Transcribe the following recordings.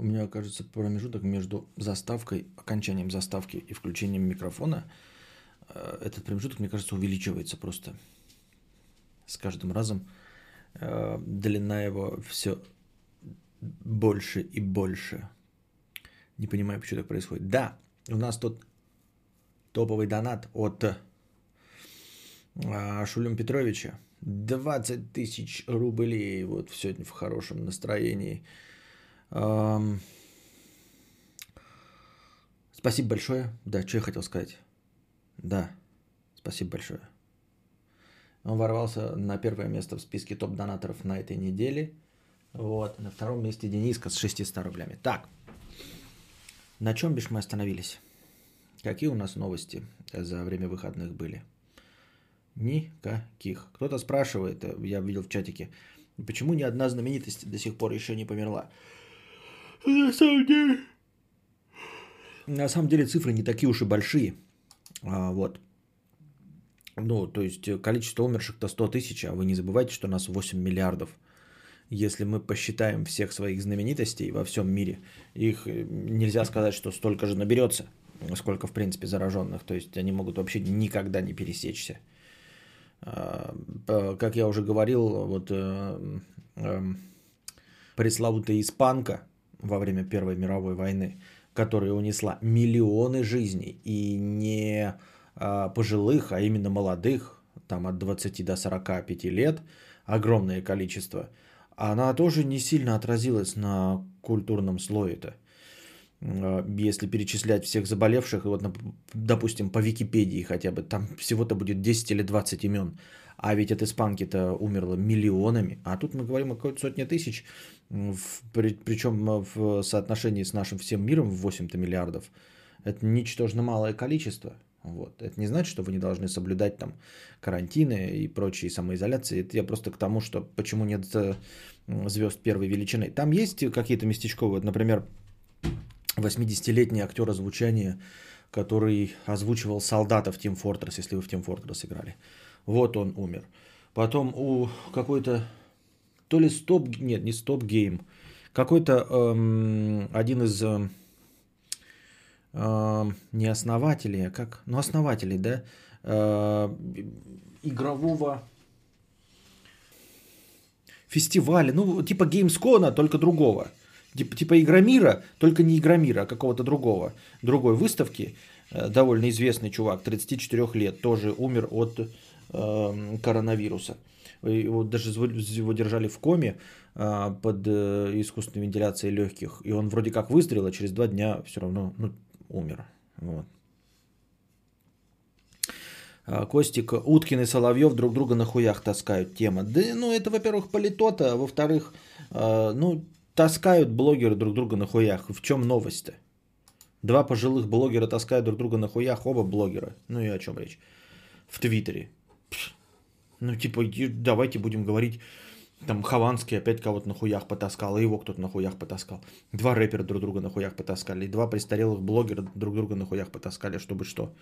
У меня, кажется, промежуток между заставкой, окончанием заставки и включением микрофона. э, Этот промежуток, мне кажется, увеличивается просто с каждым разом. э, Длина его все больше и больше. Не понимаю, почему так происходит. Да, у нас тут топовый донат от а, Шулем Петровича. 20 тысяч рублей вот сегодня в хорошем настроении. Спасибо большое. Да, что я хотел сказать? Да, спасибо большое. Он ворвался на первое место в списке топ-донаторов на этой неделе. Вот. На втором месте Дениска с 600 рублями. Так, на чем бишь мы остановились? Какие у нас новости за время выходных были? Никаких. Кто-то спрашивает, я видел в чатике, почему ни одна знаменитость до сих пор еще не померла? На самом деле... На самом деле цифры не такие уж и большие. А, вот. Ну, то есть э, количество умерших-то 100 тысяч, а вы не забывайте, что нас 8 миллиардов. Если мы посчитаем всех своих знаменитостей во всем мире, их э, нельзя сказать, что столько же наберется, сколько в принципе зараженных. То есть они могут вообще никогда не пересечься. А, Как я уже говорил, вот э, эм, пресловутая испанка во время Первой мировой войны, которая унесла миллионы жизней и не а, пожилых, а именно молодых, там от 20 до 45 лет, огромное количество, она тоже не сильно отразилась на культурном слое-то. А, Если перечислять всех заболевших, вот, допустим, по Википедии хотя бы, там всего-то будет 10 или 20 имен. А ведь от испанки-то умерло миллионами. А тут мы говорим о какой-то сотне тысяч, причем в соотношении с нашим всем миром в 8 миллиардов. Это ничтожно малое количество. Вот. Это не значит, что вы не должны соблюдать там карантины и прочие самоизоляции. Это я просто к тому, что почему нет э, звезд первой величины. Там есть какие-то местечковые, например, 80-летний актер озвучания, который озвучивал солдата в Team Fortress, если вы в Team Fortress играли. Вот он умер. Потом у какой-то, то ли стоп, нет, не стоп гейм, какой-то эм, один из эм, эм, не основателей, а как, ну основателей, да, э, игрового фестиваля, ну типа Gamescom, только другого. Типа, типа Игромира, только не Игромира, а какого-то другого, другой выставки. Э, Довольно известный чувак, 34 лет, тоже умер от коронавируса. Его даже его держали в коме э, под э, искусственной вентиляцией легких. И он вроде как выздоровел, а через два дня все равно ну, умер. Вот. Костик, Уткин и Соловьев друг друга на хуях таскают. Тема. Да, ну, это, во-первых, политота, а во-вторых, э, ну, таскают блогеры друг друга на хуях. В чем новость-то? Два пожилых блогера таскают друг друга на хуях, оба блогера. Ну и о чем речь? В Твиттере. Ну, типа, давайте будем говорить, там Хованский опять кого-то на хуях потаскал, и его кто-то на хуях потаскал. Два рэпера друг друга на хуях потаскали, и два престарелых блогера друг друга на хуях потаскали, чтобы что.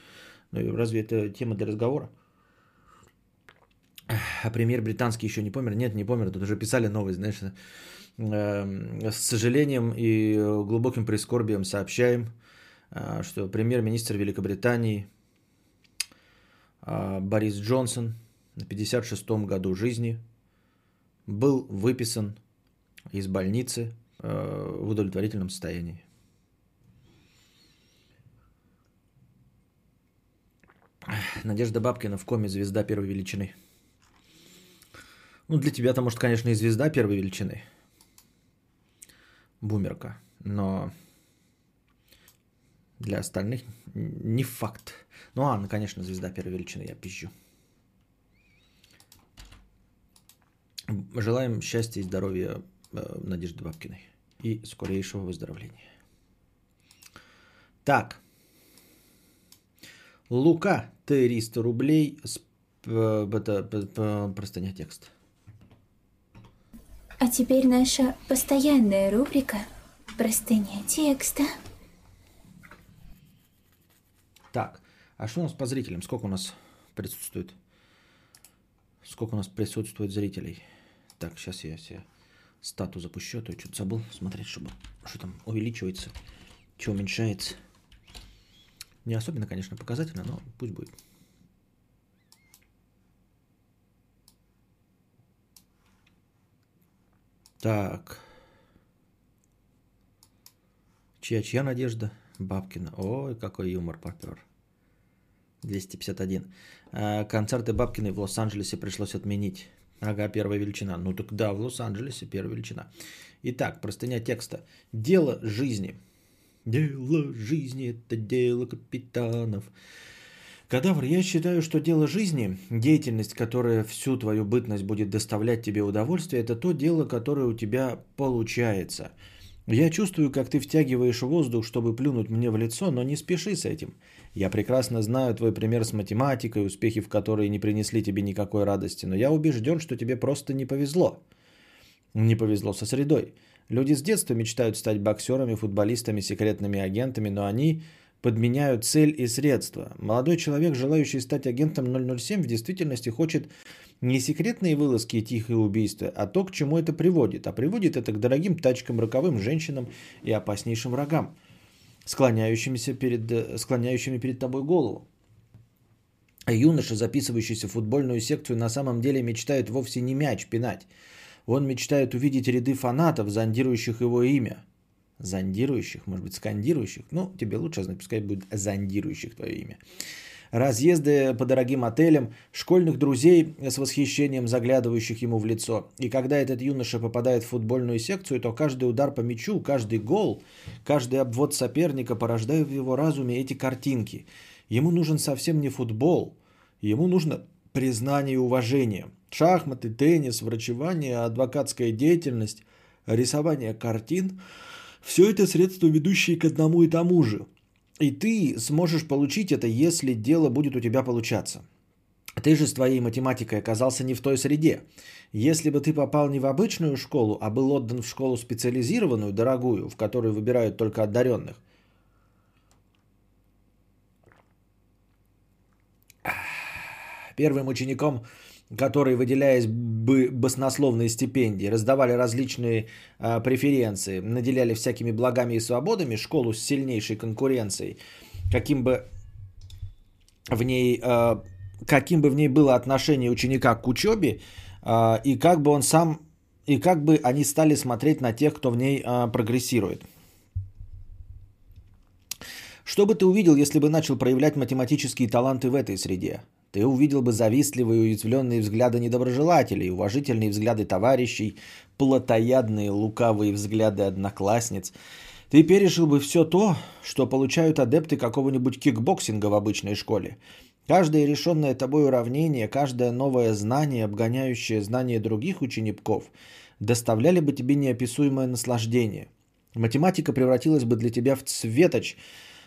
Ну, разве это тема для разговора? А премьер британский еще не помер? Нет, не помер. Тут уже писали новость, знаешь. эм, С сожалением и глубоким прискорбием сообщаем, а, что премьер-министр Великобритании а, Борис Джонсон на 56-м году жизни был выписан из больницы э, в удовлетворительном состоянии. Надежда Бабкина в коме звезда первой величины. Ну, для тебя-то, может, конечно, и звезда первой величины. Бумерка. Но для остальных не факт. Ну, Анна, конечно, звезда первой величины, я пизжу. Желаем счастья и здоровья э, Надежды Бабкиной. И скорейшего выздоровления. Так. Лука, 300 рублей. С, э, это, п- простыня текст. А теперь наша постоянная рубрика «Простыня текста». Так, а что у нас по зрителям? Сколько у нас присутствует? Сколько у нас присутствует зрителей? Так, сейчас я себе стату запущу, а то я что-то забыл смотреть, чтобы что там увеличивается, что уменьшается. Не особенно, конечно, показательно, но пусть будет. Так. Чья, чья надежда? Бабкина. Ой, какой юмор попер. 251. А, концерты Бабкиной в Лос-Анджелесе пришлось отменить. Ага, первая величина. Ну так да, в Лос-Анджелесе первая величина. Итак, простыня текста. Дело жизни. Дело жизни – это дело капитанов. Кадавр, я считаю, что дело жизни, деятельность, которая всю твою бытность будет доставлять тебе удовольствие, это то дело, которое у тебя получается. Я чувствую, как ты втягиваешь воздух, чтобы плюнуть мне в лицо, но не спеши с этим. Я прекрасно знаю твой пример с математикой, успехи в которой не принесли тебе никакой радости, но я убежден, что тебе просто не повезло. Не повезло со средой. Люди с детства мечтают стать боксерами, футболистами, секретными агентами, но они подменяют цель и средства. Молодой человек, желающий стать агентом 007, в действительности хочет не секретные вылазки и тихие убийства, а то, к чему это приводит. А приводит это к дорогим тачкам, роковым женщинам и опаснейшим врагам, склоняющимися перед, склоняющими перед тобой голову. А юноша, записывающийся в футбольную секцию, на самом деле мечтает вовсе не мяч пинать. Он мечтает увидеть ряды фанатов, зондирующих его имя. Зондирующих, может быть, скандирующих. Ну, тебе лучше знать, пускай будет зондирующих твое имя. Разъезды по дорогим отелям, школьных друзей с восхищением заглядывающих ему в лицо. И когда этот юноша попадает в футбольную секцию, то каждый удар по мячу, каждый гол, каждый обвод соперника порождают в его разуме эти картинки. Ему нужен совсем не футбол, ему нужно признание и уважение. Шахматы, теннис, врачевание, адвокатская деятельность, рисование картин – все это средства, ведущие к одному и тому же. И ты сможешь получить это, если дело будет у тебя получаться. Ты же с твоей математикой оказался не в той среде. Если бы ты попал не в обычную школу, а был отдан в школу специализированную, дорогую, в которую выбирают только одаренных, первым учеником которые, выделяясь бы баснословные стипендии, раздавали различные э, преференции, наделяли всякими благами и свободами школу с сильнейшей конкуренцией, каким бы в ней, э, каким бы в ней было отношение ученика к учебе, э, и как бы он сам, и как бы они стали смотреть на тех, кто в ней э, прогрессирует. Что бы ты увидел, если бы начал проявлять математические таланты в этой среде? Ты увидел бы завистливые уязвленные взгляды недоброжелателей, уважительные взгляды товарищей, плотоядные лукавые взгляды одноклассниц. Ты пережил бы все то, что получают адепты какого-нибудь кикбоксинга в обычной школе. Каждое решенное тобой уравнение, каждое новое знание, обгоняющее знания других учеников, доставляли бы тебе неописуемое наслаждение. Математика превратилась бы для тебя в цветоч,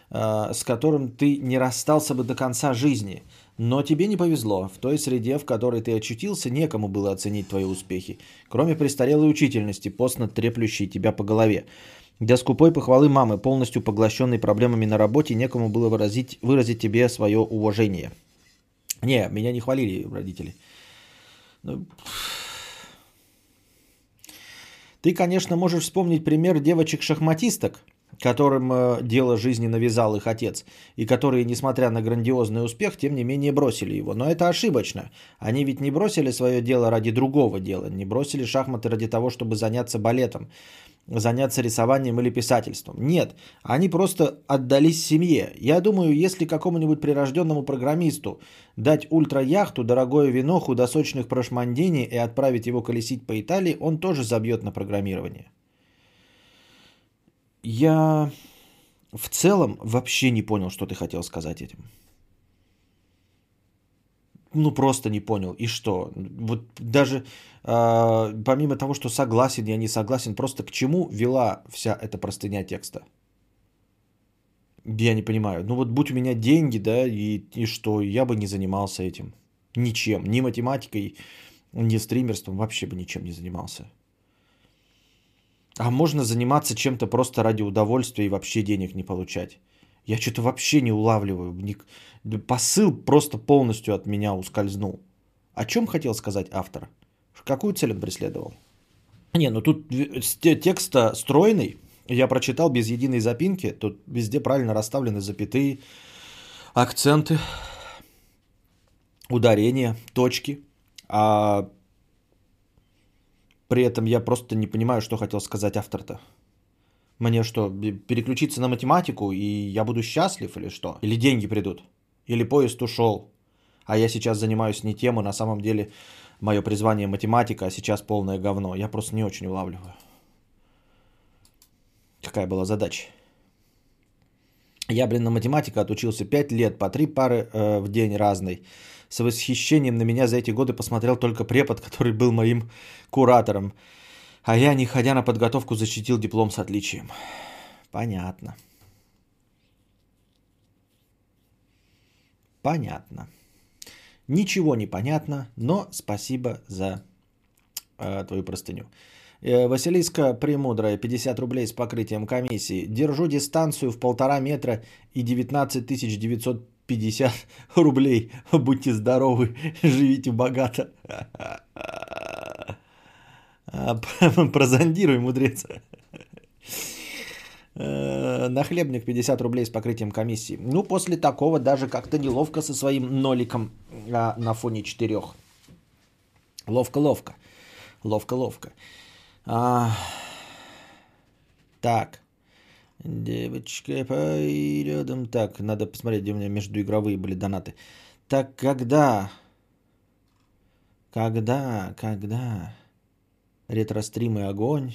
а, с которым ты не расстался бы до конца жизни – но тебе не повезло. В той среде, в которой ты очутился, некому было оценить твои успехи, кроме престарелой учительности, постно треплющей тебя по голове. Для скупой похвалы мамы, полностью поглощенной проблемами на работе, некому было выразить, выразить тебе свое уважение. Не, меня не хвалили родители. Ну... Ты, конечно, можешь вспомнить пример девочек-шахматисток, которым э, дело жизни навязал их отец, и которые, несмотря на грандиозный успех, тем не менее бросили его. Но это ошибочно. Они ведь не бросили свое дело ради другого дела, не бросили шахматы ради того, чтобы заняться балетом, заняться рисованием или писательством. Нет, они просто отдались семье. Я думаю, если какому-нибудь прирожденному программисту дать ультра-яхту, дорогое вино, худосочных прошмандений и отправить его колесить по Италии, он тоже забьет на программирование. Я в целом вообще не понял, что ты хотел сказать этим. Ну, просто не понял. И что? Вот даже э, помимо того, что согласен, я не согласен, просто к чему вела вся эта простыня текста? Я не понимаю. Ну вот будь у меня деньги, да, и, и что, я бы не занимался этим. Ничем. Ни математикой, ни стримерством, вообще бы ничем не занимался. А можно заниматься чем-то просто ради удовольствия и вообще денег не получать. Я что-то вообще не улавливаю. Посыл просто полностью от меня ускользнул. О чем хотел сказать автор? Какую цель он преследовал? Не, ну тут текст стройный, я прочитал без единой запинки, тут везде правильно расставлены запятые, акценты, ударения, точки. А при этом я просто не понимаю, что хотел сказать автор-то. Мне что, переключиться на математику, и я буду счастлив или что? Или деньги придут? Или поезд ушел? А я сейчас занимаюсь не тем, и на самом деле мое призвание математика, а сейчас полное говно. Я просто не очень улавливаю. Какая была задача? Я, блин, на математика отучился 5 лет, по 3 пары э, в день разной. С восхищением на меня за эти годы посмотрел только препод, который был моим куратором. А я, не ходя на подготовку, защитил диплом с отличием. Понятно. Понятно. Ничего не понятно, но спасибо за э, твою простыню. Э, Василиска Премудрая, 50 рублей с покрытием комиссии. Держу дистанцию в полтора метра и 19 950 рублей. Будьте здоровы, живите богато. Прозондируй, мудрец. Э, нахлебник 50 рублей с покрытием комиссии. Ну, после такого даже как-то неловко со своим ноликом а, на фоне четырех. Ловко-ловко. Ловко-ловко. А, так. Девочка по рядом. Так, надо посмотреть, где у меня междуигровые были донаты. Так, когда? Когда? Когда? Ретро-стримы огонь.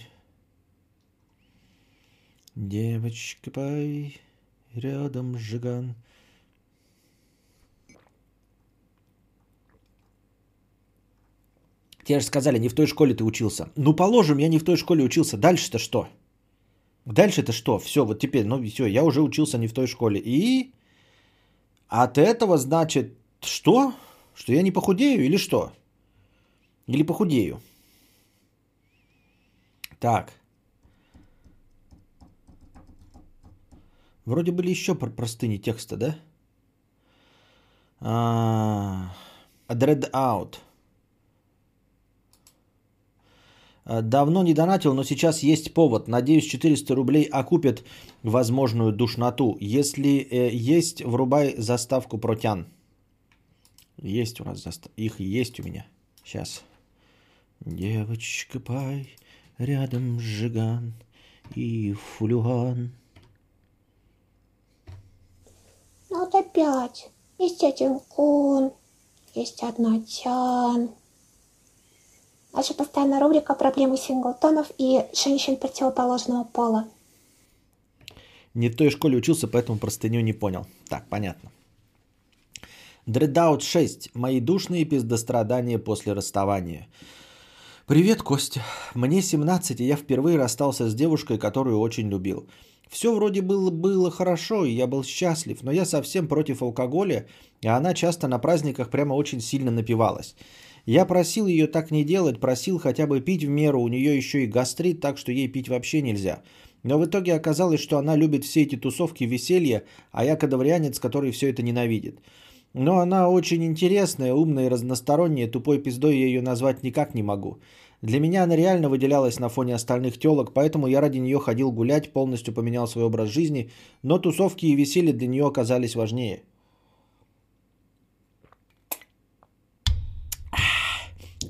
Девочка пой, рядом жиган. Тебе же сказали, не в той школе ты учился. Ну, положим, я не в той школе учился. Дальше-то что? Дальше-то что? Все, вот теперь, ну все, я уже учился не в той школе. И от этого значит что? Что я не похудею или что? Или похудею? Так. Вроде были еще простыни текста, да? А, Dread Out. Э, давно не донатил, но сейчас есть повод. Надеюсь, 400 рублей окупят возможную душноту. Если э, есть, врубай заставку протян. Есть у нас застав... Их есть у меня. Сейчас. Девочка пай, рядом жиган и фулюган. Ну вот опять. Есть один кун, есть одна тян. Наша постоянная рубрика «Проблемы синглтонов и женщин противоположного пола». Не в той школе учился, поэтому простыню не понял. Так, понятно. Дредаут 6. Мои душные пиздострадания после расставания. Привет, Костя. Мне 17, и я впервые расстался с девушкой, которую очень любил. Все вроде было, было хорошо, и я был счастлив, но я совсем против алкоголя, и она часто на праздниках прямо очень сильно напивалась. Я просил ее так не делать, просил хотя бы пить в меру, у нее еще и гастрит, так что ей пить вообще нельзя. Но в итоге оказалось, что она любит все эти тусовки, веселье, а я кадаврианец, который все это ненавидит. Но она очень интересная, умная и разносторонняя, тупой пиздой я ее назвать никак не могу. Для меня она реально выделялась на фоне остальных телок, поэтому я ради нее ходил гулять, полностью поменял свой образ жизни, но тусовки и веселье для нее оказались важнее.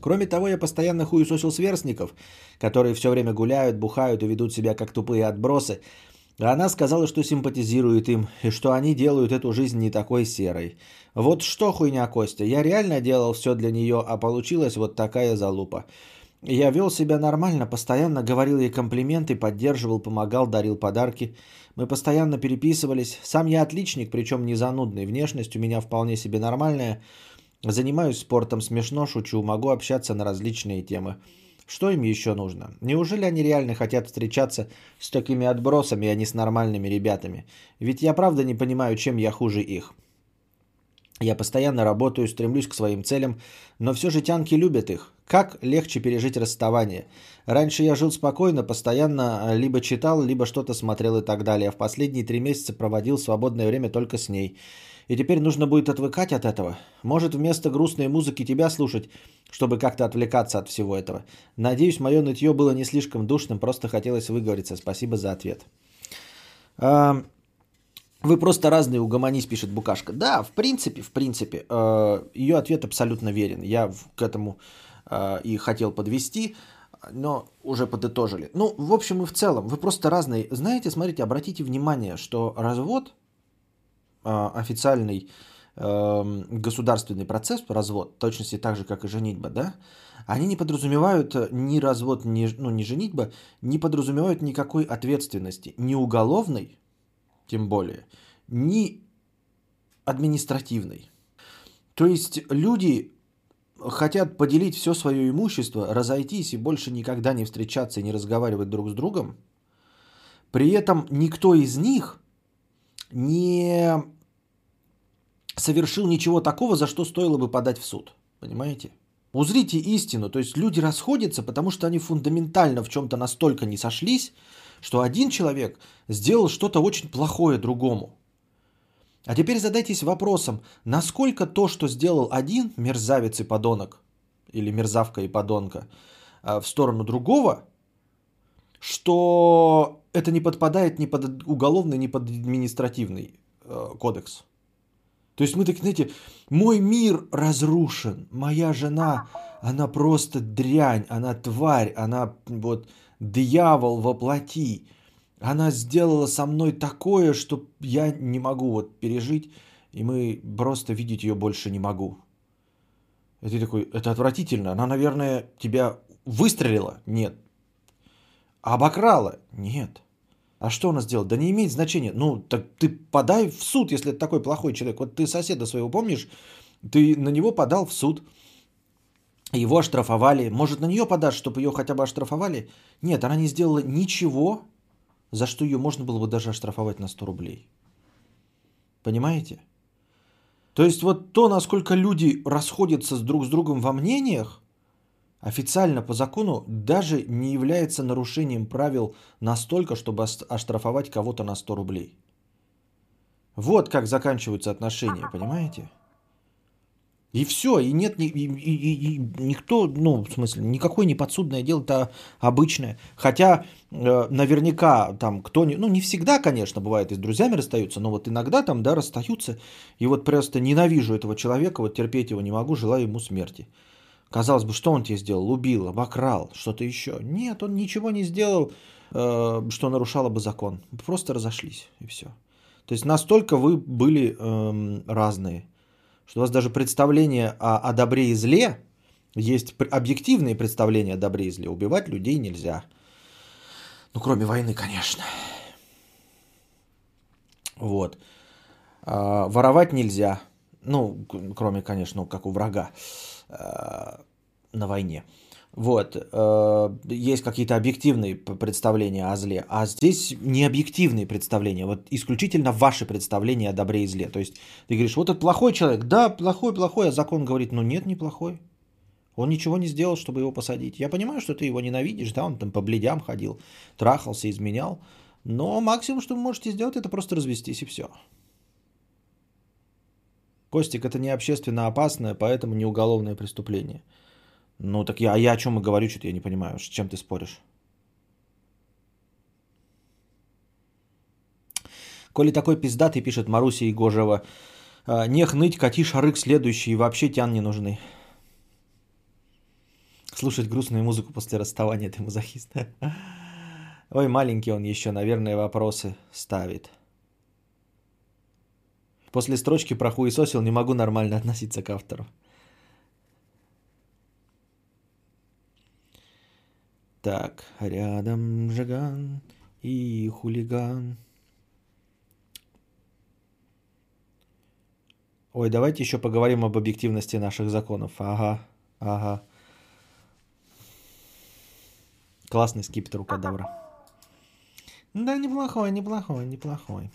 Кроме того, я постоянно хуесосил сверстников, которые все время гуляют, бухают и ведут себя как тупые отбросы. А она сказала, что симпатизирует им, и что они делают эту жизнь не такой серой. Вот что хуйня, Костя, я реально делал все для нее, а получилась вот такая залупа. Я вел себя нормально, постоянно говорил ей комплименты, поддерживал, помогал, дарил подарки. Мы постоянно переписывались. Сам я отличник, причем не занудный. Внешность у меня вполне себе нормальная. Занимаюсь спортом, смешно шучу, могу общаться на различные темы. Что им еще нужно? Неужели они реально хотят встречаться с такими отбросами, а не с нормальными ребятами? Ведь я правда не понимаю, чем я хуже их. Я постоянно работаю, стремлюсь к своим целям, но все же тянки любят их. Как легче пережить расставание? Раньше я жил спокойно, постоянно либо читал, либо что-то смотрел и так далее. А в последние три месяца проводил свободное время только с ней. И теперь нужно будет отвыкать от этого. Может, вместо грустной музыки тебя слушать, чтобы как-то отвлекаться от всего этого. Надеюсь, мое нытье было не слишком душным, просто хотелось выговориться. Спасибо за ответ. А, вы просто разные угомонись, пишет Букашка. Да, в принципе, в принципе, э, ее ответ абсолютно верен. Я к этому э, и хотел подвести, но уже подытожили. Ну, в общем и в целом, вы просто разные. Знаете, смотрите, обратите внимание, что развод официальный государственный процесс, развод, в точности так же, как и женитьба, да, они не подразумевают ни развод, ни, ну, ни женитьба, не подразумевают никакой ответственности, ни уголовной, тем более, ни административной. То есть люди хотят поделить все свое имущество, разойтись и больше никогда не встречаться и не разговаривать друг с другом. При этом никто из них не совершил ничего такого, за что стоило бы подать в суд. Понимаете? Узрите истину. То есть люди расходятся, потому что они фундаментально в чем-то настолько не сошлись, что один человек сделал что-то очень плохое другому. А теперь задайтесь вопросом, насколько то, что сделал один мерзавец и подонок, или мерзавка и подонка, а, в сторону другого, что это не подпадает ни под уголовный, ни под административный э, кодекс. То есть мы так, знаете, мой мир разрушен, моя жена, она просто дрянь, она тварь, она вот дьявол воплоти. Она сделала со мной такое, что я не могу вот пережить, и мы просто видеть ее больше не могу. И ты такой, это отвратительно. Она, наверное, тебя выстрелила? Нет. Обокрала? Нет. А что она сделала? Да не имеет значения. Ну, так ты подай в суд, если это такой плохой человек. Вот ты соседа своего помнишь? Ты на него подал в суд. Его оштрафовали. Может, на нее подашь, чтобы ее хотя бы оштрафовали? Нет, она не сделала ничего, за что ее можно было бы даже оштрафовать на 100 рублей. Понимаете? То есть вот то, насколько люди расходятся друг с другом во мнениях, официально по закону даже не является нарушением правил настолько, чтобы оштрафовать кого-то на 100 рублей. Вот как заканчиваются отношения, понимаете? И все, и нет, и, и, и, и никто, ну, в смысле, никакое неподсудное дело, это обычное. Хотя э, наверняка там кто, не, ну, не всегда, конечно, бывает, и с друзьями расстаются, но вот иногда там, да, расстаются, и вот просто ненавижу этого человека, вот терпеть его не могу, желаю ему смерти. Казалось бы, что он тебе сделал? Убил, обокрал, что-то еще. Нет, он ничего не сделал, э, что нарушало бы закон. Просто разошлись, и все. То есть настолько вы были э, разные – что у вас даже представление о, о добре и зле, есть объективные представления о добре и зле. Убивать людей нельзя. Ну, кроме войны, конечно. Вот. А, воровать нельзя. Ну, кроме, конечно, как у врага на войне. Вот. Э, есть какие-то объективные представления о зле, а здесь не объективные представления, вот исключительно ваши представления о добре и зле. То есть ты говоришь, вот этот плохой человек, да, плохой, плохой, а закон говорит, ну нет, не плохой. Он ничего не сделал, чтобы его посадить. Я понимаю, что ты его ненавидишь, да, он там по бледям ходил, трахался, изменял. Но максимум, что вы можете сделать, это просто развестись и все. Костик, это не общественно опасное, поэтому не уголовное преступление. Ну так я, а я о чем и говорю, что-то я не понимаю, с чем ты споришь? Коли такой пиздатый, пишет Маруся Егожева, «А, не хныть, кати шарык следующий, вообще тян не нужны. Слушать грустную музыку после расставания ты мазохист. Ой, маленький он еще, наверное, вопросы ставит. После строчки про хуесосил не могу нормально относиться к автору. Так, рядом Жиган и хулиган. Ой, давайте еще поговорим об объективности наших законов. Ага, ага. Классный скипетр у кадавра. Да, неплохой, неплохой, неплохой.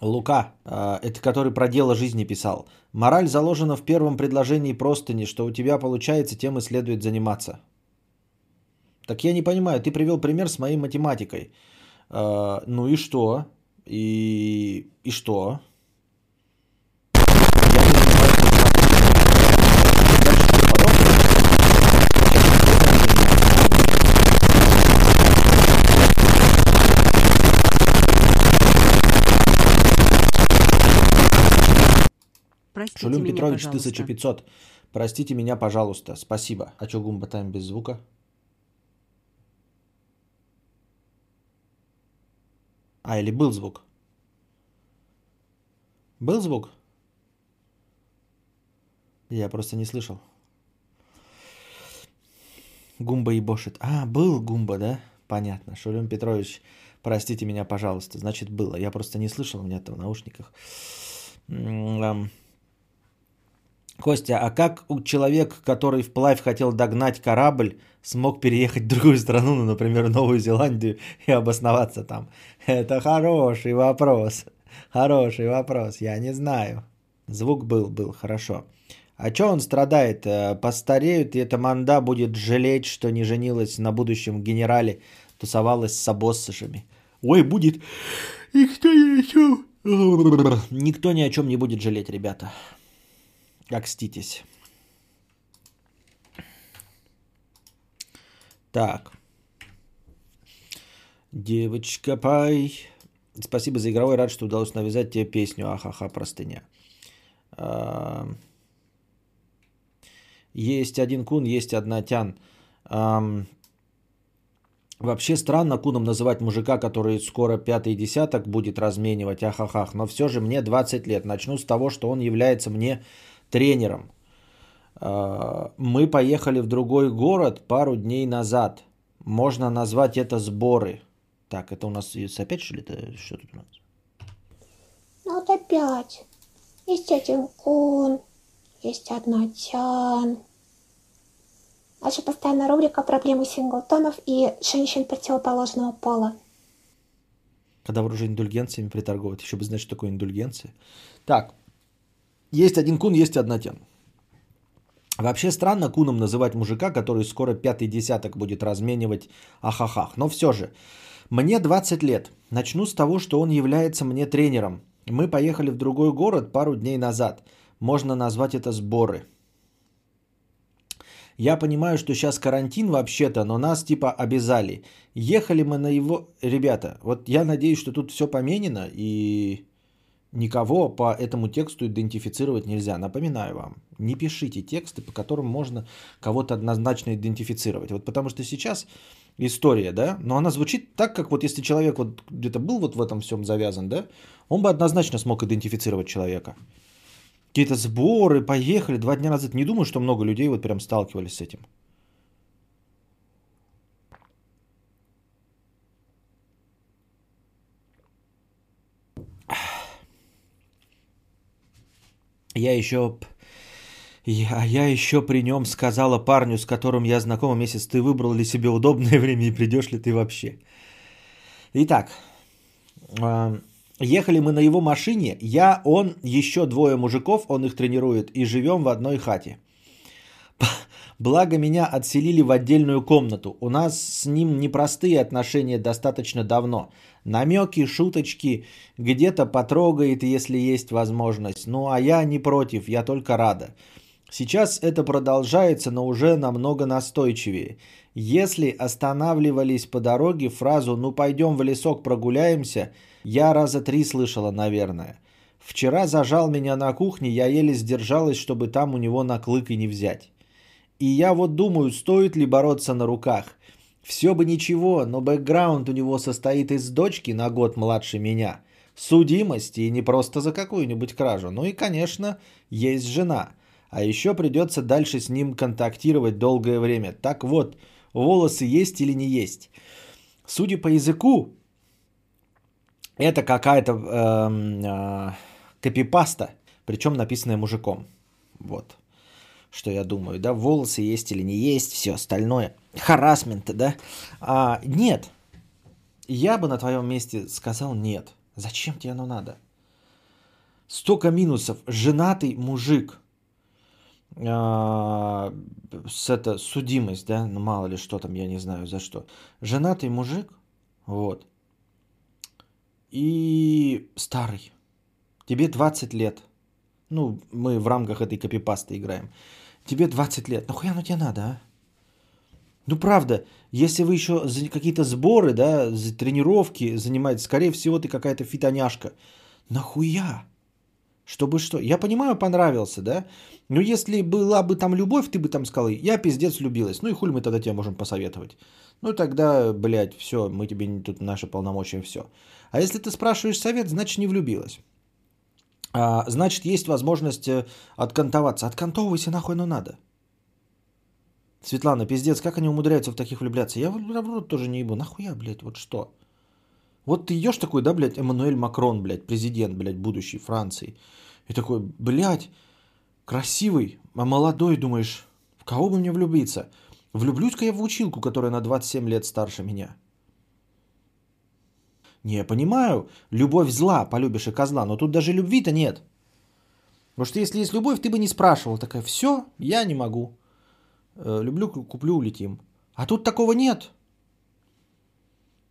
Лука, э, это который про дело жизни писал. Мораль заложена в первом предложении простыни, что у тебя получается, тем и следует заниматься. Так я не понимаю, ты привел пример с моей математикой. Э, ну и что? И, и что? Я не занимаюсь математикой. Дальше что подобное? Простите Шулюм меня, Петрович, пожалуйста. 1500. Простите меня, пожалуйста. Спасибо. А что Гумба Тайм без звука? А, или был звук? Был звук? Я просто не слышал. Гумба ебошит. А, был Гумба, да? Понятно. Шулюм Петрович, простите меня, пожалуйста. Значит, было. Я просто не слышал, у меня это в наушниках. Костя, а как человек, который вплавь хотел догнать корабль, смог переехать в другую страну, ну, например, Новую Зеландию, и обосноваться там? Это хороший вопрос. Хороший вопрос, я не знаю. Звук был, был, хорошо. А что он страдает? Э, Постареют, и эта манда будет жалеть, что не женилась на будущем генерале, тусовалась с обоссышами. Ой, будет. Никто ни о чем. Никто ни о чем не будет жалеть, ребята. Окститесь. Так. Девочка Пай. Спасибо за игровой. Рад, что удалось навязать тебе песню. Ахаха, простыня. Есть один кун, есть одна тян. Вообще странно куном называть мужика, который скоро пятый десяток будет разменивать, ахахах. Но все же мне 20 лет. Начну с того, что он является мне тренером. А, Мы поехали в другой город пару дней назад. Можно назвать это сборы. Так, это у нас опять что ли? Это что тут у нас? Ну вот опять. Есть один кун, есть одна тян. Наша постоянная рубрика «Проблемы синглтонов и женщин противоположного пола». Когда вы уже индульгенциями приторговывают. Еще бы знать, что такое индульгенция. Так, есть один кун, есть одна тян. Вообще странно куном называть мужика, который скоро пятый десяток будет разменивать ахахах. Но все же, мне 20 лет. Начну с того, что он является мне тренером. Мы поехали в другой город пару дней назад. Можно назвать это сборы. Я понимаю, что сейчас карантин вообще-то, но нас типа обязали. Ехали мы на его... Ребята, вот я надеюсь, что тут все поменено и никого по этому тексту идентифицировать нельзя. Напоминаю вам, не пишите тексты, по которым можно кого-то однозначно идентифицировать. Вот потому что сейчас история, да, но она звучит так, как вот если человек вот где-то был вот в этом всем завязан, да, он бы однозначно смог идентифицировать человека. Какие-то сборы, поехали, два дня назад. Не думаю, что много людей вот прям сталкивались с этим. Я еще... Я, я еще при нем сказала парню, с которым я знакома месяц, ты выбрал ли себе удобное время и придешь ли ты вообще. Итак, а, ехали мы на его машине, я, он, еще двое мужиков, он их тренирует, и живем в одной хате. Благо меня отселили в отдельную комнату. У нас с ним непростые отношения достаточно давно. Намеки, шуточки, где-то потрогает, если есть возможность. Ну а я не против, я только рада. Сейчас это продолжается, но уже намного настойчивее. Если останавливались по дороге фразу «ну пойдем в лесок прогуляемся», я раза три слышала, наверное. Вчера зажал меня на кухне, я еле сдержалась, чтобы там у него на клык и не взять. И я вот думаю, стоит ли бороться на руках. Все бы ничего, но бэкграунд у него состоит из дочки на год младше меня, судимости и не просто за какую-нибудь кражу, ну и, конечно, есть жена. А еще придется дальше с ним контактировать долгое время. Так вот, волосы есть или не есть? Судя по языку, это какая-то эм, э, копипаста, причем написанная мужиком. Вот что я думаю, да, волосы есть или не есть, все остальное, харасмент, да. А, нет, я бы на твоем месте сказал нет. Зачем тебе оно надо? Столько минусов. Женатый мужик. А, с это судимость, да, ну мало ли что там, я не знаю за что. Женатый мужик, вот. И старый. Тебе 20 лет. Ну, мы в рамках этой копипасты играем. Тебе 20 лет. Нахуя оно тебе надо, а? Ну, правда, если вы еще за какие-то сборы, да, за тренировки занимаетесь, скорее всего, ты какая-то фитоняшка. Нахуя? Чтобы что? Я понимаю, понравился, да? Но если была бы там любовь, ты бы там сказал, я пиздец влюбилась. Ну и хуй мы тогда тебе можем посоветовать. Ну тогда, блядь, все, мы тебе тут наши полномочия, все. А если ты спрашиваешь совет, значит не влюбилась. А, значит, есть возможность э, откантоваться. Откантовывайся нахуй, ну надо. Светлана, пиздец, как они умудряются в таких влюбляться? Я в рот тоже не ебу. Нахуя, блядь, вот что? Вот ты идешь такой, да, блядь, Эммануэль Макрон, блядь, президент, блядь, будущей Франции. И такой, блядь, красивый, а молодой, думаешь, в кого бы мне влюбиться? Влюблюсь-ка я в училку, которая на 27 лет старше меня. Не, я понимаю, любовь зла, полюбишь и козла, но тут даже любви-то нет. Потому что если есть любовь, ты бы не спрашивал. Такая, все, я не могу. Э, люблю, куплю, улетим. А тут такого нет.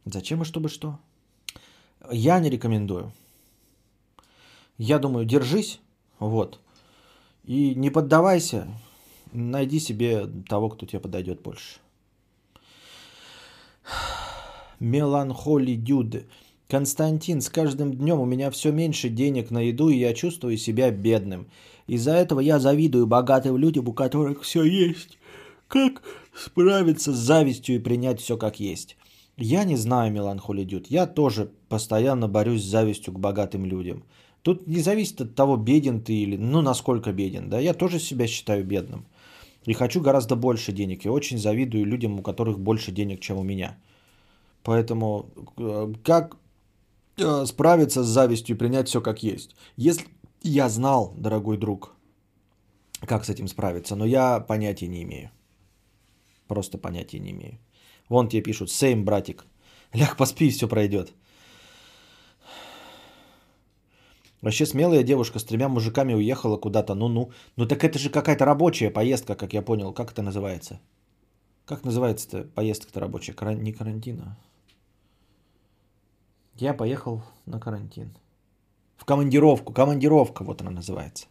Зачем и чтобы что? Я не рекомендую. Я думаю, держись, вот. И не поддавайся. Найди себе того, кто тебе подойдет больше. Меланхоли Дюд. Константин, с каждым днем у меня все меньше денег на еду, и я чувствую себя бедным. Из-за этого я завидую богатым людям, у которых все есть. Как справиться с завистью и принять все как есть? Я не знаю, Меланхоли Дюд. Я тоже постоянно борюсь с завистью к богатым людям. Тут не зависит от того, беден ты или, ну, насколько беден. Да, я тоже себя считаю бедным. И хочу гораздо больше денег. И очень завидую людям, у которых больше денег, чем у меня. Поэтому э, как э, справиться с завистью и принять все как есть? Если я знал, дорогой друг, как с этим справиться, но я понятия не имею. Просто понятия не имею. Вон тебе пишут, сейм, братик. Ляг поспи, все пройдет. Вообще смелая девушка с тремя мужиками уехала куда-то. Ну-ну. Ну так это же какая-то рабочая поездка, как я понял. Как это называется? Как называется-то поездка-то рабочая? Каран... Не карантина. Я поехал на карантин. В командировку. Командировка, вот она называется.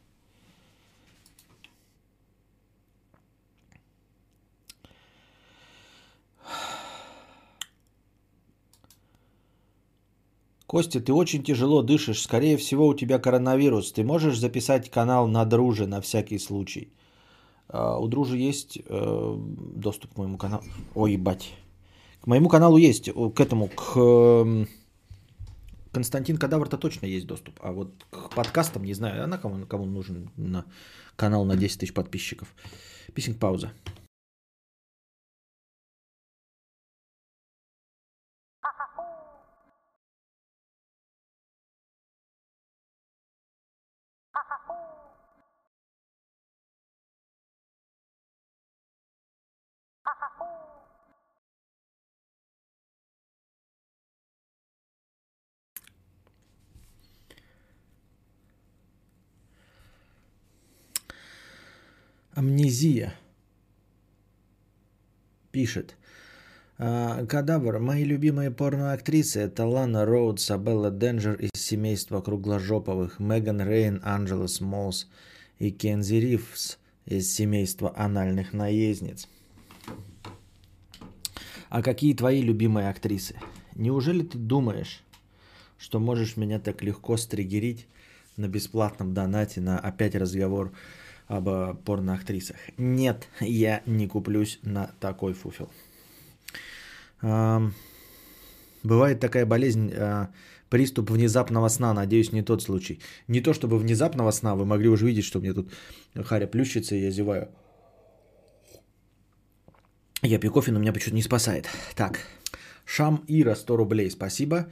Костя, ты очень тяжело дышишь. Скорее всего, у тебя коронавирус. Ты можешь записать канал на Друже на всякий случай? А, у Дружи есть э, доступ к моему каналу. Ой, ебать. К моему каналу есть. К этому, к... Э, Константин Кадавр-то точно есть доступ. А вот к подкастам не знаю. Она кому, кому нужен на канал на 10 тысяч подписчиков. Писинг пауза. Амнезия. Пишет. «А, Кадавр. Мои любимые порноактрисы это Лана Роуд, Сабелла Денджер из семейства кругложоповых, Меган Рейн, Анджела Смолс и Кензи Ривз из семейства анальных наездниц. А какие твои любимые актрисы? Неужели ты думаешь, что можешь меня так легко стригерить на бесплатном донате на опять разговор об э, порноактрисах. Нет, я не куплюсь на такой фуфел. Бывает такая болезнь, э, приступ внезапного сна, надеюсь, не тот случай. Не то чтобы внезапного сна, вы могли уже видеть, что мне тут Харя плющится, и я зеваю. Я пью кофе, но меня почему-то не спасает. Так, Шам Ира 100 рублей, спасибо. Э,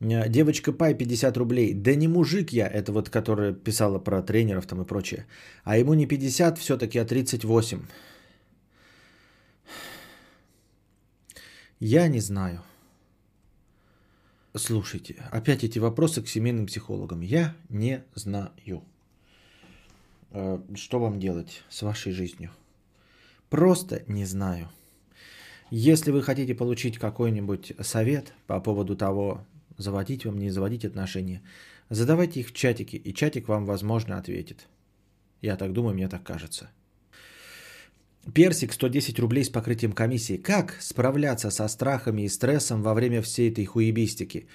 девочка Пай 50 рублей. Да не мужик я, это вот которая писала про тренеров там и прочее. А ему не 50, все-таки а 38. Я не знаю. Слушайте, опять эти вопросы к семейным психологам. Я не знаю, э, что вам делать с вашей жизнью. Просто не знаю. Если вы хотите получить какой-нибудь совет по поводу того, заводить вам, не заводить отношения, задавайте их в чатике, и чатик вам, возможно, ответит. Я так думаю, мне так кажется. Персик 110 рублей с покрытием комиссии. Как справляться со страхами и стрессом во время всей этой хуебистики?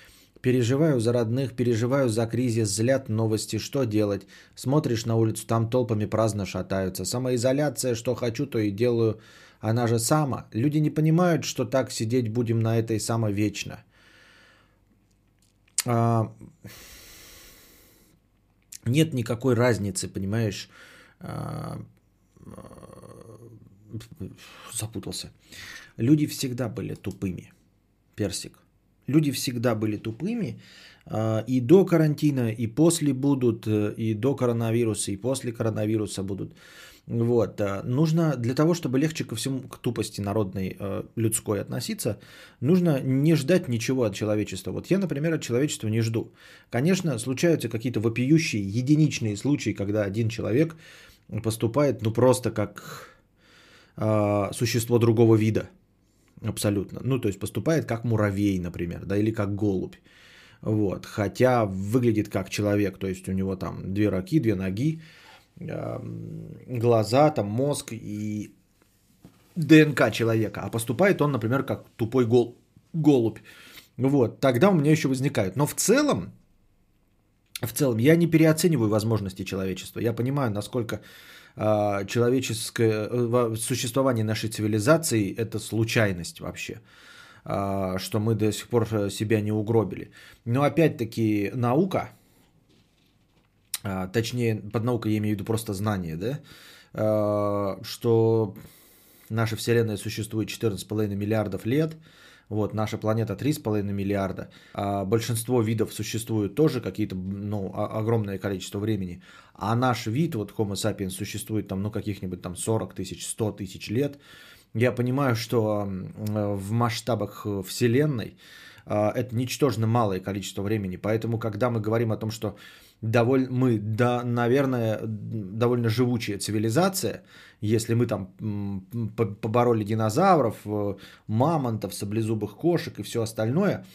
Переживаю за родных, переживаю за кризис, злят новости. Что делать? Смотришь на улицу, там толпами праздно шатаются. Самоизоляция, что хочу, то и делаю. Она же сама. Люди не понимают, что так сидеть будем на этой самой вечно. А... Нет никакой разницы, понимаешь? А запутался. Люди всегда были тупыми. Персик. Люди всегда были тупыми. А, и до карантина, и после будут, э, и до коронавируса, и после коронавируса будут. Вот. А, нужно для того, чтобы легче ко всему, к тупости народной, э, людской относиться, нужно не ждать ничего от человечества. Вот я, например, от человечества не жду. Конечно, случаются какие-то вопиющие, единичные случаи, когда один человек поступает, ну, просто как э, существо другого вида. Абсолютно. Ну, то есть поступает как муравей, например, да, или как голубь. Вот. Хотя выглядит как человек, то есть у него там две руки, две ноги, э, глаза, там мозг и ДНК человека. А поступает он, например, как тупой гол- голубь. Вот. Тогда у меня еще возникают. Но в целом, в целом, я не переоцениваю возможности человечества. Я понимаю, насколько а, человеческое э, существование нашей цивилизации – это случайность вообще, а, что мы до сих пор э, себя не угробили. Но опять-таки наука, а, точнее, под наукой я имею в виду просто знание, да, что наша Вселенная существует 14,5 миллиардов лет – вот, наша планета 3,5 миллиарда. А большинство видов существует тоже какие-то, ну, огромное количество времени. А наш вид, вот Homo sapiens, существует там, ну, каких-нибудь там 40 тысяч, 100 тысяч лет. Я понимаю, что в масштабах Вселенной а, это ничтожно малое количество времени. Поэтому, когда мы говорим о том, что довольно, мы, да, наверное, довольно живучая цивилизация, если мы там побороли динозавров, э, мамонтов, саблезубых кошек и все остальное,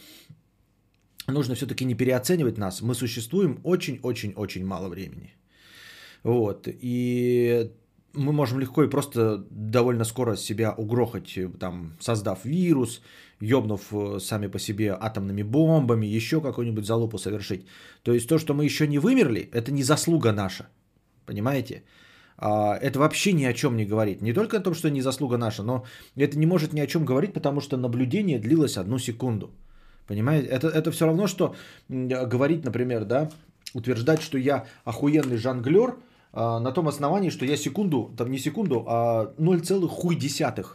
нужно все-таки не переоценивать нас. Мы существуем очень-очень-очень мало времени. Вот. И мы можем легко и просто довольно скоро себя угрохать, э, там, создав вирус, ёбнув э, сами по себе атомными бомбами, еще какую-нибудь залупу совершить. То есть то, что мы еще не вымерли, это не заслуга наша. Понимаете? А, это вообще ни о чем не говорит. Не только о том, что не заслуга наша, но это не может ни о чем говорить, потому что наблюдение длилось одну секунду. Понимаете? Это, это все равно, что говорить, например, да, утверждать, что я охуенный жонглер на том основании, что я секунду, там не секунду, а 0,1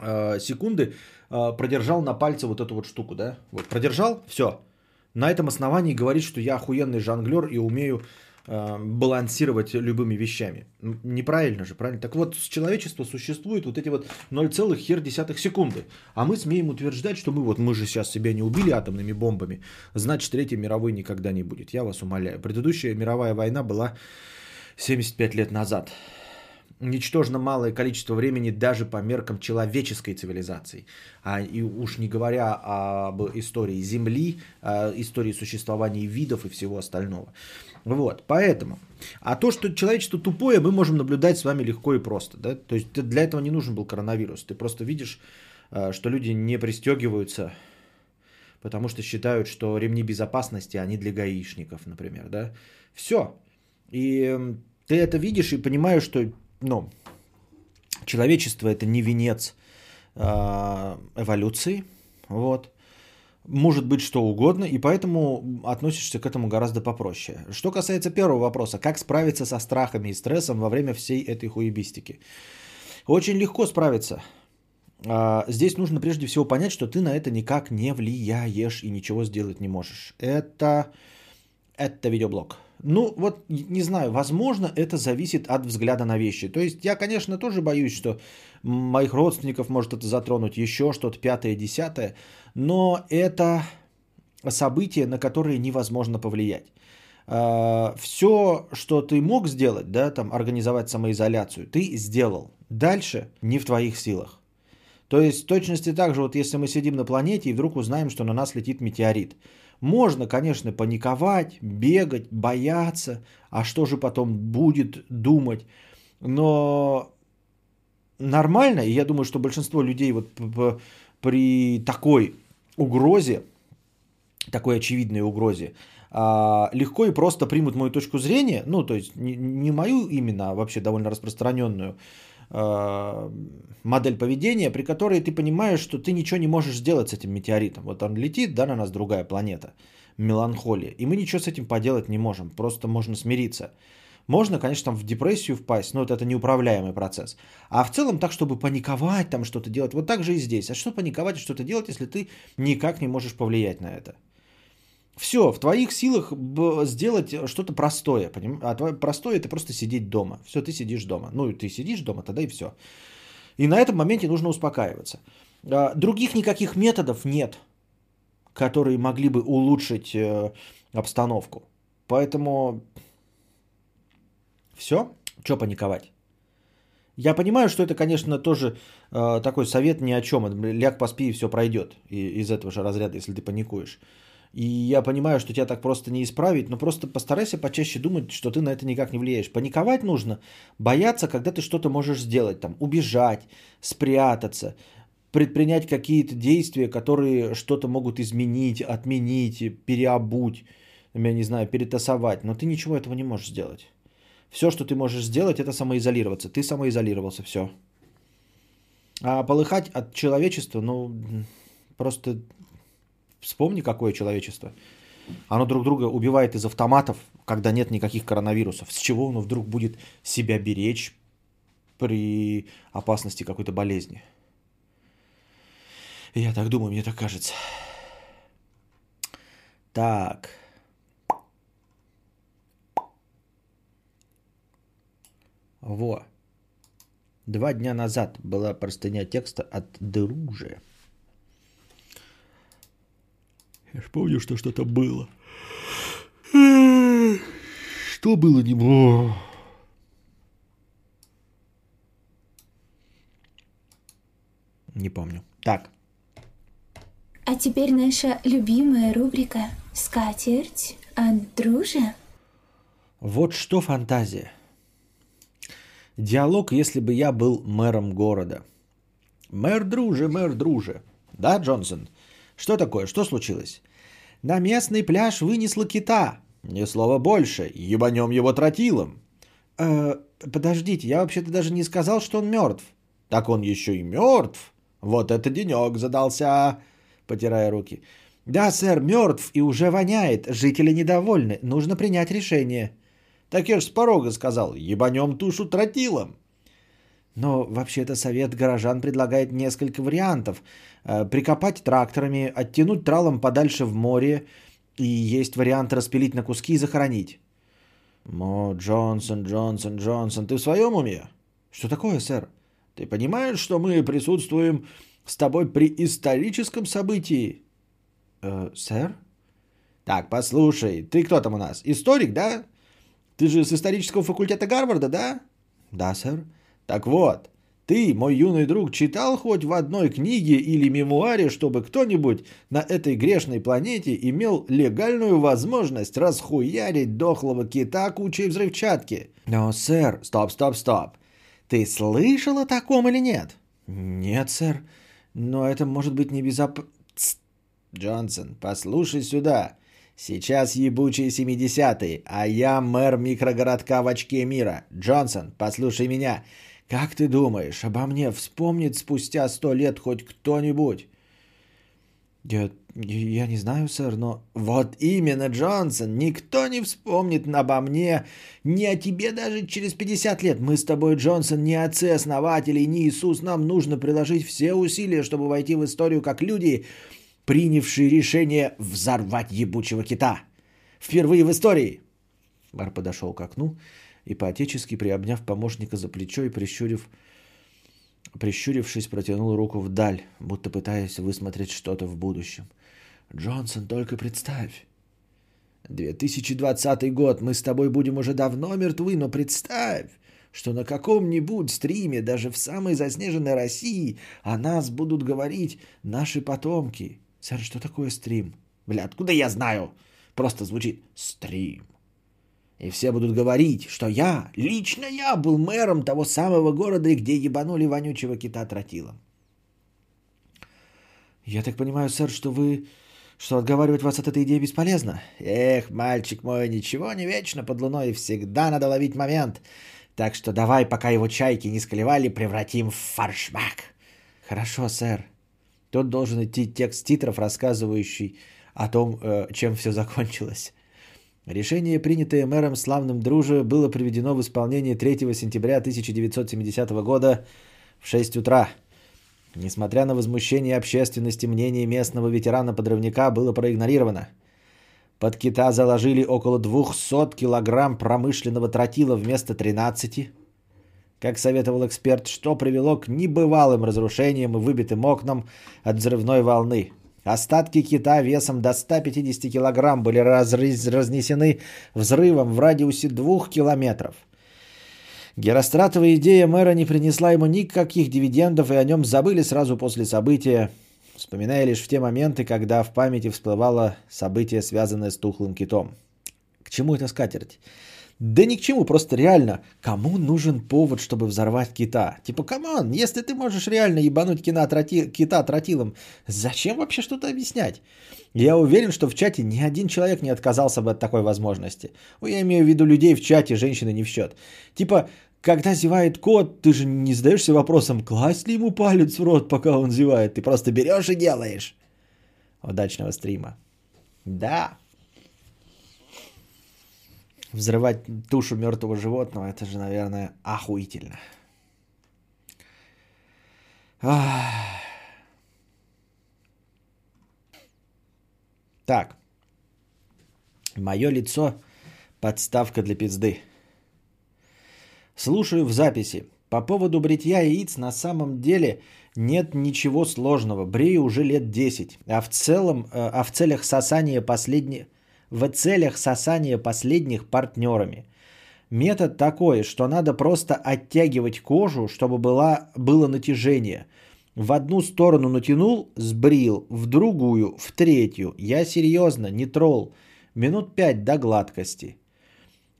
а, секунды а, продержал на пальце вот эту вот штуку, да? Вот, продержал, все. На этом основании говорит, что я охуенный жонглер и умею балансировать любыми вещами. Неправильно же, правильно? Так вот, человечество существует вот эти вот 0,1 секунды. А мы смеем утверждать, что мы вот, мы же сейчас себя не убили атомными бомбами, значит, Третьей мировой никогда не будет. Я вас умоляю. Предыдущая мировая война была 75 лет назад ничтожно малое количество времени даже по меркам человеческой цивилизации. А и уж не говоря об истории Земли, истории существования видов и всего остального. Вот, поэтому. А то, что человечество тупое, мы можем наблюдать с вами легко и просто. Да? То есть для этого не нужен был коронавирус. Ты просто видишь, а, что люди не пристегиваются, потому что считают, что ремни безопасности, они для гаишников, например. Да? Все. И ты это видишь и понимаешь, что ну, человечество это не венец э, эволюции, вот, может быть что угодно, и поэтому относишься к этому гораздо попроще. Что касается первого вопроса, как справиться со страхами и стрессом во время всей этой хуебистики? Очень легко справиться. А, здесь нужно прежде всего понять, что ты на это никак не влияешь и ничего сделать не можешь. Это, это видеоблог. Ну, вот не знаю, возможно, это зависит от взгляда на вещи. То есть я, конечно, тоже боюсь, что моих родственников может это затронуть, еще что-то, пятое, десятое. Но это события, на которые невозможно повлиять. Все, что ты мог сделать, да, там, организовать самоизоляцию, ты сделал. Дальше не в твоих силах. То есть, в точности так же, вот если мы сидим на планете и вдруг узнаем, что на нас летит метеорит. Можно, конечно, паниковать, бегать, бояться, а что же потом будет думать. Но нормально, и я думаю, что большинство людей вот при такой угрозе, такой очевидной угрозе, а, легко и просто примут мою точку зрения, ну, то есть не, мою именно, а вообще довольно распространенную а, модель поведения, при которой ты понимаешь, что ты ничего не можешь сделать с этим метеоритом. Вот он летит, да, на нас другая планета, меланхолия, и мы ничего с этим поделать не можем, просто можно смириться. Можно, конечно, там в депрессию впасть, но вот это неуправляемый процесс. А в целом так, чтобы паниковать, там что-то делать, вот так же и здесь. А что паниковать и что-то делать, если ты никак не можешь повлиять на это? Все, в твоих силах сделать что-то простое. Поним? А твое простое это просто сидеть дома. Все, ты сидишь дома. Ну, ты сидишь дома, тогда и все. И на этом моменте нужно успокаиваться. А, других никаких методов нет, которые могли бы улучшить э, обстановку. Поэтому все, что паниковать? Я понимаю, что это, конечно, тоже э, такой совет ни о чем. Ляг поспи и все пройдет. И, из этого же разряда, если ты паникуешь. И я понимаю, что тебя так просто не исправить, но просто постарайся почаще думать, что ты на это никак не влияешь. Паниковать нужно, бояться, когда ты что-то можешь сделать, там, убежать, спрятаться, предпринять какие-то действия, которые что-то могут изменить, отменить, переобуть, я не знаю, перетасовать, но ты ничего этого не можешь сделать. Все, что ты можешь сделать, это самоизолироваться. Ты самоизолировался, все. А полыхать от человечества, ну, просто Вспомни, какое человечество. Оно друг друга убивает из автоматов, когда нет никаких коронавирусов. С чего оно вдруг будет себя беречь при опасности какой-то болезни? Я так думаю, мне так кажется. Так. Во. Два дня назад была простыня текста от Друже. Я ж помню, что что-то было. Что было не было? Не помню. Так. А теперь наша любимая рубрика «Скатерть от дружи». Вот что фантазия. Диалог, если бы я был мэром города. Мэр друже, мэр друже. Да, Джонсон? Что такое? Что случилось? На местный пляж вынесло кита. Ни слова больше. Ебанем его тротилом. Э, подождите, я вообще-то даже не сказал, что он мертв. Так он еще и мертв. Вот это денек задался, потирая руки. Да, сэр, мертв и уже воняет. Жители недовольны. Нужно принять решение. Так я ж с порога сказал, ебанем тушу тротилом. Но вообще-то совет горожан предлагает несколько вариантов. Э, прикопать тракторами, оттянуть тралом подальше в море, и есть вариант распилить на куски и захоронить. Мо, Джонсон, Джонсон, Джонсон, ты в своем уме? Что такое, сэр? Ты понимаешь, что мы присутствуем с тобой при историческом событии? Э, сэр? Так, послушай, ты кто там у нас? Историк, да? Ты же с исторического факультета Гарварда, да? Да, сэр. Так вот, ты, мой юный друг, читал хоть в одной книге или мемуаре, чтобы кто-нибудь на этой грешной планете имел легальную возможность расхуярить дохлого кита кучей взрывчатки? Но, сэр, стоп, стоп, стоп. Ты слышал о таком или нет? Нет, сэр. Но это может быть не безопасно. Джонсон, послушай сюда. Сейчас ебучие 70-е, а я мэр микрогородка в очке мира. Джонсон, послушай меня. Как ты думаешь, обо мне вспомнит спустя сто лет хоть кто-нибудь? Я, я не знаю, сэр, но... Вот именно, Джонсон, никто не вспомнит обо мне, не о тебе даже через 50 лет. Мы с тобой, Джонсон, не отцы-основатели, не Иисус. Нам нужно приложить все усилия, чтобы войти в историю как люди, принявшие решение взорвать ебучего кита. Впервые в истории. Бар подошел к окну и поотечески приобняв помощника за плечо и прищурив, прищурившись, протянул руку вдаль, будто пытаясь высмотреть что-то в будущем. Джонсон, только представь. 2020 год, мы с тобой будем уже давно мертвы, но представь, что на каком-нибудь стриме, даже в самой заснеженной России, о нас будут говорить наши потомки. Сэр, что такое стрим? Бля, откуда я знаю? Просто звучит стрим. И все будут говорить, что я, лично я, был мэром того самого города, где ебанули вонючего кита тротилом. Я так понимаю, сэр, что вы... Что отговаривать вас от этой идеи бесполезно? Эх, мальчик мой, ничего не вечно под луной, всегда надо ловить момент. Так что давай, пока его чайки не склевали, превратим в фаршмак. Хорошо, сэр. Тут должен идти текст титров, рассказывающий о том, э, чем все закончилось. Решение, принятое мэром Славным Друже, было приведено в исполнение 3 сентября 1970 года в 6 утра. Несмотря на возмущение общественности, мнение местного ветерана-подрывника было проигнорировано. Под кита заложили около 200 килограмм промышленного тротила вместо 13. Как советовал эксперт, что привело к небывалым разрушениям и выбитым окнам от взрывной волны. Остатки кита весом до 150 килограмм были разнесены взрывом в радиусе двух километров. Геростратовая идея мэра не принесла ему никаких дивидендов, и о нем забыли сразу после события, вспоминая лишь в те моменты, когда в памяти всплывало событие, связанное с тухлым китом. К чему это скатерть? Да ни к чему, просто реально, кому нужен повод, чтобы взорвать кита? Типа, come on, если ты можешь реально ебануть кина троти, кита тротилом, зачем вообще что-то объяснять? Я уверен, что в чате ни один человек не отказался бы от такой возможности. Ну, я имею в виду людей в чате, женщины не в счет. Типа, когда зевает кот, ты же не задаешься вопросом, класть ли ему палец в рот, пока он зевает. Ты просто берешь и делаешь. Удачного стрима. Да, взрывать тушу мертвого животного, это же, наверное, охуительно. Так. Мое лицо – подставка для пизды. Слушаю в записи. По поводу бритья яиц на самом деле нет ничего сложного. Брею уже лет 10. А в целом, э, а в целях сосания последних в целях сосания последних партнерами. Метод такой, что надо просто оттягивать кожу, чтобы была, было натяжение. В одну сторону натянул, сбрил, в другую, в третью. Я серьезно, не тролл. Минут пять до гладкости.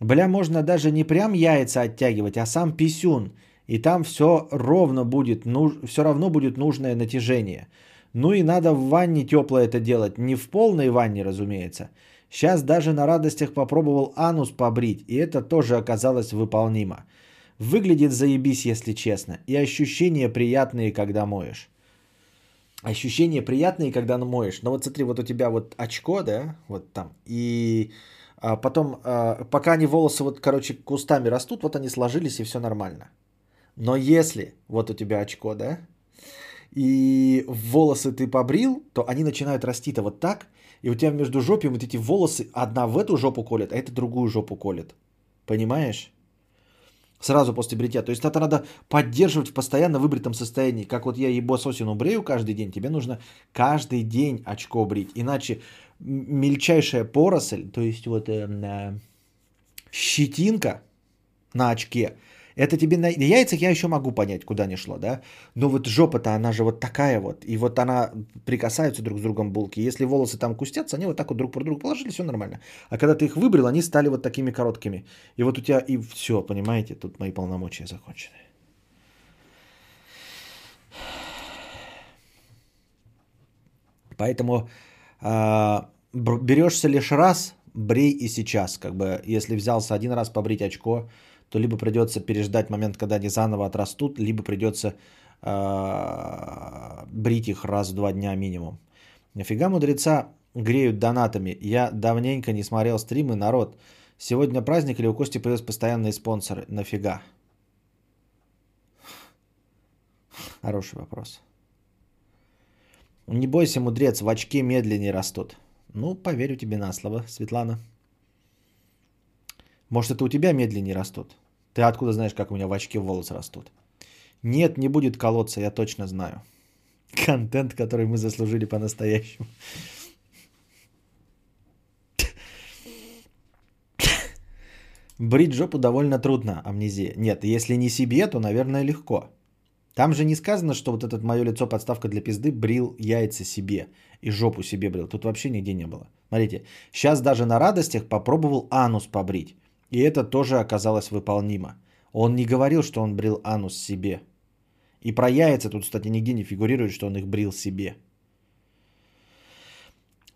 Бля, можно даже не прям яйца оттягивать, а сам писюн. И там все ровно будет, ну, все равно будет нужное натяжение. Ну и надо в ванне теплое это делать. Не в полной ванне, разумеется. Сейчас даже на радостях попробовал анус побрить, и это тоже оказалось выполнимо. Выглядит заебись, если честно. И ощущения приятные, когда моешь. Ощущения приятные, когда моешь. Но вот смотри, вот у тебя вот очко, да, вот там. И а потом, а, пока они волосы вот, короче, кустами растут, вот они сложились и все нормально. Но если вот у тебя очко, да, и волосы ты побрил, то они начинают расти-то вот так, и у тебя между жопами вот эти волосы, одна в эту жопу колет, а это другую жопу колет. Понимаешь? Сразу после бритья. То есть это надо поддерживать в постоянно выбритом состоянии. Как вот я ебососину брею каждый день, тебе нужно каждый день очко брить. Иначе мельчайшая поросль, то есть вот э, э, щетинка на очке – это тебе на яйцах я еще могу понять, куда не шло, да? Но вот жопа-то, она же вот такая вот. И вот она прикасаются друг с другом булки. Если волосы там кустятся, они вот так вот друг про друга положили, все нормально. А когда ты их выбрал, они стали вот такими короткими. И вот у тебя и все, понимаете, тут мои полномочия закончены. Поэтому э, берешься лишь раз, брей и сейчас. Как бы, если взялся один раз побрить очко, то либо придется переждать момент, когда они заново отрастут, либо придется э, брить их раз в два дня минимум. Нафига мудреца греют донатами? Я давненько не смотрел стримы, народ. Сегодня праздник или у Кости появились постоянные спонсоры? Нафига? Хороший вопрос. Не бойся, мудрец, в очке медленнее растут. Ну, поверю тебе на слово, Светлана. Может, это у тебя медленнее растут? Ты откуда знаешь, как у меня в очке волосы растут? Нет, не будет колодца, я точно знаю. Контент, который мы заслужили по-настоящему. Брить жопу довольно трудно, амнезия. Нет, если не себе, то, наверное, легко. Там же не сказано, что вот этот мое лицо подставка для пизды брил яйца себе и жопу себе брил. Тут вообще нигде не было. Смотрите, сейчас даже на радостях попробовал анус побрить. И это тоже оказалось выполнимо. Он не говорил, что он брил анус себе. И про яйца тут, кстати, нигде не фигурирует, что он их брил себе.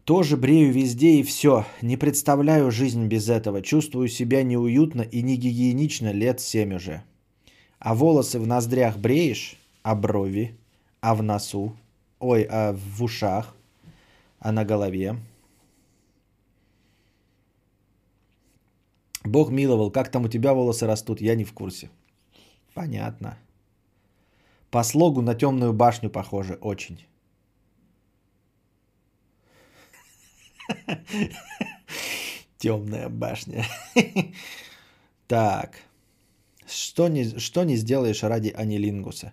Тоже брею везде и все. Не представляю жизнь без этого. Чувствую себя неуютно и не гигиенично лет семь уже. А волосы в ноздрях бреешь, а брови, а в носу, ой, а в ушах, а на голове. Бог миловал, как там у тебя волосы растут, я не в курсе. Понятно. По слогу на темную башню похоже, очень. Темная башня. Так. Что не, что не сделаешь ради анилингуса?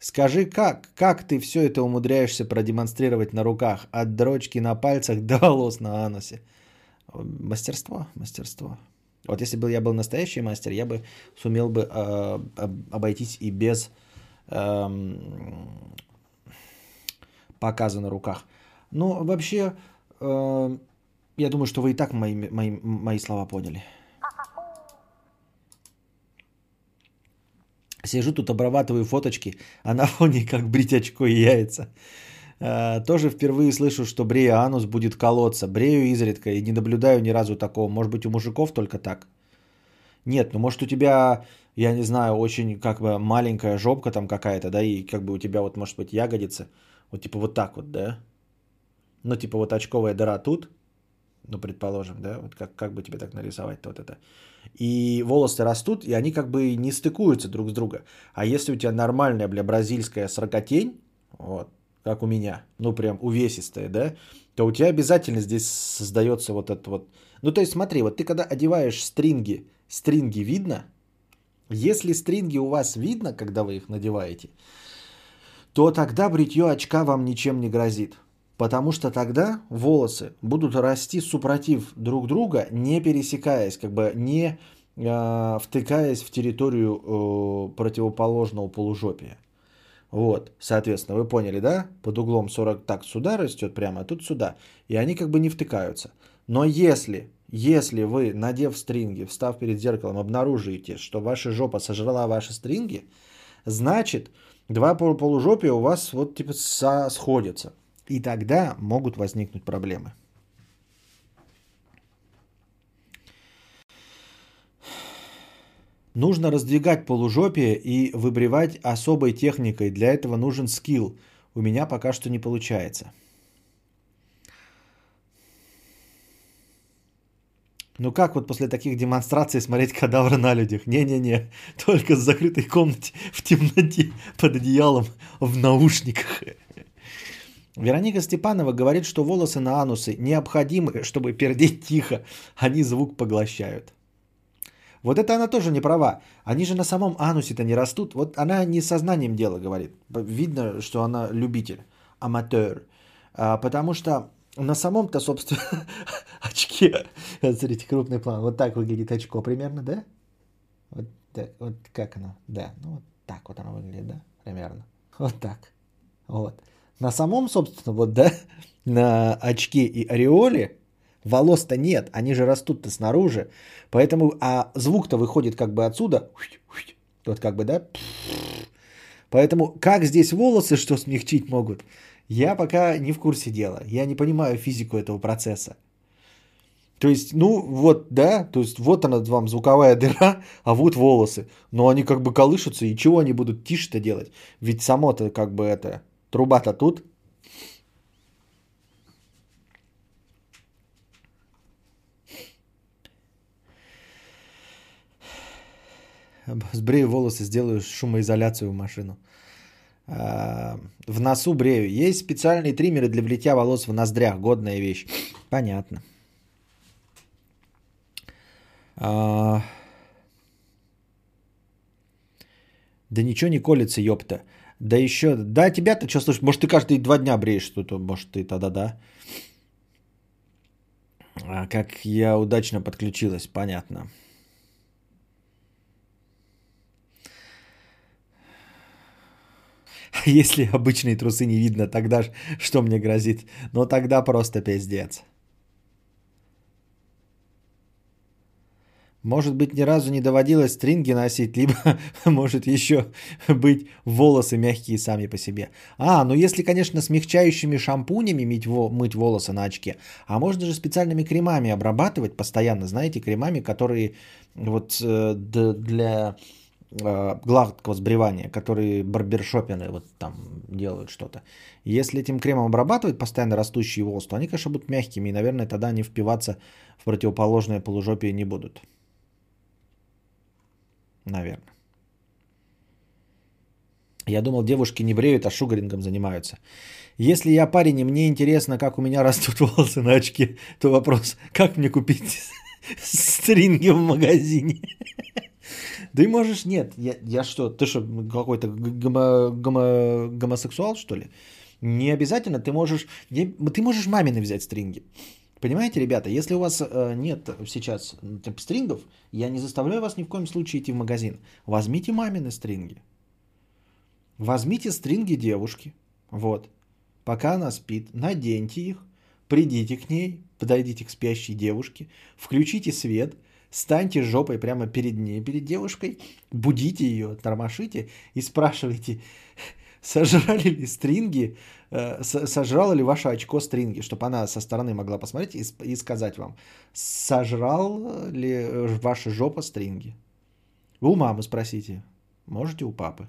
Скажи, как, как ты все это умудряешься продемонстрировать на руках, от дрочки на пальцах до волос на анусе? Мастерство, мастерство. Вот если бы я был настоящий мастер, я бы сумел бы э, обойтись и без э, показа на руках. Ну, вообще, э, я думаю, что вы и так мои, мои, мои слова поняли. Сижу тут, обрабатываю фоточки, а на фоне как брить очко и яйца. А, тоже впервые слышу, что брея анус будет колоться. Брею изредка и не наблюдаю ни разу такого. Может быть, у мужиков только так? Нет, ну может у тебя, я не знаю, очень как бы маленькая жопка там какая-то, да, и как бы у тебя вот может быть ягодица, вот типа вот так вот, да? Ну типа вот очковая дыра тут, ну предположим, да, вот как, как бы тебе так нарисовать вот это. И волосы растут, и они как бы не стыкуются друг с другом. А если у тебя нормальная, бля, бразильская сорокотень, вот, как у меня, ну прям увесистая, да, то у тебя обязательно здесь создается вот это вот. Ну то есть смотри, вот ты когда одеваешь стринги, стринги видно? Если стринги у вас видно, когда вы их надеваете, то тогда бритье очка вам ничем не грозит. Потому что тогда волосы будут расти супротив друг друга, не пересекаясь, как бы не э, втыкаясь в территорию э, противоположного полужопия. Вот, соответственно, вы поняли, да? Под углом 40 так сюда растет прямо, а тут сюда. И они как бы не втыкаются. Но если, если вы, надев стринги, встав перед зеркалом, обнаружите, что ваша жопа сожрала ваши стринги, значит, два полужопия у вас вот типа сходятся. И тогда могут возникнуть проблемы. Нужно раздвигать полужопие и выбривать особой техникой. Для этого нужен скилл. У меня пока что не получается. Ну как вот после таких демонстраций смотреть кадавры на людях? Не-не-не, только в закрытой комнате, в темноте, под одеялом, в наушниках. Вероника Степанова говорит, что волосы на анусы необходимы, чтобы пердеть тихо. Они звук поглощают. Вот это она тоже не права. Они же на самом анусе-то не растут. Вот она не сознанием дела говорит. Видно, что она любитель, аматер. А, потому что на самом-то, собственно, очке, смотрите, крупный план, вот так выглядит очко примерно, да? Вот, так, вот как оно, да, ну вот так вот оно выглядит, да, примерно. Вот так, вот. На самом, собственно, вот, да, на очке и ореоле волос-то нет, они же растут-то снаружи, поэтому, а звук-то выходит как бы отсюда, вот как бы, да, поэтому как здесь волосы что смягчить могут, я пока не в курсе дела, я не понимаю физику этого процесса. То есть, ну вот, да, то есть вот она вам звуковая дыра, а вот волосы. Но они как бы колышутся, и чего они будут тише-то делать? Ведь само-то как бы это, Труба-то тут. Сбрею волосы, сделаю шумоизоляцию в машину. А, в носу брею. Есть специальные триммеры для бритья волос в ноздрях. Годная вещь. Понятно. А, да ничего не колется, ёпта. Да еще, да, тебя-то что слушай, может, ты каждые два дня бреешь что-то, может, ты тогда, да. А как я удачно подключилась, понятно. если обычные трусы не видно, тогда что мне грозит? Ну тогда просто пиздец. Может быть, ни разу не доводилось стринги носить, либо может еще быть волосы мягкие сами по себе. А, ну если, конечно, смягчающими шампунями мыть, мыть волосы на очке, а можно же специальными кремами обрабатывать постоянно, знаете, кремами, которые вот э, для гладкого сбривания, которые барбершопины вот там делают что-то. Если этим кремом обрабатывать постоянно растущие волосы, то они, конечно, будут мягкими, и, наверное, тогда они впиваться в противоположное полужопие не будут. Наверное. Я думал, девушки не бреют, а шугарингом занимаются. Если я парень, и мне интересно, как у меня растут волосы на очке, то вопрос, как мне купить стринги в магазине? И можешь, нет, я, я что, ты что, какой-то гомо, гомо, гомосексуал, что ли? Не обязательно, ты можешь, не, ты можешь мамины взять стринги. Понимаете, ребята, если у вас э, нет сейчас стрингов, я не заставляю вас ни в коем случае идти в магазин. Возьмите мамины стринги. Возьмите стринги девушки. Вот. Пока она спит, наденьте их, придите к ней, подойдите к спящей девушке, включите свет, станьте жопой прямо перед ней, перед девушкой, будите ее, тормошите и спрашивайте, сожрали ли стринги, э, сожрало ли ваше очко стринги, чтобы она со стороны могла посмотреть и, сказать вам, сожрал ли ваша жопа стринги. Вы у мамы спросите, можете у папы.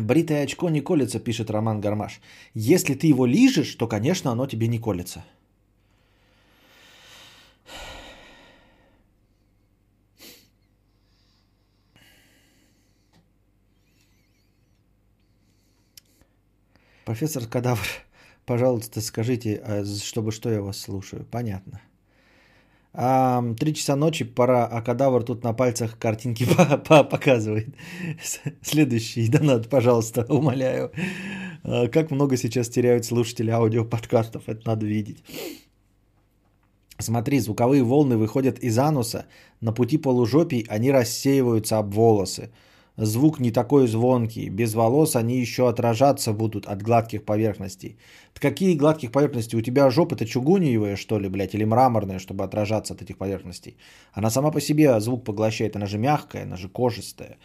Бритое очко не колется, пишет Роман Гармаш. Если ты его лижешь, то, конечно, оно тебе не колется. Профессор Кадавр, пожалуйста, скажите, а чтобы что я вас слушаю. Понятно. Три часа ночи, пора, а кадавр тут на пальцах картинки показывает. Следующий донат, пожалуйста, умоляю. А, как много сейчас теряют слушатели аудиоподкастов, это надо видеть. Смотри, звуковые волны выходят из ануса, на пути полужопий они рассеиваются об волосы звук не такой звонкий. Без волос они еще отражаться будут от гладких поверхностей. Какие гладких поверхностей? У тебя жопа-то чугуниевая, что ли, блядь, или мраморная, чтобы отражаться от этих поверхностей? Она сама по себе звук поглощает, она же мягкая, она же кожистая.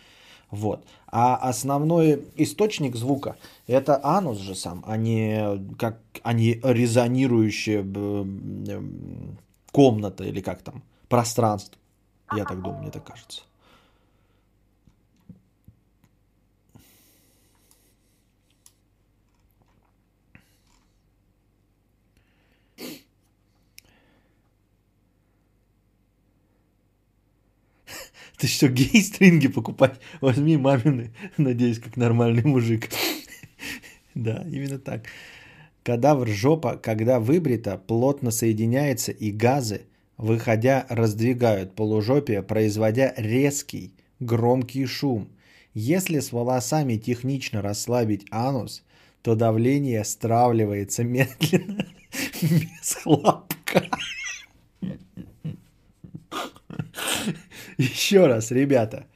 Вот. А основной источник звука – это анус же сам, а не, как, а не резонирующая комната или как там, пространство. Я так думаю, мне так кажется. Ты что, гей-стринги покупать? Возьми мамины, надеюсь, как нормальный мужик. Да, именно так. Кадавр жопа, когда выбрита, плотно соединяется и газы, выходя, раздвигают полужопие, производя резкий, громкий шум. Если с волосами технично расслабить анус, то давление стравливается медленно, без хлопка. Еще раз, ребята,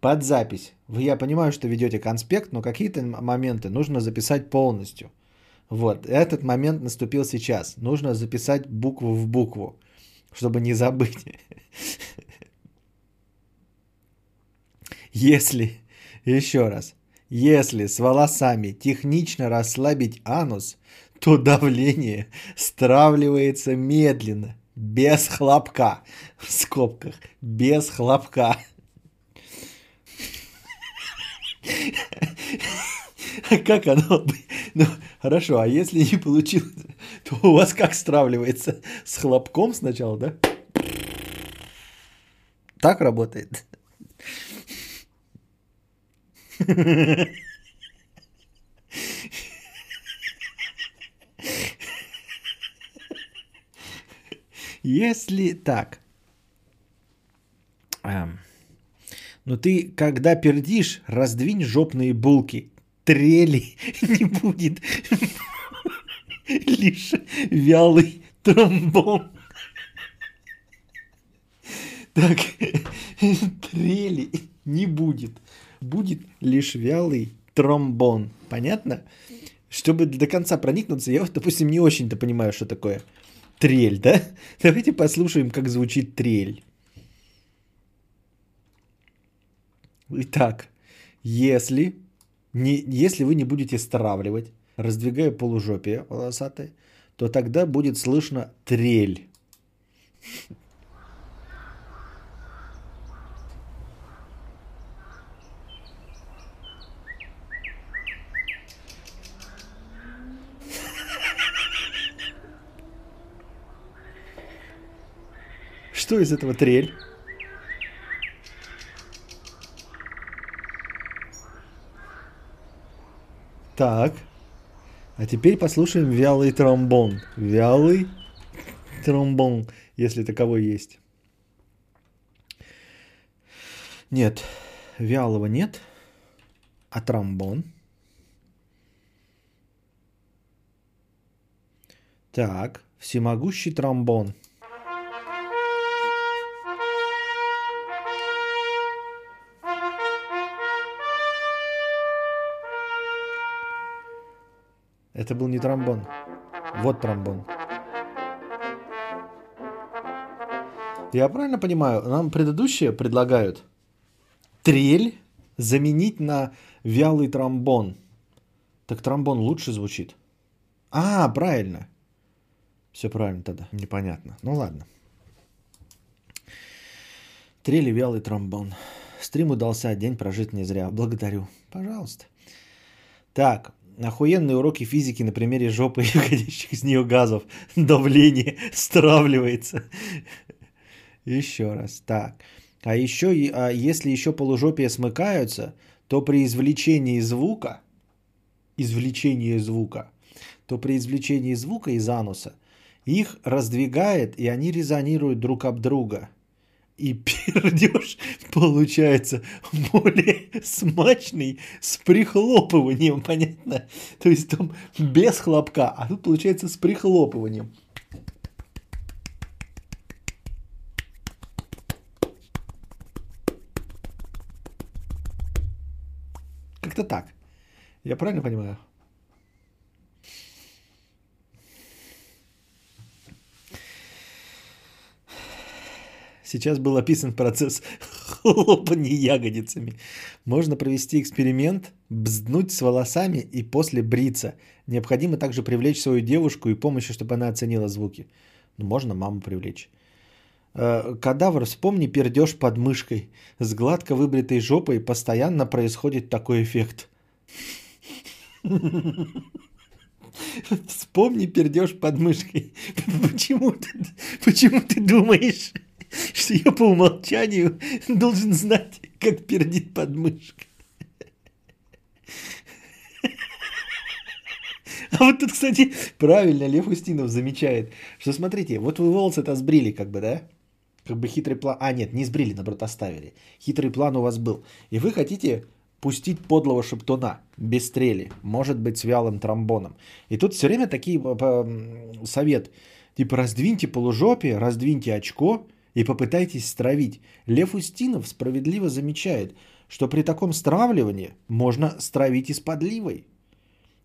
под запись. Я понимаю, что ведете конспект, но какие-то моменты нужно записать полностью. Вот, этот момент наступил сейчас. Нужно записать букву в букву, чтобы не забыть. Если, еще раз, если с волосами технично расслабить анус, то давление стравливается медленно – без хлопка. В скобках. Без хлопка. Как оно? Ну, хорошо, а если не получилось, то у вас как стравливается? С хлопком сначала, да? Так работает. Если так, эм, ну ты, когда пердишь, раздвинь жопные булки. Трели не будет. Лишь вялый тромбон. Так, трели не будет. Будет лишь вялый тромбон. Понятно? Чтобы до конца проникнуться, я допустим, не очень-то понимаю, что такое трель, да? Давайте послушаем, как звучит трель. Итак, если, не, если вы не будете стравливать, раздвигая полужопие волосатое, то тогда будет слышно трель. Что из этого трель? Так. А теперь послушаем вялый тромбон. Вялый тромбон, если таковой есть. Нет, вялого нет, а тромбон. Так, всемогущий тромбон – Это был не тромбон. Вот тромбон. Я правильно понимаю, нам предыдущие предлагают трель заменить на вялый тромбон. Так тромбон лучше звучит. А, правильно. Все правильно тогда. Непонятно. Ну ладно. Трели вялый тромбон. Стрим удался, день прожит не зря. Благодарю. Пожалуйста. Так, Охуенные уроки физики на примере жопы и выходящих из нее газов. Давление стравливается. Еще раз. Так. А еще, а если еще полужопия смыкаются, то при извлечении звука, извлечении звука, то при извлечении звука из ануса их раздвигает, и они резонируют друг об друга и пердеж получается более смачный с прихлопыванием, понятно? То есть там без хлопка, а тут получается с прихлопыванием. Как-то так. Я правильно понимаю? Сейчас был описан процесс хлопания ягодицами. Можно провести эксперимент, бзднуть с волосами и после бриться. Необходимо также привлечь свою девушку и помощь, чтобы она оценила звуки. Ну, можно маму привлечь. Э, кадавр, вспомни пердеж под мышкой. С гладко выбритой жопой постоянно происходит такой эффект. Вспомни пердеж под мышкой. Почему ты, почему ты думаешь, что я по умолчанию должен знать, как пердит подмышка. А вот тут, кстати, правильно Лев Устинов замечает, что смотрите, вот вы волосы-то сбрили как бы, да? Как бы хитрый план... А, нет, не сбрили, наоборот, оставили. Хитрый план у вас был. И вы хотите пустить подлого шептуна без стрели, может быть, с вялым тромбоном. И тут все время такие совет. Типа раздвиньте полужопие, раздвиньте очко, и попытайтесь стравить. Лев Устинов справедливо замечает, что при таком стравливании можно стравить и с подливой.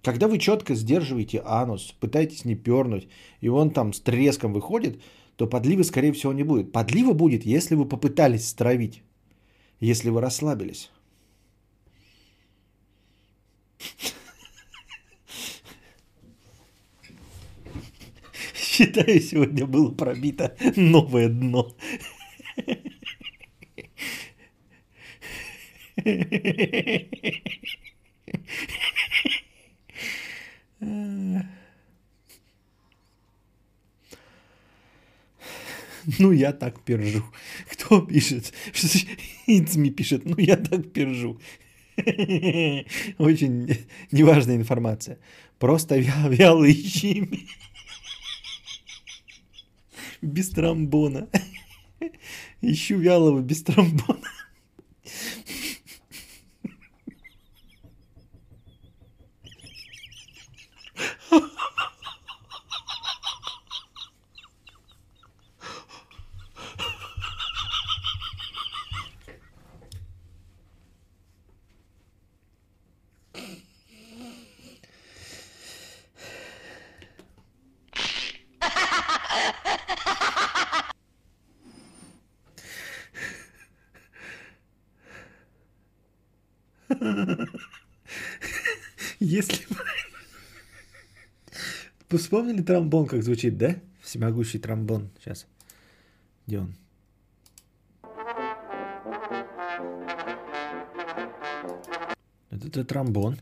Когда вы четко сдерживаете анус, пытаетесь не пернуть, и он там с треском выходит, то подливы, скорее всего, не будет. Подлива будет, если вы попытались стравить, если вы расслабились. Считаю, сегодня было пробито новое дно. Ну, я так пержу. Кто пишет? Инцми пишет, ну, я так пержу. Очень неважная информация. Просто вялый щими без тромбона. Ищу вялого без тромбона. Если бы... Вспомнили тромбон, как звучит, да? Всемогущий тромбон. Сейчас. Где он? Это, тромбон.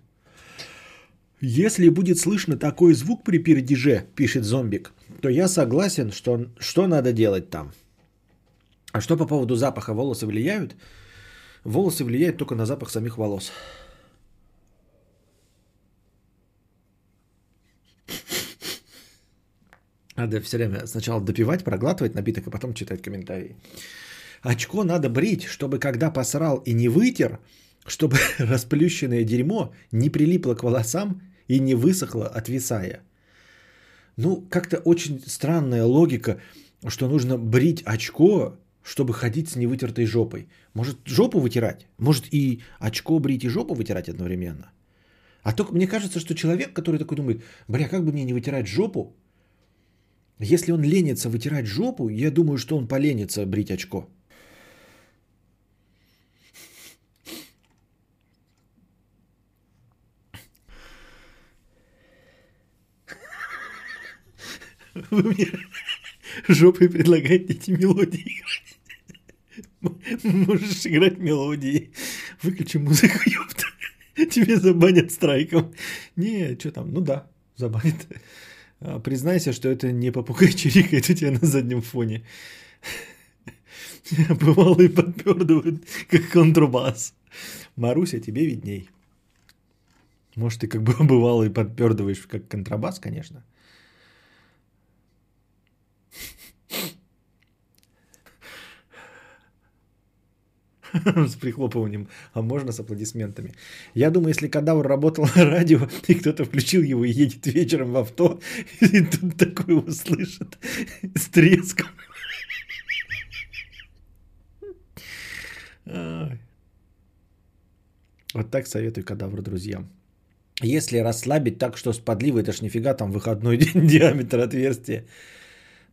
Если будет слышно такой звук при пердеже, пишет зомбик, то я согласен, что, что надо делать там. А что по поводу запаха волосы влияют? Волосы влияют только на запах самих волос. Надо все время сначала допивать, проглатывать напиток, а потом читать комментарии. Очко надо брить, чтобы когда посрал и не вытер, чтобы расплющенное дерьмо не прилипло к волосам и не высохло, отвисая. Ну, как-то очень странная логика, что нужно брить очко, чтобы ходить с невытертой жопой. Может, жопу вытирать? Может, и очко брить, и жопу вытирать одновременно? А только мне кажется, что человек, который такой думает, бля, как бы мне не вытирать жопу, если он ленится вытирать жопу, я думаю, что он поленится брить очко. Вы мне жопой предлагаете эти мелодии. Можешь играть мелодии. Выключи музыку, ёпта. Тебе забанят страйком. Не, что там, ну да, забанят. А, признайся, что это не попугай чирикает у тебя на заднем фоне. Бывалые подпердывают, как контрабас. Маруся, тебе видней. Может, ты как бы бывалый подпердываешь, как контрабас, конечно. с прихлопыванием, а можно с аплодисментами. Я думаю, если кадавр работал на радио, и кто-то включил его и едет вечером в авто, и тут такое услышит с треском. Вот так советую кадавру друзьям. Если расслабить так, что с подливой, это ж нифига там выходной диаметр отверстия.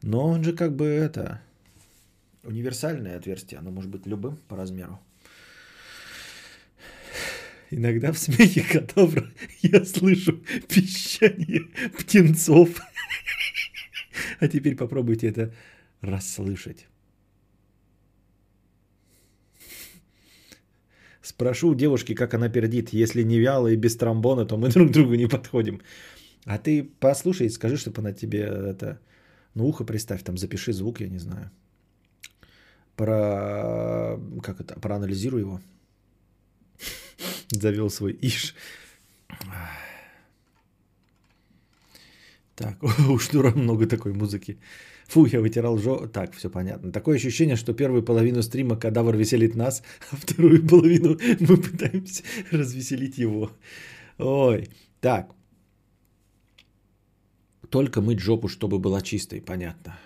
Но он же как бы это универсальное отверстие, оно может быть любым по размеру. Иногда в смехе котов я слышу пищание птенцов. А теперь попробуйте это расслышать. Спрошу у девушки, как она пердит. Если не вяло и без тромбона, то мы друг другу не подходим. А ты послушай и скажи, чтобы она тебе это... Ну, ухо приставь, там запиши звук, я не знаю про... Как это? Проанализирую его. Завел свой иш. Так, у Шнура много такой музыки. Фу, я вытирал жо... Так, все понятно. Такое ощущение, что первую половину стрима кадавр веселит нас, а вторую половину мы пытаемся развеселить его. Ой, так. Только мыть жопу, чтобы была чистой, понятно.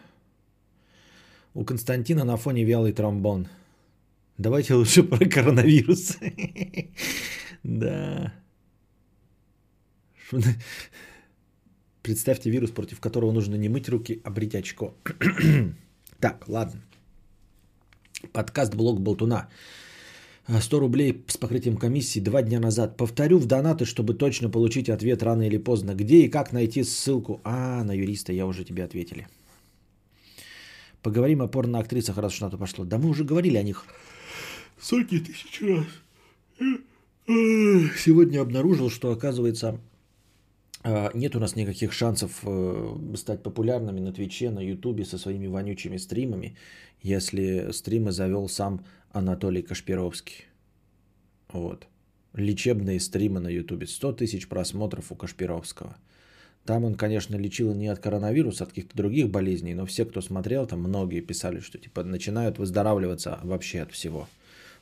У Константина на фоне вялый тромбон. Давайте лучше про коронавирус. Да. Представьте вирус, против которого нужно не мыть руки, а брить очко. так, ладно. Подкаст «Блог Болтуна». 100 рублей с покрытием комиссии два дня назад. Повторю в донаты, чтобы точно получить ответ рано или поздно. Где и как найти ссылку? А, на юриста я уже тебе ответили. Поговорим о порноактрисах, раз уж на то пошло. Да мы уже говорили о них сотни тысяч раз. Сегодня обнаружил, что, оказывается, а, нет у нас никаких шансов э, стать популярными на Твиче, на Ютубе со своими вонючими стримами, если стримы завел сам Анатолий Кашпировский. Вот. Лечебные стримы на Ютубе. 100 тысяч просмотров у Кашпировского – там он, конечно, лечил не от коронавируса, а от каких-то других болезней, но все, кто смотрел, там многие писали, что типа начинают выздоравливаться вообще от всего,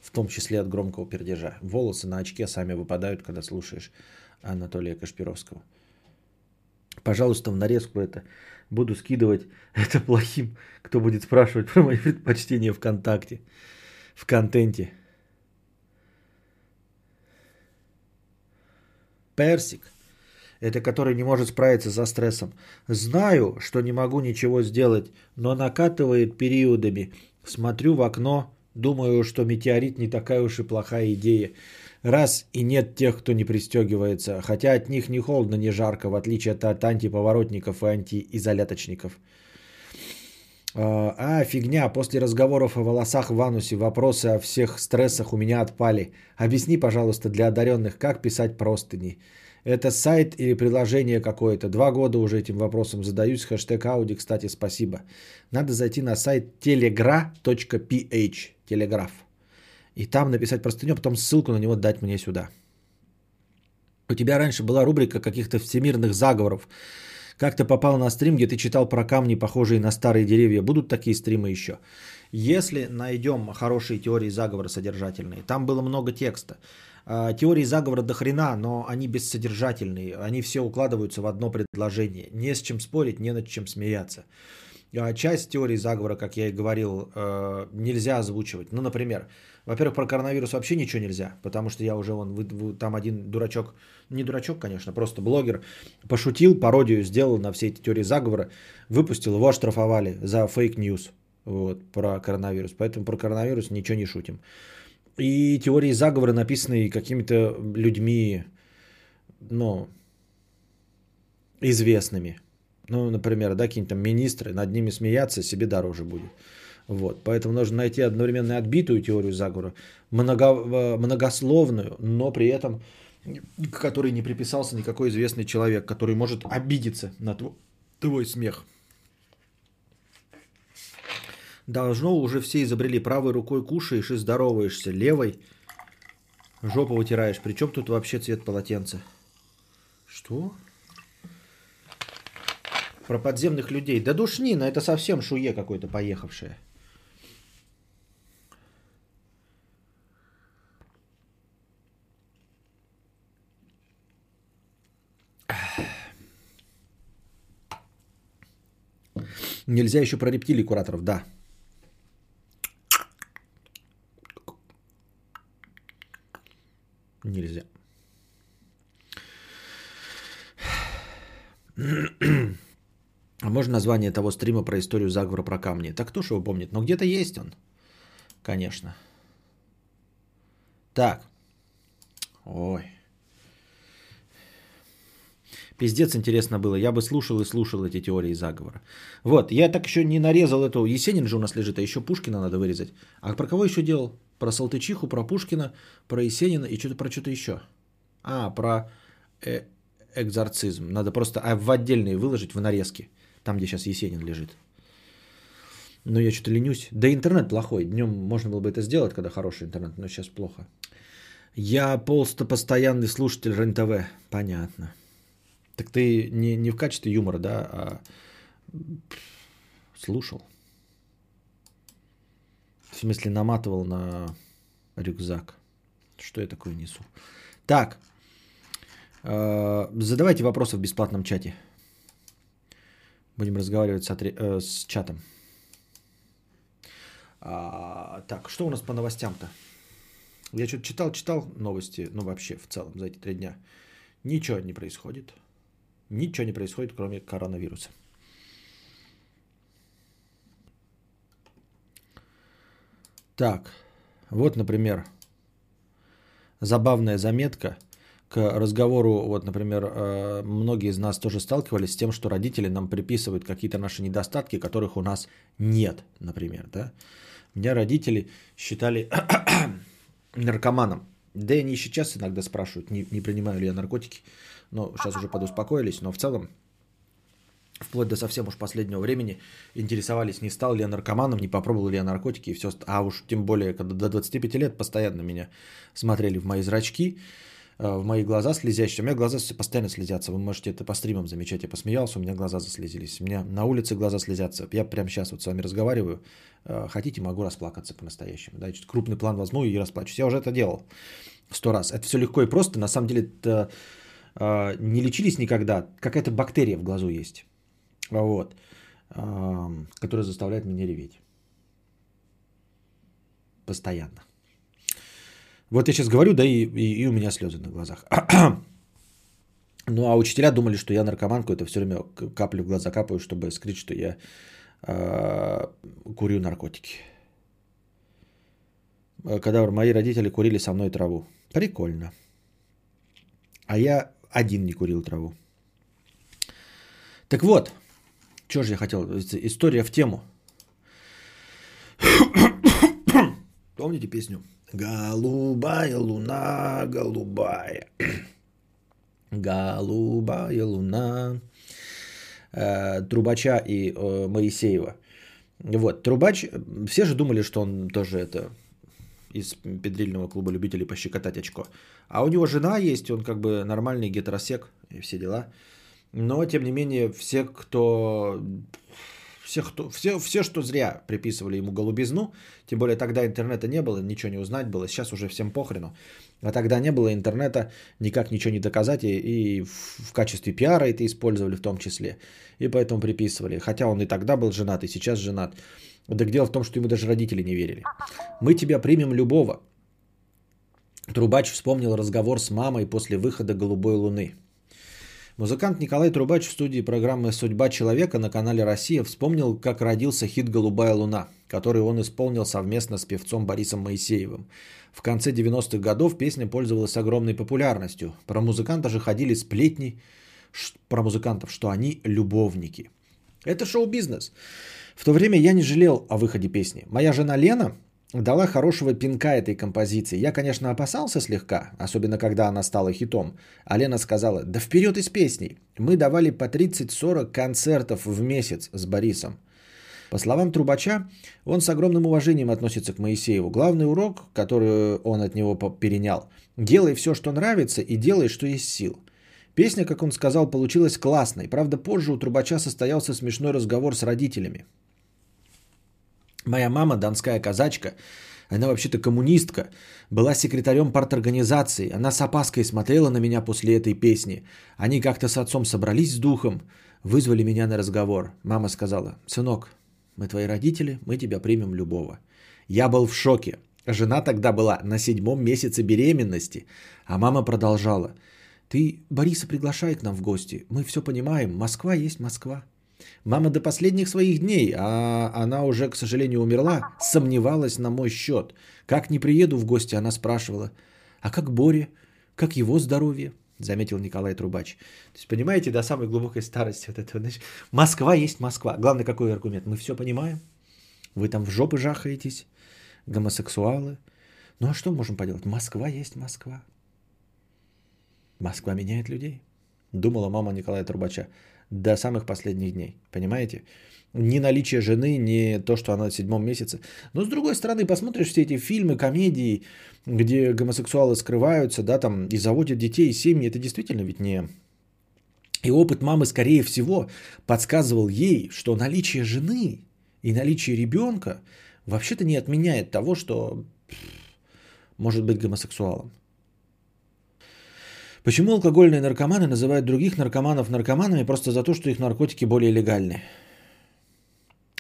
в том числе от громкого пердежа. Волосы на очке сами выпадают, когда слушаешь Анатолия Кашпировского. Пожалуйста, в нарезку это буду скидывать это плохим, кто будет спрашивать про мои предпочтения ВКонтакте, в контенте. Персик – это который не может справиться со стрессом. Знаю, что не могу ничего сделать, но накатывает периодами. Смотрю в окно Думаю, что метеорит не такая уж и плохая идея. Раз и нет тех, кто не пристегивается, хотя от них ни холодно, ни жарко, в отличие от антиповоротников и антиизоляточников. А, а, фигня, после разговоров о волосах в анусе вопросы о всех стрессах у меня отпали. Объясни, пожалуйста, для одаренных, как писать простыни. Это сайт или приложение какое-то. Два года уже этим вопросом задаюсь. Хэштег Ауди, кстати, спасибо. Надо зайти на сайт telegra.ph. Телеграф. И там написать простыню, потом ссылку на него дать мне сюда. У тебя раньше была рубрика каких-то всемирных заговоров. Как ты попал на стрим, где ты читал про камни, похожие на старые деревья? Будут такие стримы еще? Если найдем хорошие теории заговора содержательные, там было много текста. А, теории заговора до хрена, но они бессодержательные. Они все укладываются в одно предложение. Не с чем спорить, не над чем смеяться. А, часть теории заговора, как я и говорил, э, нельзя озвучивать. Ну, например, во-первых, про коронавирус вообще ничего нельзя, потому что я уже вон, там один дурачок, не дурачок, конечно, просто блогер, пошутил, пародию сделал на все эти теории заговора, выпустил, его оштрафовали за fake news вот, про коронавирус. Поэтому про коронавирус ничего не шутим. И теории заговора, написанные какими-то людьми, ну, известными. Ну, например, да, какие-нибудь там министры, над ними смеяться себе дороже будет. Вот, поэтому нужно найти одновременно отбитую теорию заговора, много, э, многословную, но при этом к которой не приписался никакой известный человек, который может обидеться на твой, твой смех. Должно уже все изобрели. Правой рукой кушаешь и здороваешься. Левой жопу вытираешь. Причем тут вообще цвет полотенца? Что? Про подземных людей. Да душнина, это совсем шуе какой-то поехавшее. Нельзя еще про рептилий кураторов, да. Нельзя. А можно название того стрима про историю заговора про камни? Так кто же его помнит? Но где-то есть он. Конечно. Так. Ой. Пиздец интересно было. Я бы слушал и слушал эти теории заговора. Вот, я так еще не нарезал эту. Есенин же у нас лежит, а еще Пушкина надо вырезать. А про кого еще делал? Про Салтычиху, про Пушкина, про Есенина и что-то про что-то еще. А, про э- экзорцизм. Надо просто а, в отдельные выложить в нарезки. Там, где сейчас Есенин лежит. Но я что-то ленюсь. Да интернет плохой. Днем можно было бы это сделать, когда хороший интернет, но сейчас плохо. Я полста постоянный слушатель РЕН-ТВ. Понятно. Так ты не, не в качестве юмора, да, а слушал. В смысле, наматывал на рюкзак. Что я такое несу? Так. Э, задавайте вопросы в бесплатном чате. Будем разговаривать с, отре... э, с чатом. А, так, что у нас по новостям-то? Я что-то читал, читал новости, ну вообще в целом за эти три дня. Ничего не происходит. Ничего не происходит, кроме коронавируса. Так, вот, например, забавная заметка к разговору, вот, например, э, многие из нас тоже сталкивались с тем, что родители нам приписывают какие-то наши недостатки, которых у нас нет, например, да. Меня родители считали наркоманом. Да и они сейчас иногда спрашивают, не, не принимаю ли я наркотики. Но сейчас уже подуспокоились, но в целом вплоть до совсем уж последнего времени интересовались, не стал ли я наркоманом, не попробовал ли я наркотики и все. А уж тем более, когда до 25 лет постоянно меня смотрели в мои зрачки, э, в мои глаза слезящие. У меня глаза постоянно слезятся. Вы можете это по стримам замечать. Я посмеялся, у меня глаза заслезились. У меня на улице глаза слезятся. Я прямо сейчас вот с вами разговариваю. Э, хотите, могу расплакаться по-настоящему. Да, крупный план возьму и расплачусь. Я уже это делал сто раз. Это все легко и просто. На самом деле это не лечились никогда. Какая-то бактерия в глазу есть. Вот. Э, которая заставляет меня реветь. Постоянно. Вот я сейчас говорю, да, и, и, и у меня слезы на глазах. ну, а учителя думали, что я наркоман какой-то, все время капли в глаза капаю, чтобы скрыть, что я э, курю наркотики. э, когда мои родители курили со мной траву. Прикольно. А я один не курил траву. Так вот, что же я хотел? История в тему. Помните песню? Голубая луна, голубая. Голубая луна. Э, Трубача и э, Моисеева. Вот, Трубач, все же думали, что он тоже это из педрильного клуба любителей пощекотать очко. А у него жена есть, он как бы нормальный гетеросек и все дела. Но, тем не менее, все, кто... Все, кто, все, все, что зря приписывали ему голубизну, тем более тогда интернета не было, ничего не узнать было, сейчас уже всем похрену. А тогда не было интернета, никак ничего не доказать, и, и в качестве пиара это использовали в том числе. И поэтому приписывали. Хотя он и тогда был женат, и сейчас женат. Так дело в том, что ему даже родители не верили. Мы тебя примем любого. Трубач вспомнил разговор с мамой после выхода «Голубой луны». Музыкант Николай Трубач в студии программы «Судьба человека» на канале «Россия» вспомнил, как родился хит «Голубая луна», который он исполнил совместно с певцом Борисом Моисеевым. В конце 90-х годов песня пользовалась огромной популярностью. Про музыканта же ходили сплетни про музыкантов, что они любовники. Это шоу-бизнес. В то время я не жалел о выходе песни. Моя жена Лена дала хорошего пинка этой композиции. Я, конечно, опасался слегка, особенно когда она стала хитом. А Лена сказала, да вперед из песней. Мы давали по 30-40 концертов в месяц с Борисом. По словам Трубача, он с огромным уважением относится к Моисееву. Главный урок, который он от него перенял – делай все, что нравится, и делай, что есть сил. Песня, как он сказал, получилась классной. Правда, позже у Трубача состоялся смешной разговор с родителями. Моя мама, донская казачка, она вообще-то коммунистка, была секретарем парторганизации. Она с опаской смотрела на меня после этой песни. Они как-то с отцом собрались с духом, вызвали меня на разговор. Мама сказала, сынок, мы твои родители, мы тебя примем любого. Я был в шоке. Жена тогда была на седьмом месяце беременности, а мама продолжала. Ты Бориса приглашай к нам в гости. Мы все понимаем. Москва есть Москва. Мама до последних своих дней, а она уже, к сожалению, умерла, сомневалась на мой счет. Как не приеду в гости, она спрашивала, а как Боре, как его здоровье? Заметил Николай Трубач. То есть, понимаете, до самой глубокой старости вот это. Значит, Москва есть Москва. Главное, какой аргумент? Мы все понимаем. Вы там в жопы жахаетесь, гомосексуалы. Ну а что можем поделать? Москва есть Москва. Москва меняет людей. Думала мама Николая Трубача до самых последних дней. Понимаете? Ни наличие жены, ни то, что она в седьмом месяце. Но с другой стороны, посмотришь все эти фильмы, комедии, где гомосексуалы скрываются, да, там, и заводят детей, и семьи, это действительно ведь не... И опыт мамы, скорее всего, подсказывал ей, что наличие жены и наличие ребенка вообще-то не отменяет того, что может быть гомосексуалом. Почему алкогольные наркоманы называют других наркоманов наркоманами просто за то, что их наркотики более легальны?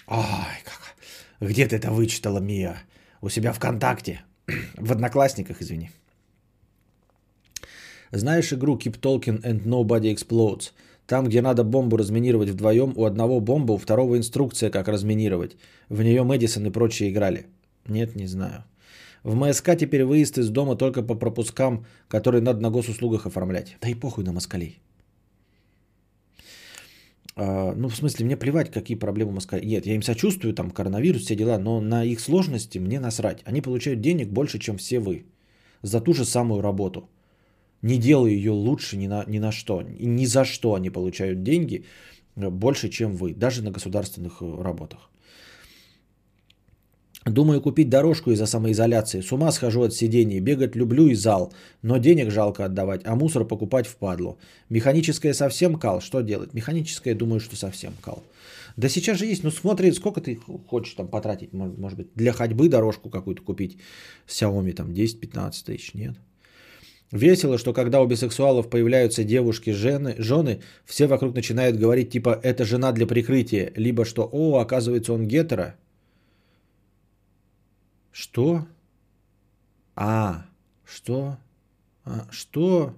Ай, как... Где ты это вычитала, Мия? У себя ВКонтакте. В Одноклассниках, извини. Знаешь игру Keep Talking and Nobody Explodes? Там, где надо бомбу разминировать вдвоем, у одного бомба, у второго инструкция, как разминировать. В нее Мэдисон и прочие играли. Нет, не знаю. В МСК теперь выезд из дома только по пропускам, которые надо на госуслугах оформлять. Да и похуй на москалей. А, ну, в смысле, мне плевать, какие проблемы москалей. Нет, я им сочувствую, там, коронавирус, все дела, но на их сложности мне насрать. Они получают денег больше, чем все вы. За ту же самую работу. Не делая ее лучше ни на, ни на что. И ни за что они получают деньги больше, чем вы. Даже на государственных э, работах. Думаю купить дорожку из-за самоизоляции. С ума схожу от сидений. Бегать люблю и зал. Но денег жалко отдавать, а мусор покупать впадло. Механическое совсем кал. Что делать? Механическое, думаю, что совсем кал. Да сейчас же есть. Ну смотри, сколько ты хочешь там потратить. Может быть, для ходьбы дорожку какую-то купить. Xiaomi там 10-15 тысяч. Нет. Весело, что когда у бисексуалов появляются девушки, жены, жены, все вокруг начинают говорить типа «это жена для прикрытия», либо что «о, оказывается он гетеро», что? А, что? А, что?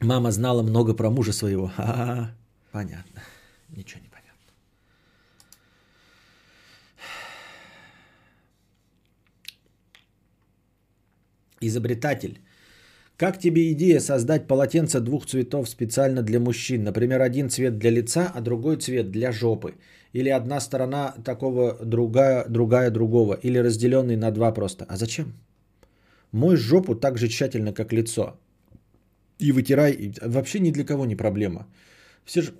Мама знала много про мужа своего. А-а-а. Понятно. Ничего не понятно. Изобретатель. Как тебе идея создать полотенце двух цветов специально для мужчин? Например, один цвет для лица, а другой цвет для жопы. Или одна сторона такого, другая, другая другого. Или разделенный на два просто. А зачем? Мой жопу так же тщательно, как лицо. И вытирай. Вообще ни для кого не проблема. Все же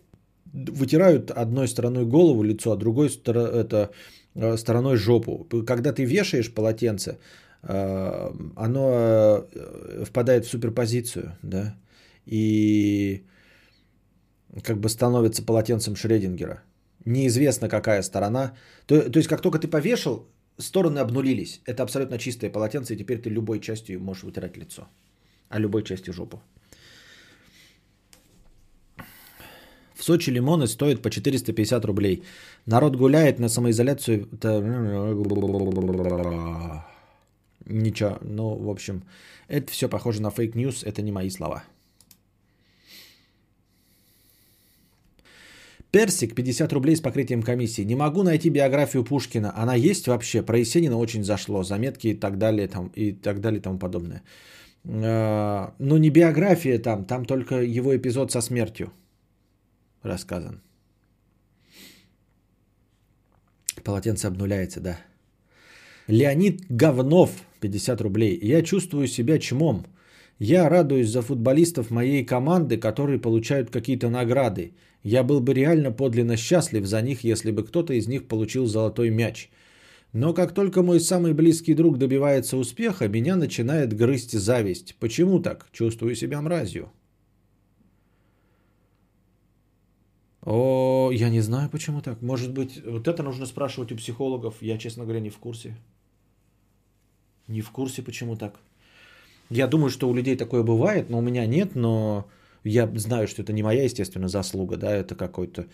вытирают одной стороной голову, лицо, а другой это, э, стороной жопу. Когда ты вешаешь полотенце, оно э, впадает в суперпозицию, да, и как бы становится полотенцем Шредингера. Неизвестно, какая сторона. То, то есть, как только ты повешал, стороны обнулились. Это абсолютно чистое полотенце, и теперь ты любой частью можешь вытирать лицо, а любой частью жопу. В Сочи лимоны стоят по 450 рублей. Народ гуляет на самоизоляцию. Ничего, ну, в общем, это все похоже на fake news, это не мои слова. Персик, 50 рублей с покрытием комиссии. Не могу найти биографию Пушкина. Она есть вообще? Про Есенина очень зашло. Заметки и так далее, там, и так далее и тому подобное. А, Но ну, не биография там, там только его эпизод со смертью рассказан. Полотенце обнуляется, да. Леонид Говнов, 50 рублей. Я чувствую себя чмом. Я радуюсь за футболистов моей команды, которые получают какие-то награды. Я был бы реально подлинно счастлив за них, если бы кто-то из них получил золотой мяч. Но как только мой самый близкий друг добивается успеха, меня начинает грызть зависть. Почему так? Чувствую себя мразью. О, я не знаю, почему так. Может быть, вот это нужно спрашивать у психологов. Я, честно говоря, не в курсе. Не в курсе, почему так. Я думаю, что у людей такое бывает, но у меня нет, но я знаю, что это не моя, естественно, заслуга, да, это какое-то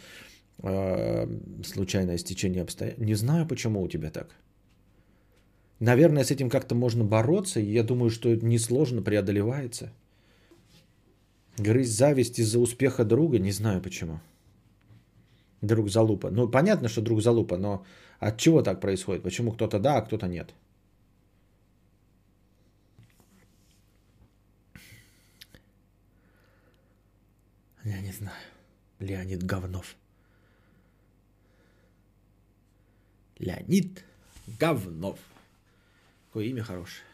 э, случайное стечение обстоятельств. Не знаю, почему у тебя так. Наверное, с этим как-то можно бороться, и я думаю, что несложно преодолевается. Грызть зависть из-за успеха друга, не знаю почему. Друг залупа. Ну, понятно, что друг залупа, но от чего так происходит? Почему кто-то да, а кто-то нет? Я не знаю. Леонид Говнов. Леонид Говнов. Какое имя хорошее.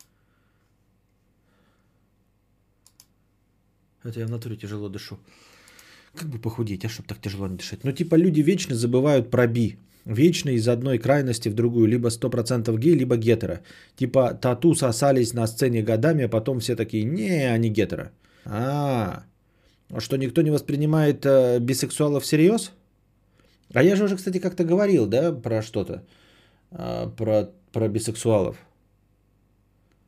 Это я в натуре тяжело дышу. Как бы похудеть, а чтобы так тяжело не дышать? Ну, типа, люди вечно забывают про би. Вечно из одной крайности в другую. Либо 100% гей, либо гетеро. Типа, тату сосались на сцене годами, а потом все такие, не, они гетеро. А, что никто не воспринимает э, бисексуалов всерьез? А я же уже, кстати, как-то говорил, да, про что-то. Э, про, про бисексуалов.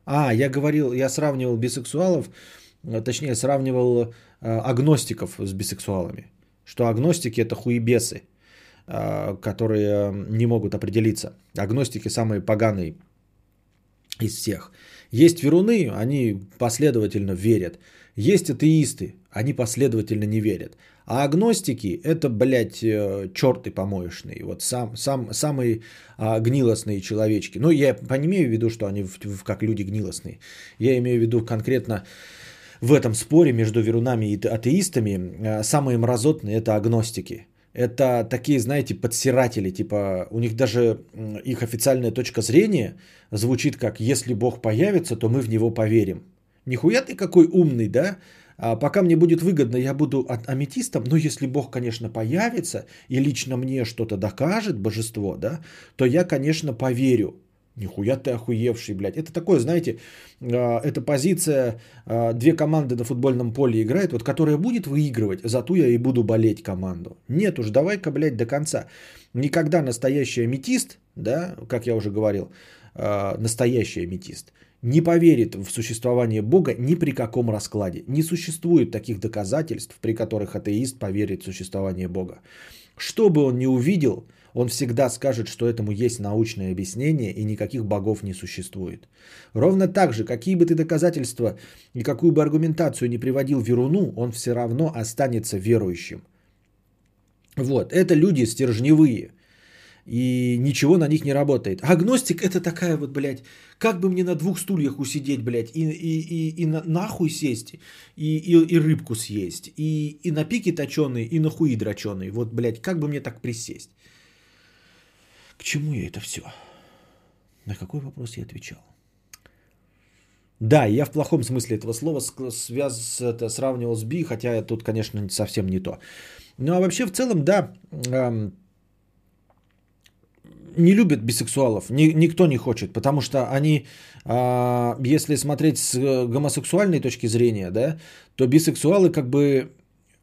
А, я говорил, я сравнивал бисексуалов Э, точнее, сравнивал э, агностиков с бисексуалами. Что агностики это хуебесы, э, которые не могут определиться. Агностики самые поганые из всех. Есть веруны, они последовательно верят. Есть атеисты, они последовательно не верят. А агностики это, блядь, черты помоечные. Вот сам, сам, самые а, гнилостные человечки. Ну, я не имею в виду, что они в, в, как люди гнилостные. Я имею в виду конкретно в этом споре между верунами и атеистами э, самые мразотные это агностики. Это такие, знаете, подсиратели, типа у них даже их официальная точка зрения звучит как «если Бог появится, то мы в него поверим». Нихуя ты какой умный, да? А пока мне будет выгодно, я буду аметистом, но если Бог, конечно, появится и лично мне что-то докажет, божество, да, то я, конечно, поверю. Нихуя ты охуевший, блядь. Это такое, знаете, а, это позиция, а, две команды на футбольном поле играют, вот которая будет выигрывать, зато я и буду болеть команду. Нет уж, давай-ка, блядь, до конца. Никогда настоящий аметист, да, как я уже говорил, а, настоящий аметист, не поверит в существование Бога ни при каком раскладе. Не существует таких доказательств, при которых атеист поверит в существование Бога. Что бы он ни увидел, он всегда скажет, что этому есть научное объяснение и никаких богов не существует. Ровно так же, какие бы ты доказательства и какую бы аргументацию не приводил Веруну, он все равно останется верующим. Вот, это люди стержневые. И ничего на них не работает. Агностик это такая вот, блядь, как бы мне на двух стульях усидеть, блядь, и, и, и, и на, нахуй сесть, и, и, и рыбку съесть, и, и на пике точеный, и на хуи дроченый. Вот, блядь, как бы мне так присесть? К чему я это все? На какой вопрос я отвечал? Да, я в плохом смысле этого слова связ, это, сравнивал с би, хотя тут, конечно, совсем не то. Ну а вообще в целом, да, эм, не любят бисексуалов, ни, никто не хочет, потому что они, э, если смотреть с гомосексуальной точки зрения, да, то бисексуалы как бы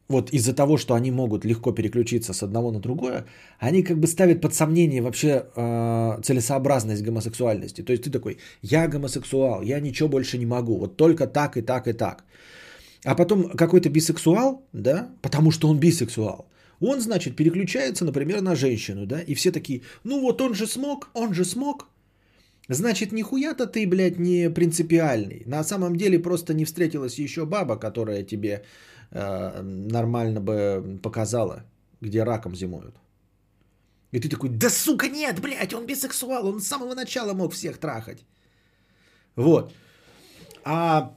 вот из-за того, что они могут легко переключиться с одного на другое, они как бы ставят под сомнение вообще э, целесообразность гомосексуальности. То есть ты такой, я гомосексуал, я ничего больше не могу, вот только так и так и так. А потом какой-то бисексуал, да, потому что он бисексуал, он, значит, переключается, например, на женщину, да, и все такие, ну вот он же смог, он же смог, Значит, нихуя-то ты, блядь, не принципиальный. На самом деле просто не встретилась еще баба, которая тебе э, нормально бы показала, где раком зимуют. И ты такой, да сука, нет, блядь, он бисексуал, он с самого начала мог всех трахать. Вот. А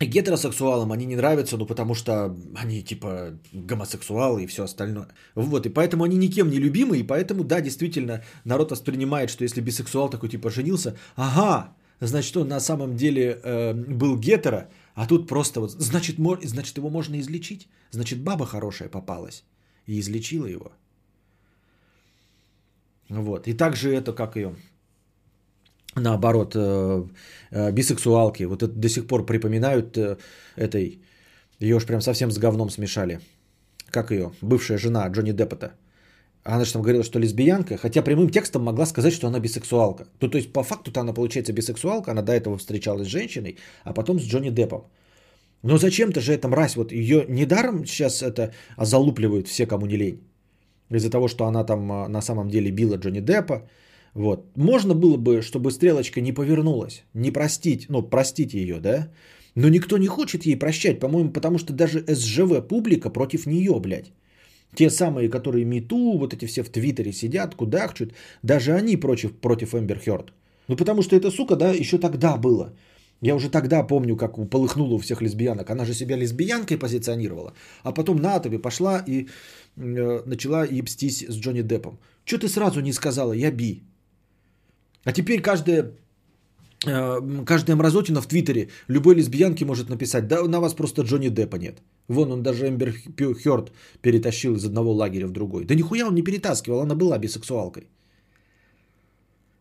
гетеросексуалам они не нравятся, ну потому что они типа гомосексуалы и все остальное. Вот, и поэтому они никем не любимы, и поэтому, да, действительно, народ воспринимает, что если бисексуал такой типа женился, ага, значит, он на самом деле э, был гетеро, а тут просто вот, значит, мо, значит, его можно излечить, значит, баба хорошая попалась и излечила его. Вот, и также это, как ее, наоборот, э, э, бисексуалки. Вот это до сих пор припоминают э, этой, ее уж прям совсем с говном смешали. Как ее? Бывшая жена Джонни Деппота. Она же там говорила, что лесбиянка, хотя прямым текстом могла сказать, что она бисексуалка. То, то есть по факту-то она получается бисексуалка, она до этого встречалась с женщиной, а потом с Джонни Деппом. Но зачем-то же эта мразь, вот ее недаром сейчас это залупливают все, кому не лень. Из-за того, что она там на самом деле била Джонни Деппа, вот. Можно было бы, чтобы стрелочка не повернулась, не простить, ну, простить ее, да? Но никто не хочет ей прощать, по-моему, потому что даже СЖВ публика против нее, блядь. Те самые, которые МИТУ, вот эти все в Твиттере сидят, кудахчут, даже они против, против Эмбер Хёрд. Ну, потому что эта сука, да, еще тогда было. Я уже тогда помню, как полыхнуло у всех лесбиянок. Она же себя лесбиянкой позиционировала. А потом на тебе пошла и э, начала ебстись с Джонни Деппом. Что ты сразу не сказала, я би? А теперь каждая, э, каждая мразотина в Твиттере любой лесбиянке может написать, да на вас просто Джонни Деппа нет. Вон он даже Эмбер Хёрд перетащил из одного лагеря в другой. Да нихуя он не перетаскивал, она была бисексуалкой.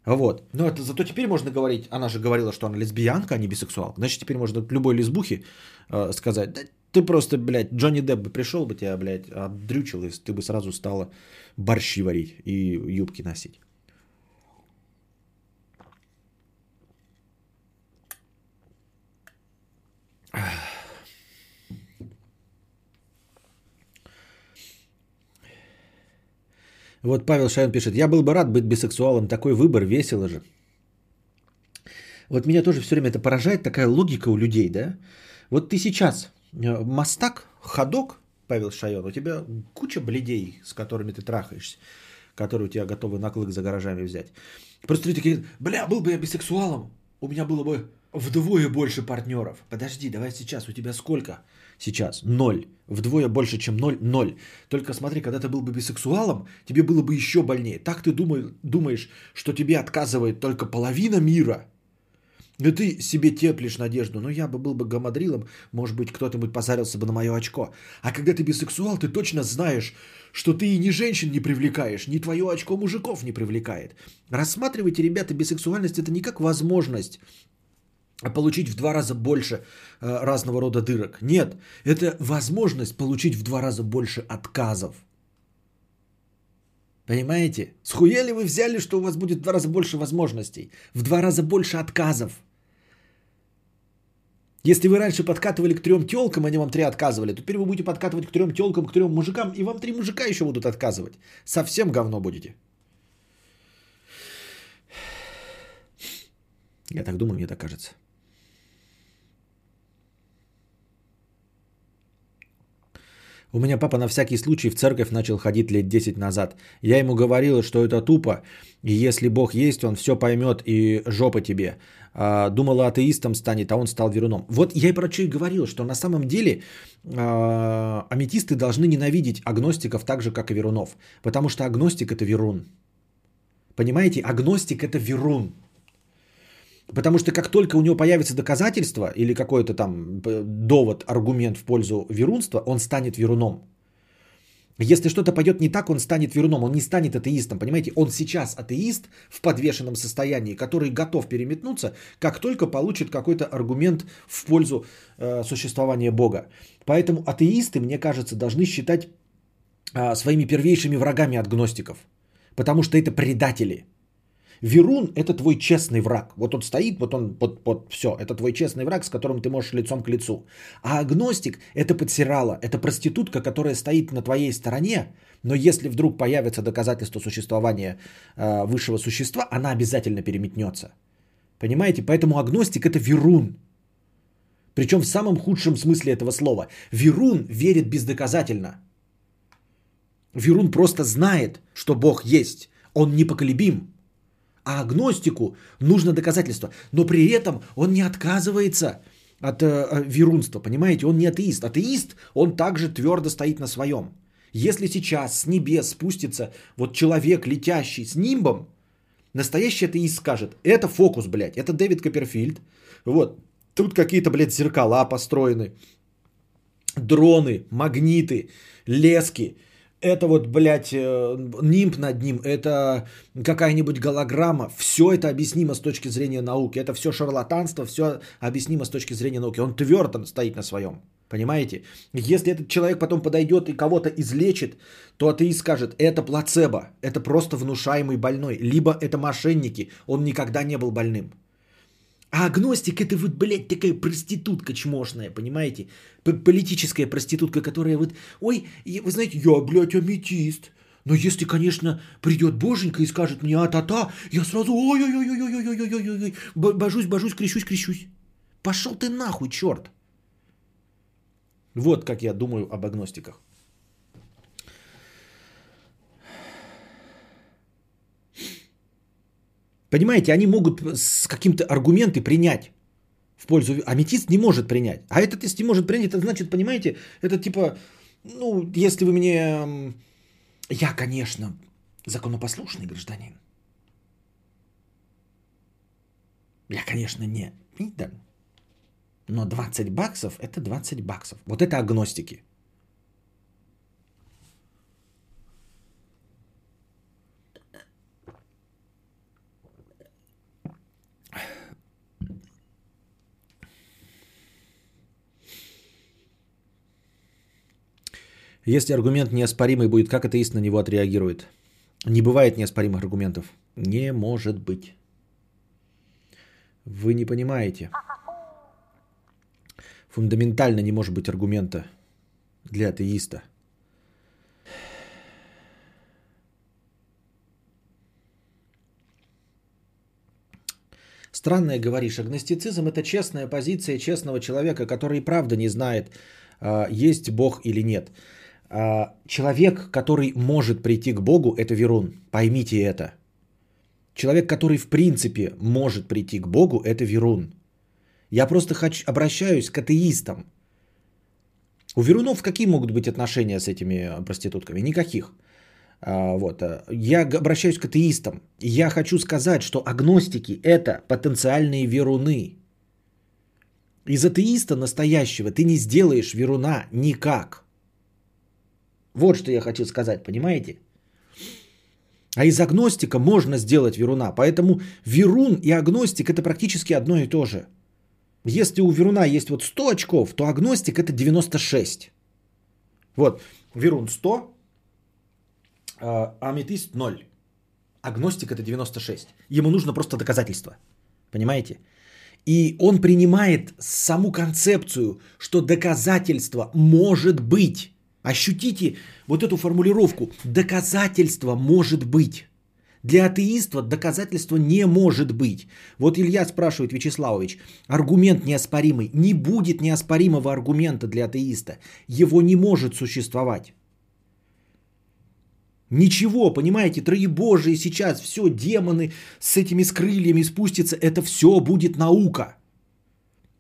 Вот. Но это зато теперь можно говорить, она же говорила, что она лесбиянка, а не бисексуалка. Значит, теперь можно любой лесбухе э, сказать, да ты просто, блядь, Джонни Депп бы пришел бы тебя, блядь, обдрючил, и ты бы сразу стала борщи варить и юбки носить. Вот Павел Шайон пишет, я был бы рад быть бисексуалом, такой выбор, весело же. Вот меня тоже все время это поражает, такая логика у людей, да? Вот ты сейчас э, мастак, ходок, Павел Шайон, у тебя куча бледей, с которыми ты трахаешься, которые у тебя готовы на клык за гаражами взять. Просто люди такие, бля, был бы я бисексуалом, у меня было бы вдвое больше партнеров. Подожди, давай сейчас, у тебя сколько? Сейчас ноль. Вдвое больше, чем ноль, ноль. Только смотри, когда ты был бы бисексуалом, тебе было бы еще больнее. Так ты думаешь, что тебе отказывает только половина мира. И ты себе теплишь надежду. Ну, я бы был бы гамадрилом, может быть, кто-нибудь позарился бы на мое очко. А когда ты бисексуал, ты точно знаешь, что ты и ни женщин не привлекаешь, ни твое очко мужиков не привлекает. Рассматривайте, ребята, бисексуальность это не как возможность получить в два раза больше э, разного рода дырок. Нет, это возможность получить в два раза больше отказов. Понимаете? Схуя ли вы взяли, что у вас будет в два раза больше возможностей? В два раза больше отказов. Если вы раньше подкатывали к трем телкам, они вам три отказывали, то теперь вы будете подкатывать к трем телкам, к трем мужикам, и вам три мужика еще будут отказывать. Совсем говно будете. Я так думаю, мне так кажется. У меня папа на всякий случай в церковь начал ходить лет 10 назад. Я ему говорила, что это тупо, и если Бог есть, он все поймет и жопа тебе. А, думала, атеистом станет, а он стал веруном. Вот я и про что и говорил, что на самом деле а, аметисты должны ненавидеть агностиков так же, как и верунов. Потому что агностик это верун. Понимаете, агностик это верун. Потому что как только у него появится доказательство или какой-то там довод, аргумент в пользу верунства, он станет веруном. Если что-то пойдет не так, он станет веруном, он не станет атеистом, понимаете? Он сейчас атеист в подвешенном состоянии, который готов переметнуться, как только получит какой-то аргумент в пользу э, существования Бога. Поэтому атеисты, мне кажется, должны считать э, своими первейшими врагами от гностиков, потому что это предатели – Верун – это твой честный враг. Вот он стоит, вот он, вот, вот все, это твой честный враг, с которым ты можешь лицом к лицу. А агностик – это подсирала, это проститутка, которая стоит на твоей стороне, но если вдруг появится доказательство существования э, высшего существа, она обязательно переметнется. Понимаете? Поэтому агностик – это верун. Причем в самом худшем смысле этого слова. Верун верит бездоказательно. Верун просто знает, что Бог есть. Он непоколебим. А агностику нужно доказательство. Но при этом он не отказывается от э, э, верунства, понимаете? Он не атеист. Атеист, он также твердо стоит на своем. Если сейчас с небес спустится вот человек, летящий с нимбом, настоящий атеист скажет, это фокус, блядь, это Дэвид Копперфильд. Вот, тут какие-то, блядь, зеркала построены, дроны, магниты, лески, это вот, блядь, э, нимб над ним, это какая-нибудь голограмма. Все это объяснимо с точки зрения науки. Это все шарлатанство, все объяснимо с точки зрения науки. Он твердо стоит на своем. Понимаете? Если этот человек потом подойдет и кого-то излечит, то атеист скажет, это плацебо, это просто внушаемый больной, либо это мошенники, он никогда не был больным. А агностик это вот, блядь, такая проститутка чмошная, понимаете? Политическая проститутка, которая вот, ой, вы знаете, я, блядь, аметист. Но если, конечно, придет боженька и скажет мне а-та-та, я сразу ой-ой-ой-ой-ой-ой-ой-ой, божусь, божусь, крещусь, крещусь. Пошел ты нахуй, черт. Вот как я думаю об агностиках. Понимаете, они могут с каким-то аргументы принять в пользу... Аметист не может принять. А этот, если не может принять, это значит, понимаете, это типа, ну, если вы мне... Я, конечно, законопослушный гражданин. Я, конечно, не... Да. Но 20 баксов – это 20 баксов. Вот это агностики – Если аргумент неоспоримый будет, как атеист на него отреагирует? Не бывает неоспоримых аргументов. Не может быть. Вы не понимаете. Фундаментально не может быть аргумента для атеиста. Странное говоришь. Агностицизм это честная позиция честного человека, который и правда не знает, а, есть Бог или нет. А, человек, который может прийти к Богу, это верун. Поймите это. Человек, который в принципе может прийти к Богу, это верун. Я просто хочу, обращаюсь к атеистам. У верунов какие могут быть отношения с этими проститутками? Никаких. А, вот. Я обращаюсь к атеистам. Я хочу сказать, что агностики – это потенциальные веруны. Из атеиста настоящего ты не сделаешь веруна никак – вот что я хочу сказать, понимаете? А из агностика можно сделать веруна. Поэтому верун и агностик это практически одно и то же. Если у веруна есть вот 100 очков, то агностик это 96. Вот, верун 100, а аметист 0. Агностик это 96. Ему нужно просто доказательство. Понимаете? И он принимает саму концепцию, что доказательство может быть Ощутите вот эту формулировку. Доказательство может быть. Для атеиста доказательства не может быть. Вот Илья спрашивает, Вячеславович, аргумент неоспоримый. Не будет неоспоримого аргумента для атеиста. Его не может существовать. Ничего, понимаете, троебожие сейчас, все, демоны с этими с крыльями спустятся, это все будет наука.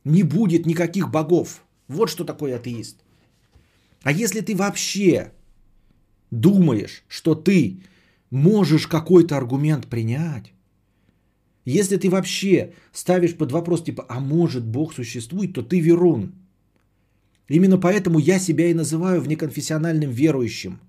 Не будет никаких богов. Вот что такое атеист. А если ты вообще думаешь, что ты можешь какой-то аргумент принять, если ты вообще ставишь под вопрос, типа, а может Бог существует, то ты верун. Именно поэтому я себя и называю внеконфессиональным верующим.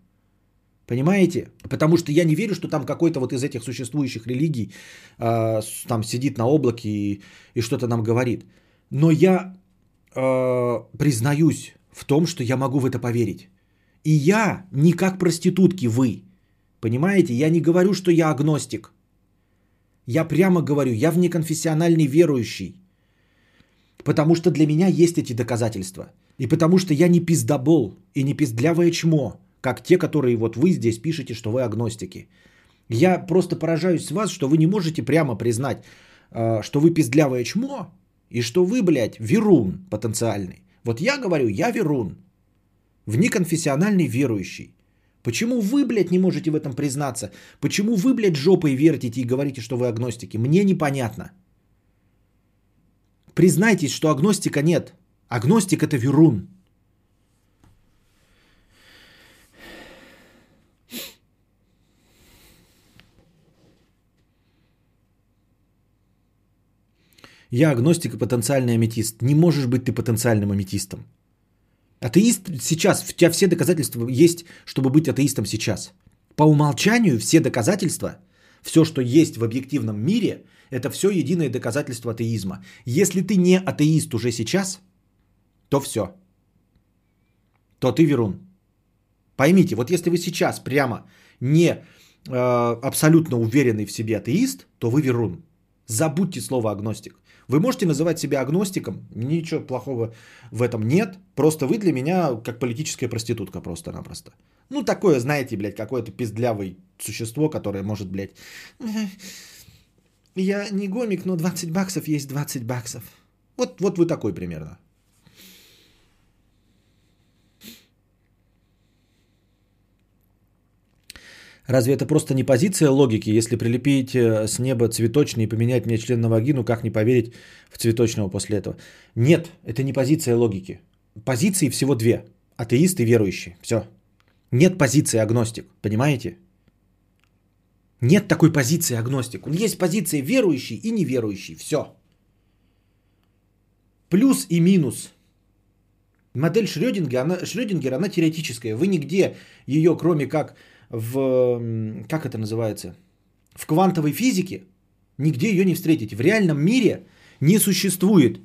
Понимаете? Потому что я не верю, что там какой-то вот из этих существующих религий э, там сидит на облаке и, и что-то нам говорит. Но я э, признаюсь в том, что я могу в это поверить. И я не как проститутки вы. Понимаете? Я не говорю, что я агностик. Я прямо говорю, я внеконфессиональный верующий. Потому что для меня есть эти доказательства. И потому что я не пиздобол и не пиздлявое чмо, как те, которые вот вы здесь пишете, что вы агностики. Я просто поражаюсь вас, что вы не можете прямо признать, э, что вы пиздлявое чмо, и что вы, блядь, верун потенциальный. Вот я говорю, я верун. Внеконфессиональный верующий. Почему вы, блядь, не можете в этом признаться? Почему вы, блядь, жопой вертите и говорите, что вы агностики? Мне непонятно. Признайтесь, что агностика нет. Агностик это верун. Я агностик и потенциальный аметист. Не можешь быть ты потенциальным аметистом. Атеист сейчас, у тебя все доказательства есть, чтобы быть атеистом сейчас. По умолчанию все доказательства, все, что есть в объективном мире, это все единое доказательство атеизма. Если ты не атеист уже сейчас, то все. То ты верун. Поймите, вот если вы сейчас прямо не э, абсолютно уверенный в себе атеист, то вы верун. Забудьте слово агностик. Вы можете называть себя агностиком, ничего плохого в этом нет. Просто вы для меня как политическая проститутка просто-напросто. Ну, такое, знаете, блядь, какое-то пиздлявое существо, которое может, блядь... Я не гомик, но 20 баксов есть 20 баксов. Вот, вот вы такой примерно. Разве это просто не позиция логики, если прилепить э, с неба цветочный и поменять мне член на вагину, как не поверить в цветочного после этого? Нет, это не позиция логики. Позиции всего две. Атеист и верующий. Все. Нет позиции агностик. Понимаете? Нет такой позиции агностик. Есть позиция верующий и неверующий. Все. Плюс и минус. Модель Шрёдингера, она, Шрёдингер, она теоретическая. Вы нигде ее, кроме как в, как это называется, в квантовой физике, нигде ее не встретите. В реальном мире не существует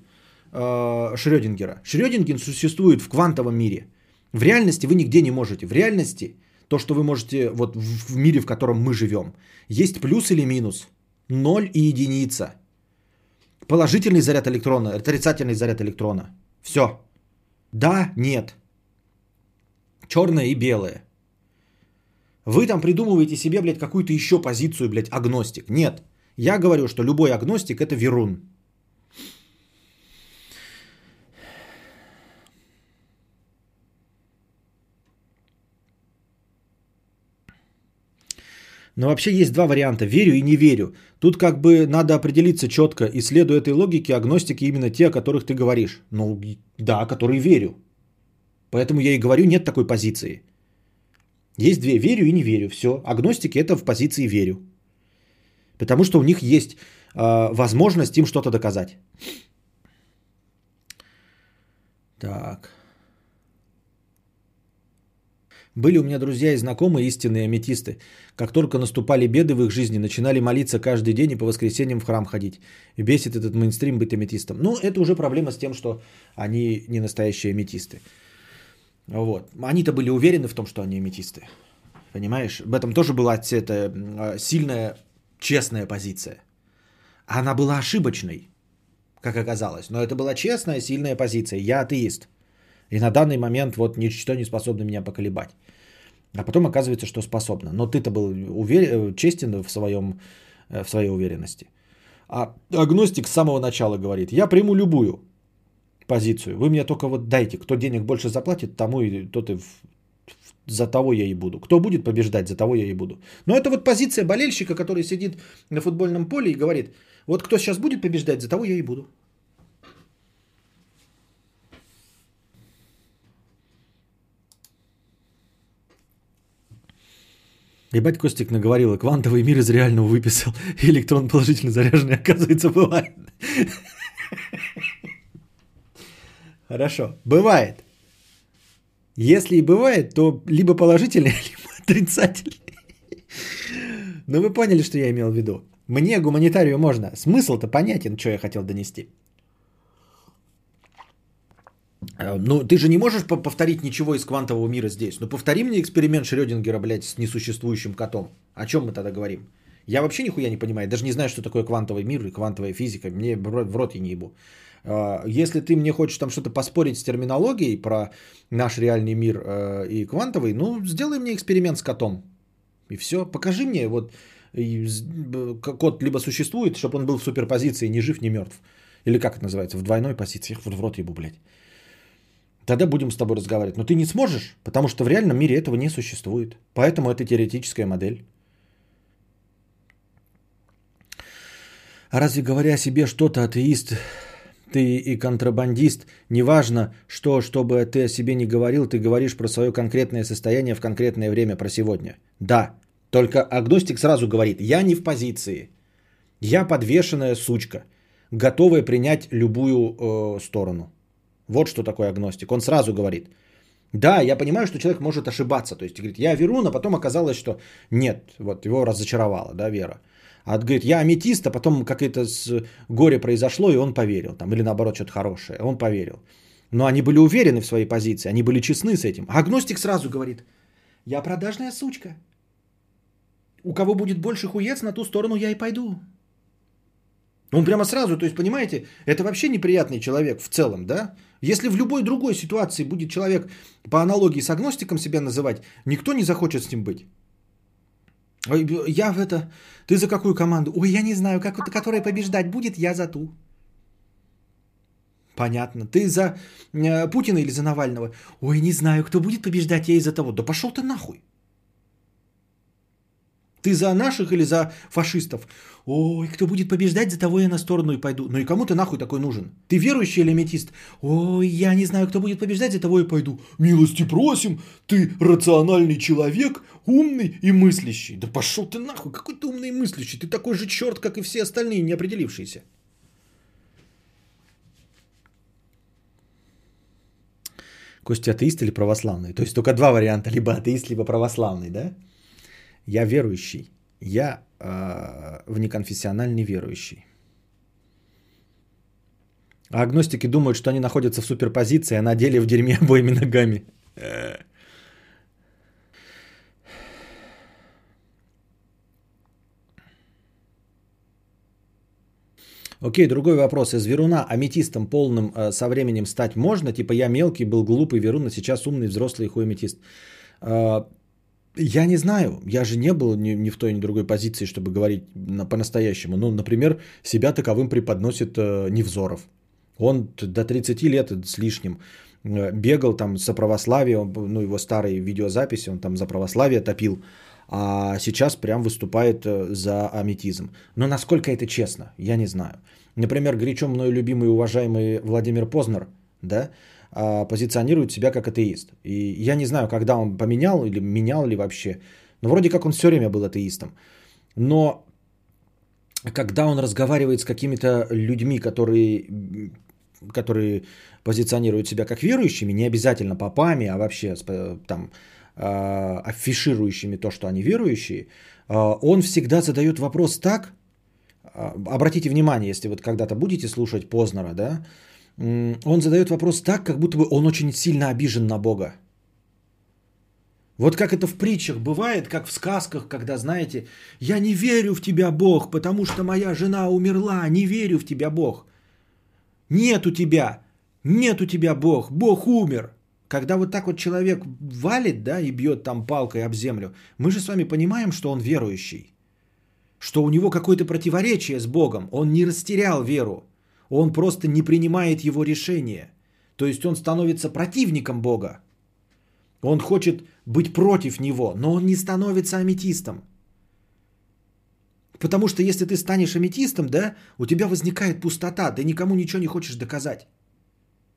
э, Шрёдингера. Шрёдингер существует в квантовом мире. В реальности вы нигде не можете. В реальности то, что вы можете вот в мире, в котором мы живем, есть плюс или минус, ноль и единица. Положительный заряд электрона, отрицательный заряд электрона. Все. Да, нет. Черное и белое. Вы там придумываете себе, блядь, какую-то еще позицию, блядь, агностик. Нет. Я говорю, что любой агностик это верун. Но вообще есть два варианта. Верю и не верю. Тут как бы надо определиться четко. И следуя этой логике, агностики именно те, о которых ты говоришь. Ну да, которые верю. Поэтому я и говорю, нет такой позиции. Есть две, верю и не верю. Все. Агностики это в позиции верю. Потому что у них есть э, возможность им что-то доказать. Так. Были у меня друзья и знакомые истинные аметисты. Как только наступали беды в их жизни, начинали молиться каждый день и по воскресеньям в храм ходить. И бесит этот мейнстрим быть аметистом. Ну, это уже проблема с тем, что они не настоящие аметисты. Вот. Они-то были уверены в том, что они аметисты. Понимаешь? В этом тоже была эта сильная, честная позиция. Она была ошибочной, как оказалось. Но это была честная, сильная позиция. Я атеист. И на данный момент вот ничто не способно меня поколебать. А потом оказывается, что способна. Но ты-то был увер... честен в, своем, в своей уверенности. А агностик с самого начала говорит, я приму любую позицию. Вы мне только вот дайте, кто денег больше заплатит, тому и тот и за того я и буду. Кто будет побеждать, за того я и буду. Но это вот позиция болельщика, который сидит на футбольном поле и говорит, вот кто сейчас будет побеждать, за того я и буду. Ебать, Костик наговорил, квантовый мир из реального выписал. Электрон положительно заряженный, оказывается, бывает. Хорошо, бывает. Если и бывает, то либо положительный, либо отрицательный. Но вы поняли, что я имел в виду. Мне, гуманитарию, можно. Смысл-то понятен, что я хотел донести. Э, ну, ты же не можешь повторить ничего из квантового мира здесь. Ну, повтори мне эксперимент Шрёдингера, блядь, с несуществующим котом. О чем мы тогда говорим? Я вообще нихуя не понимаю. Даже не знаю, что такое квантовый мир и квантовая физика. Мне в рот я не ебу. Э, если ты мне хочешь там что-то поспорить с терминологией про наш реальный мир э, и квантовый, ну, сделай мне эксперимент с котом. И все. Покажи мне, вот, кот либо существует, чтобы он был в суперпозиции, ни жив, ни мертв. Или как это называется? В двойной позиции. Вот в рот ебу, блядь. Тогда будем с тобой разговаривать. Но ты не сможешь, потому что в реальном мире этого не существует. Поэтому это теоретическая модель. А разве говоря о себе что-то атеист, ты и контрабандист, неважно, что, чтобы ты о себе не говорил, ты говоришь про свое конкретное состояние в конкретное время, про сегодня. Да, только агностик сразу говорит, я не в позиции. Я подвешенная сучка, готовая принять любую э, сторону. Вот что такое агностик. Он сразу говорит, да, я понимаю, что человек может ошибаться. То есть говорит, я веру, но потом оказалось, что нет, вот его разочаровала, да, вера. А говорит, я аметист, а потом какое-то горе произошло, и он поверил. Там, или наоборот, что-то хорошее, он поверил. Но они были уверены в своей позиции, они были честны с этим. А агностик сразу говорит, я продажная сучка. У кого будет больше хуец, на ту сторону я и пойду. Он прямо сразу, то есть, понимаете, это вообще неприятный человек в целом, да? Если в любой другой ситуации будет человек по аналогии с агностиком себя называть, никто не захочет с ним быть. Я в это... Ты за какую команду? Ой, я не знаю, как, которая побеждать будет, я за ту. Понятно. Ты за э, Путина или за Навального? Ой, не знаю, кто будет побеждать, я из-за того. Да пошел ты нахуй. Ты за наших или за фашистов? Ой, кто будет побеждать, за того я на сторону и пойду. Ну и кому ты нахуй такой нужен? Ты верующий или метист? Ой, я не знаю, кто будет побеждать, за того и пойду. Милости просим, ты рациональный человек, умный и мыслящий. Да пошел ты нахуй, какой ты умный и мыслящий. Ты такой же черт, как и все остальные, не определившиеся. Костя, атеист или православный? То есть только два варианта, либо атеист, либо православный, да? Я верующий. Я э, внеконфессиональный верующий. А агностики думают, что они находятся в суперпозиции, а на деле в дерьме обоими ногами. Окей, другой вопрос. Из Веруна аметистом полным э, со временем стать можно? Типа я мелкий, был глупый Верун, а сейчас умный, взрослый хуй аметист. Э, я не знаю, я же не был ни, ни в той, ни в другой позиции, чтобы говорить на, по-настоящему. Ну, например, себя таковым преподносит э, Невзоров. Он до 30 лет с лишним э, бегал там за православие, он, ну, его старые видеозаписи, он там за православие топил, а сейчас прям выступает э, за аметизм. Но насколько это честно, я не знаю. Например, горячо мною любимый и уважаемый Владимир Познер, да, позиционирует себя как атеист. И я не знаю, когда он поменял или менял ли вообще. Но вроде как он все время был атеистом. Но когда он разговаривает с какими-то людьми, которые, которые позиционируют себя как верующими, не обязательно попами, а вообще там а, афиширующими то, что они верующие, а, он всегда задает вопрос так, обратите внимание, если вот когда-то будете слушать Познера, да, он задает вопрос так, как будто бы он очень сильно обижен на Бога. Вот как это в притчах бывает, как в сказках, когда, знаете, я не верю в тебя, Бог, потому что моя жена умерла, не верю в тебя, Бог. Нет у тебя, нет у тебя, Бог, Бог умер. когда вот так вот человек валит, да, и бьет там палкой об землю, мы же с вами понимаем, что он верующий. Что у него какое-то противоречие с Богом. Он не растерял веру. Он просто не принимает его решение. То есть он становится противником Бога. Он хочет быть против него, но он не становится аметистом. Потому что если ты станешь аметистом, да, у тебя возникает пустота, ты никому ничего не хочешь доказать.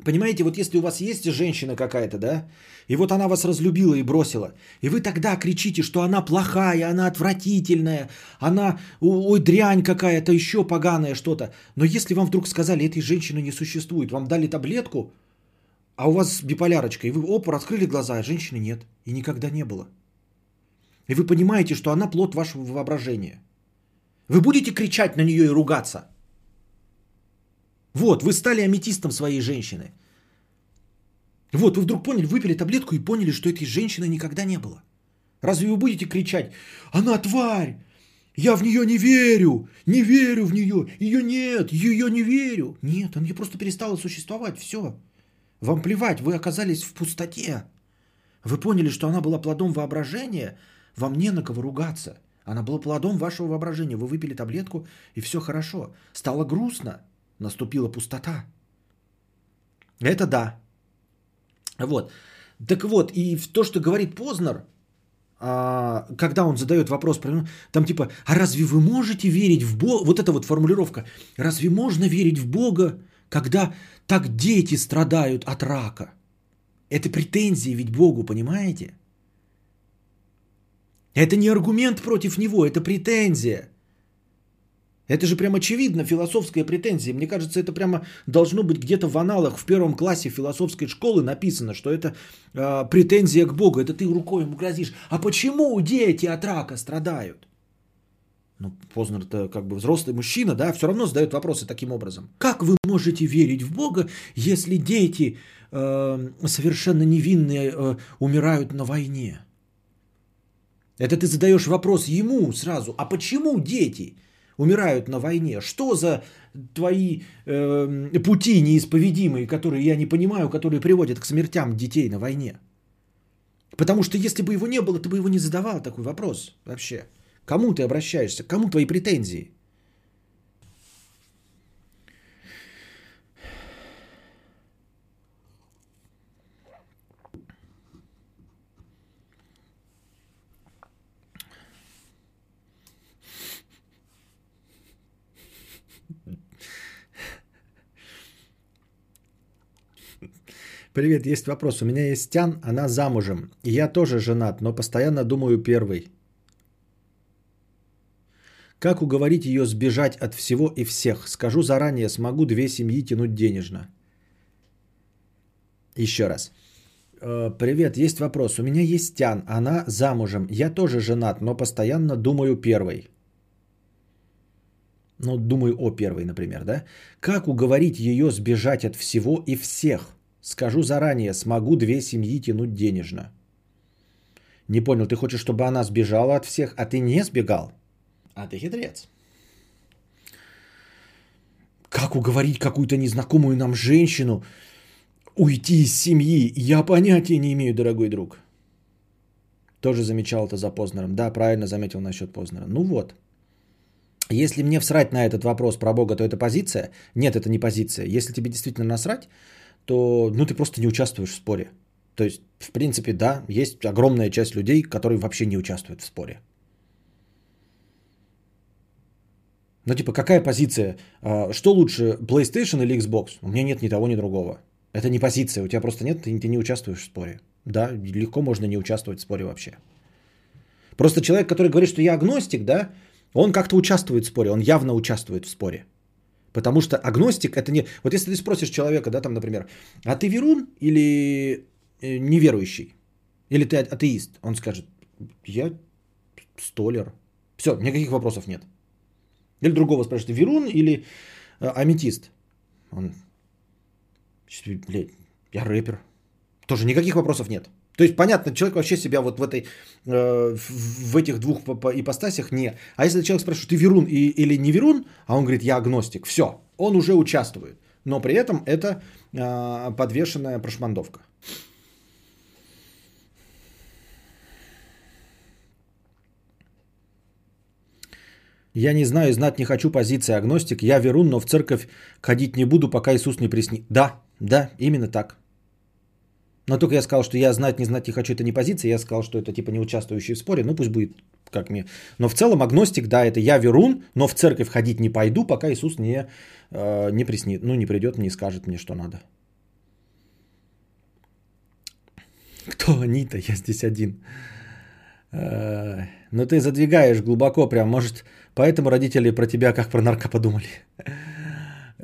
Понимаете, вот если у вас есть женщина какая-то, да, и вот она вас разлюбила и бросила, и вы тогда кричите, что она плохая, она отвратительная, она, ой, дрянь какая-то, еще поганая что-то. Но если вам вдруг сказали, этой женщины не существует, вам дали таблетку, а у вас биполярочка, и вы, оп, раскрыли глаза, а женщины нет, и никогда не было. И вы понимаете, что она плод вашего воображения. Вы будете кричать на нее и ругаться – вот, вы стали аметистом своей женщины. Вот, вы вдруг поняли, выпили таблетку и поняли, что этой женщины никогда не было. Разве вы будете кричать, она тварь, я в нее не верю, не верю в нее, ее нет, ее не верю. Нет, она просто перестала существовать, все. Вам плевать, вы оказались в пустоте. Вы поняли, что она была плодом воображения, вам не на кого ругаться. Она была плодом вашего воображения. Вы выпили таблетку, и все хорошо. Стало грустно, наступила пустота. Это да. Вот. Так вот, и то, что говорит Познер, а, когда он задает вопрос, там типа, а разве вы можете верить в Бога? Вот эта вот формулировка. Разве можно верить в Бога, когда так дети страдают от рака? Это претензии ведь Богу, понимаете? Это не аргумент против него, это претензия. Это же прям очевидно философская претензия. Мне кажется, это прямо должно быть где-то в аналах в первом классе философской школы написано, что это э, претензия к Богу. Это ты рукой ему грозишь. А почему дети от рака страдают? Ну, Познер это как бы взрослый мужчина, да, все равно задает вопросы таким образом. Как вы можете верить в Бога, если дети э, совершенно невинные э, умирают на войне? Это ты задаешь вопрос ему сразу. А почему дети? Умирают на войне. Что за твои э, пути неисповедимые, которые я не понимаю, которые приводят к смертям детей на войне? Потому что если бы его не было, ты бы его не задавал такой вопрос вообще. Кому ты обращаешься? Кому твои претензии? Привет, есть вопрос. У меня есть Тян, она замужем. И я тоже женат, но постоянно думаю первый. Как уговорить ее сбежать от всего и всех? Скажу заранее, смогу две семьи тянуть денежно. Еще раз. Э, привет, есть вопрос. У меня есть Тян, она замужем. Я тоже женат, но постоянно думаю первый. Ну, думаю о первой, например, да? Как уговорить ее сбежать от всего и всех? Скажу заранее, смогу две семьи тянуть денежно. Не понял, ты хочешь, чтобы она сбежала от всех, а ты не сбегал? А ты хитрец. Как уговорить какую-то незнакомую нам женщину уйти из семьи? Я понятия не имею, дорогой друг. Тоже замечал это за Познером. Да, правильно заметил насчет Познера. Ну вот. Если мне всрать на этот вопрос про Бога, то это позиция? Нет, это не позиция. Если тебе действительно насрать, то ну, ты просто не участвуешь в споре. То есть, в принципе, да, есть огромная часть людей, которые вообще не участвуют в споре. Ну, типа, какая позиция? А, что лучше, PlayStation или Xbox? У меня нет ни того, ни другого. Это не позиция, у тебя просто нет, ты, ты не участвуешь в споре. Да, легко можно не участвовать в споре вообще. Просто человек, который говорит, что я агностик, да, он как-то участвует в споре, он явно участвует в споре. Потому что агностик это не... Вот если ты спросишь человека, да, там, например, а ты верун или э, неверующий? Или ты атеист? Он скажет, я столер. Все, никаких вопросов нет. Или другого спрашивает, верун или э, аметист? Он, блядь, я рэпер. Тоже никаких вопросов нет. То есть, понятно, человек вообще себя вот в, этой, э, в этих двух ипостасях не. А если человек спрашивает, ты верун и, или не верун, а он говорит, я агностик, все, он уже участвует. Но при этом это э, подвешенная прошмандовка. Я не знаю, знать не хочу позиции агностик. Я верун, но в церковь ходить не буду, пока Иисус не присни. Да, да, именно так. Но только я сказал, что я знать не знать не хочу, это не позиция. Я сказал, что это типа не участвующий в споре. Ну пусть будет как мне. Но в целом агностик, да, это я верун, но в церковь ходить не пойду, пока Иисус не, э, не приснит. Ну не придет, не скажет мне, что надо. Кто они-то? Я здесь один. Э, ну ты задвигаешь глубоко прям. Может, поэтому родители про тебя как про нарко подумали.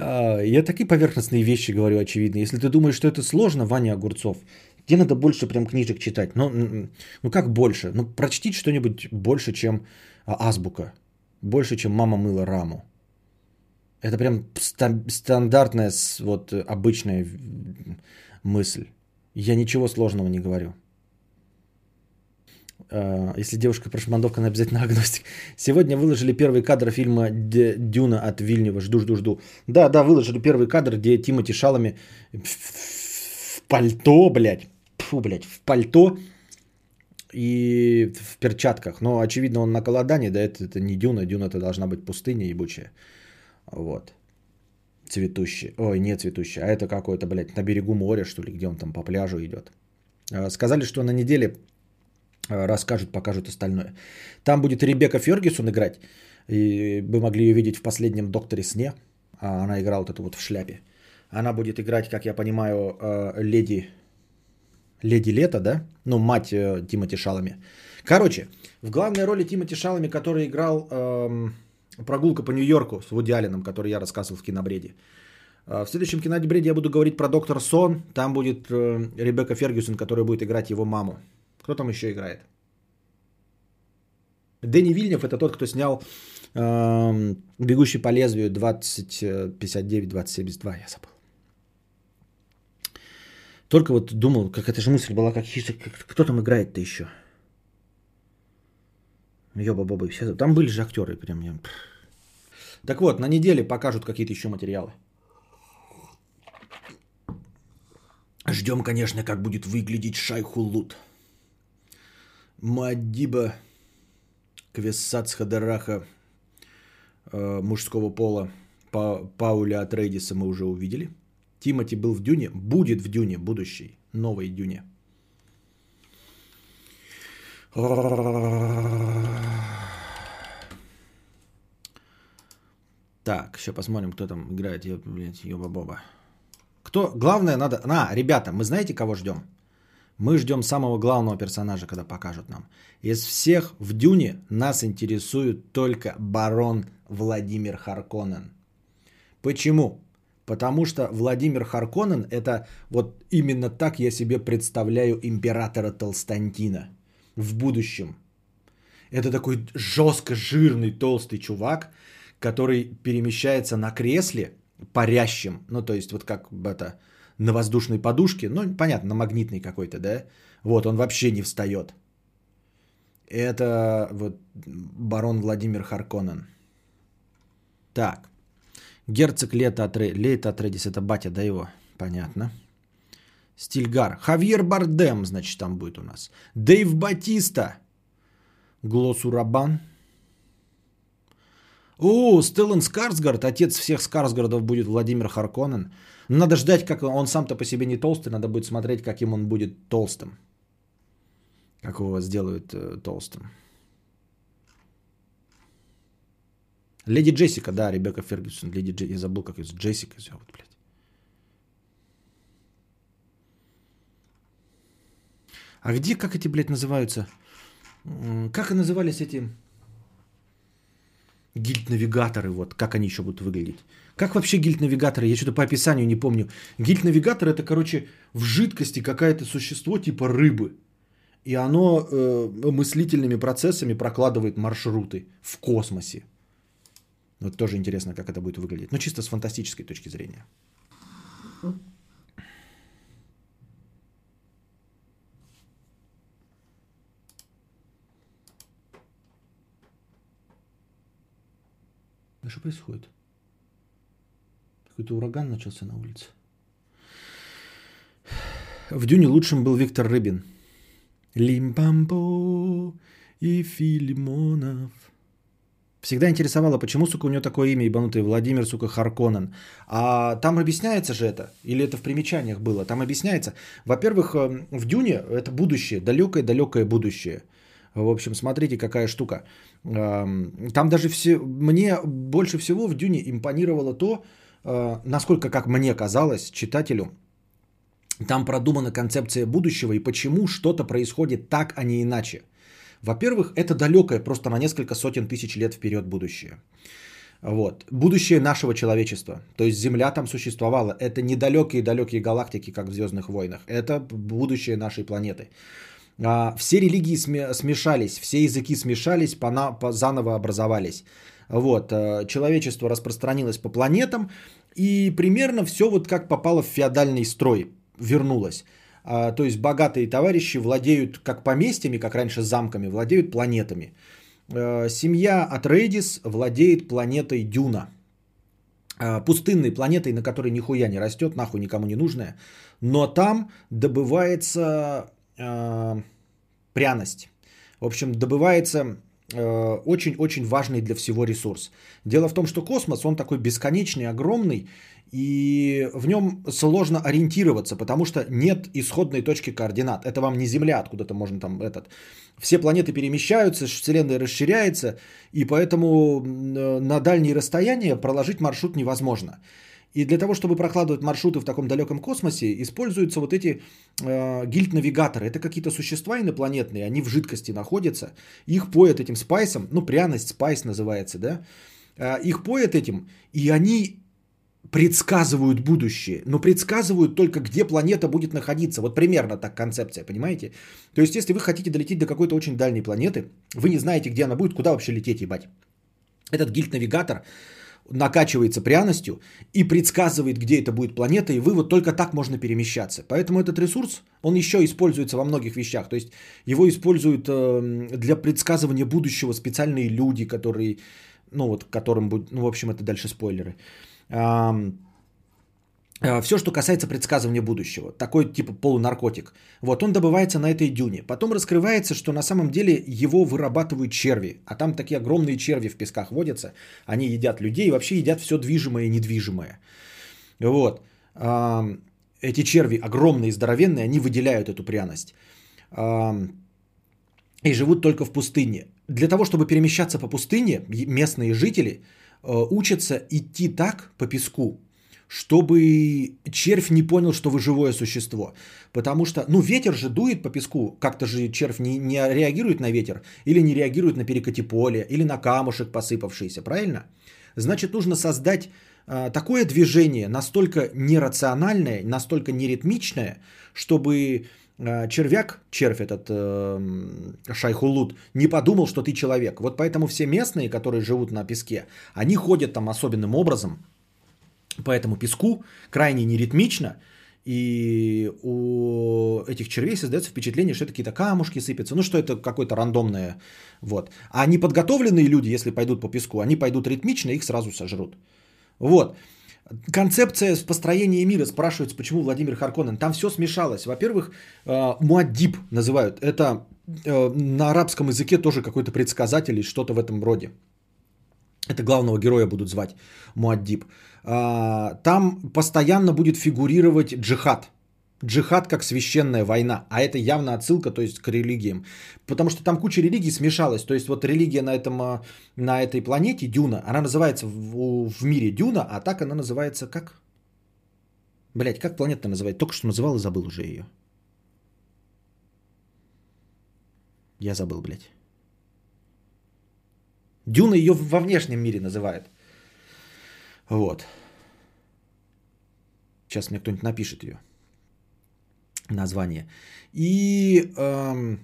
А, я такие поверхностные вещи говорю, очевидно. Если ты думаешь, что это сложно, Ваня Огурцов, тебе надо больше прям книжек читать. Ну, ну как больше? Ну, прочтите что-нибудь больше, чем а, азбука. Больше, чем мама мыла раму. Это прям стандартная, вот обычная мысль. Я ничего сложного не говорю. А, если девушка прошмандовка, она обязательно агностик. Сегодня выложили первый кадр фильма «Дюна» от Вильнева. Жду, жду, жду. Да, да, выложили первый кадр, где Тимати Шалами в пальто, блядь. Фу, блядь, в пальто и в перчатках. Но, очевидно, он на колодане, да, это, это не Дюна. Дюна это должна быть пустыня ебучая. Вот. Цветущая. Ой, не цветущая, а это какой-то, блядь, на берегу моря, что ли, где он там по пляжу идет. А, сказали, что на неделе Э, расскажут, покажут остальное. Там будет Ребекка Фергюсон играть. И вы могли ее видеть в последнем «Докторе сне». А она играла вот эту вот в шляпе. Она будет играть, как я понимаю, э, леди... Леди Лето, да? Ну, мать э, Тимати Шалами. Короче, в главной роли Тимати Шалами, который играл эм, «Прогулка по Нью-Йорку» с Вуди Алленом, который я рассказывал в кинобреде. В следующем кинобреде я буду говорить про «Доктор Сон». Там будет э, Ребекка Фергюсон, которая будет играть его маму. Кто там еще играет? Дэнни Вильнев это тот, кто снял э, «Бегущий по лезвию» 2059-2072, я забыл. Только вот думал, как эта же мысль была, как, кто там играет-то еще? Ёба-боба, все. Там были же актеры прям. Так вот, на неделе покажут какие-то еще материалы. Ждем, конечно, как будет выглядеть Шайхулут. Мадиба Квессац Хадараха э, мужского пола па, Пауля Атрейдиса мы уже увидели. Тимати был в Дюне, будет в Дюне, будущей, новой Дюне. Так, сейчас посмотрим, кто там играет. Блядь, ёба-боба. Кто? Главное надо... На, ребята, мы знаете, кого ждем? Мы ждем самого главного персонажа, когда покажут нам. Из всех в Дюне нас интересует только барон Владимир Харконен. Почему? Потому что Владимир Харконен это вот именно так я себе представляю императора Толстантина в будущем. Это такой жестко жирный толстый чувак, который перемещается на кресле парящем, ну то есть вот как это на воздушной подушке, ну, понятно, на магнитной какой-то, да, вот, он вообще не встает. Это вот барон Владимир Харконен. Так, герцог Лето Атре... Атредис, это батя, да его, понятно. Стильгар. Хавьер Бардем, значит, там будет у нас. Дэйв Батиста. Глосу Рабан. О, Стеллан Скарсгард, отец всех Скарсгардов будет Владимир Харконен. Надо ждать, как он сам-то по себе не толстый, надо будет смотреть, каким он будет толстым. Как его сделают э, толстым. Леди Джессика, да, Ребекка Фергюсон. Леди Дж... Я забыл, как ее Джессика зовут, блядь. А где, как эти, блядь, называются? Как и назывались эти гильд-навигаторы, вот, как они еще будут выглядеть? Как вообще гильд-навигаторы? Я что-то по описанию не помню. Гильд-навигатор это, короче, в жидкости какое-то существо типа рыбы. И оно э, мыслительными процессами прокладывает маршруты в космосе. Вот тоже интересно, как это будет выглядеть. Но чисто с фантастической точки зрения. А что происходит? Какой-то ураган начался на улице. В Дюне лучшим был Виктор Рыбин. Лимпампо и Филимонов. Всегда интересовало, почему, сука, у него такое имя ебанутый Владимир, сука, Харконен. А там объясняется же это, или это в примечаниях было, там объясняется. Во-первых, эм, в Дюне это будущее, далекое-далекое будущее. В общем, смотрите, какая штука. Там даже все, мне больше всего в Дюне импонировало то, э, насколько, как мне казалось, читателю, там продумана концепция будущего и почему что-то происходит так, а не иначе. Во-первых, это далекое, просто на несколько сотен тысяч лет вперед будущее. Вот. Будущее нашего человечества. То есть Земля там существовала. Это недалекие-далекие галактики, как в Звездных войнах. Это будущее нашей планеты. А, все религии смешались, все языки смешались, заново образовались. Вот. Э, человечество распространилось по планетам. И примерно все вот как попало в феодальный строй вернулось. А, то есть богатые товарищи владеют как поместьями, как раньше замками, владеют планетами. Э, семья Атрейдис владеет планетой Дюна. Э, пустынной планетой, на которой нихуя не растет, нахуй никому не нужная. Но там добывается э, пряность. В общем, добывается э, очень-очень важный для всего ресурс. Дело в том, что космос, он такой бесконечный, огромный, и в нем сложно ориентироваться, потому что нет исходной точки координат. Это вам не Земля, откуда-то можно там этот. Все планеты перемещаются, Вселенная расширяется, и поэтому на дальние расстояния проложить маршрут невозможно. И для того, чтобы прокладывать маршруты в таком далеком космосе, используются вот эти э, гильд-навигаторы. Это какие-то существа инопланетные, они в жидкости находятся, их поят этим спайсом, ну пряность, спайс называется, да. Э, их поят этим, и они предсказывают будущее, но предсказывают только, где планета будет находиться. Вот примерно так концепция, понимаете? То есть, если вы хотите долететь до какой-то очень дальней планеты, вы не знаете, где она будет, куда вообще лететь, ебать. Этот гильд-навигатор накачивается пряностью и предсказывает, где это будет планета, и вы вот только так можно перемещаться. Поэтому этот ресурс, он еще используется во многих вещах. То есть его используют э, для предсказывания будущего специальные люди, которые, ну вот, которым будет, ну в общем, это дальше спойлеры. Э, все, что касается предсказывания будущего. Такой типа полунаркотик. Вот он добывается на этой дюне. Потом раскрывается, что на самом деле его вырабатывают черви. А там такие огромные черви в песках водятся. Они едят людей и вообще едят все движимое и недвижимое. Вот. Эти черви огромные, здоровенные, они выделяют эту пряность. И живут только в пустыне. Для того, чтобы перемещаться по пустыне, местные жители – Э, учатся идти так по песку, чтобы червь не понял, что вы живое существо. Потому что, ну, ветер же дует по песку, как-то же червь не, не реагирует на ветер, или не реагирует на перекати поле, или на камушек посыпавшийся, правильно? Значит, нужно создать э, такое движение настолько нерациональное, настолько неритмичное, чтобы Э, червяк, червь этот э, шайхулут, не подумал, что ты человек. Вот поэтому все местные, которые живут на песке, они ходят там особенным образом по этому песку, крайне неритмично, и у этих червей создается впечатление, что это какие-то камушки сыпятся, ну что это какое-то рандомное. Вот. А неподготовленные люди, если пойдут по песку, они пойдут ритмично, их сразу сожрут. Вот. Концепция построения мира, спрашивается, почему Владимир Харконен. Там все смешалось. Во-первых, э, Муаддиб называют. Это э, на арабском языке тоже какой-то предсказатель или что-то в этом роде. Это главного героя будут звать Муаддиб. А, там постоянно будет фигурировать джихад. Джихад как священная война, а это явно отсылка, то есть к религиям. Потому что там куча религий смешалась. То есть вот религия на, этом, а, на этой планете, Дюна, она называется в, в мире Дюна, а так она называется как? Блять, как планета называется? Только что называл и забыл уже ее. Я забыл, блядь. Дюна ее во внешнем мире называют. Вот. Сейчас мне кто-нибудь напишет ее название. И, эм,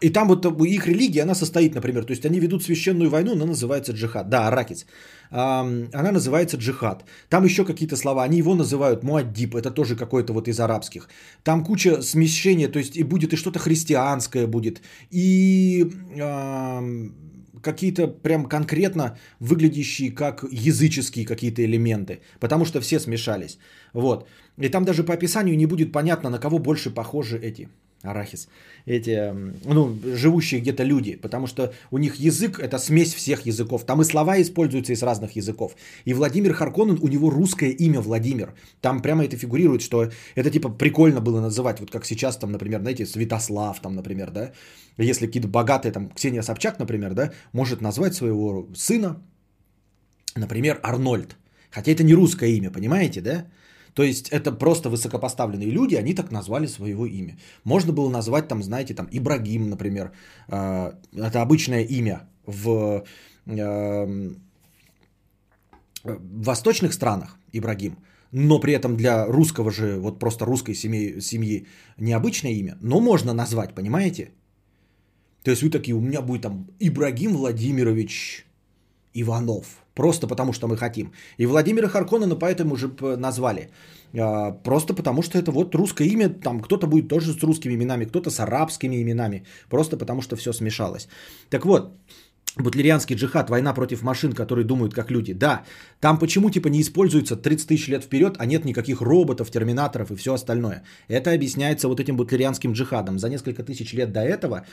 и там вот их религия, она состоит, например, то есть они ведут священную войну, она называется джихад. Да, аракис. Эм, она называется джихад. Там еще какие-то слова, они его называют муаддиб, это тоже какой-то вот из арабских. Там куча смещения, то есть и будет и что-то христианское будет, и... Эм, какие-то прям конкретно выглядящие как языческие какие-то элементы, потому что все смешались. Вот. И там даже по описанию не будет понятно, на кого больше похожи эти арахис, эти, ну, живущие где-то люди, потому что у них язык это смесь всех языков. Там и слова используются из разных языков. И Владимир Харконен, у него русское имя Владимир. Там прямо это фигурирует, что это типа прикольно было называть, вот как сейчас там, например, знаете, Святослав там, например, да. Если какие-то богатые, там, Ксения Собчак, например, да, может назвать своего сына, например, Арнольд. Хотя это не русское имя, понимаете, да? То есть это просто высокопоставленные люди, они так назвали своего имя. Можно было назвать там, знаете, там Ибрагим, например. А, это обычное имя в, в восточных странах Ибрагим. Но при этом для русского же, вот просто русской семьи, семьи необычное имя. Но можно назвать, понимаете? То есть вы такие, у меня будет там Ибрагим Владимирович Иванов. Просто потому, что мы хотим. И Владимира Харконена поэтому уже назвали. А, просто потому, что это вот русское имя. Там кто-то будет тоже с русскими именами, кто-то с арабскими именами. Просто потому, что все смешалось. Так вот, Бутлерианский джихад, война против машин, которые думают как люди. Да, там почему типа не используется 30 тысяч лет вперед, а нет никаких роботов, терминаторов и все остальное. Это объясняется вот этим бутлерианским джихадом. За несколько тысяч лет до этого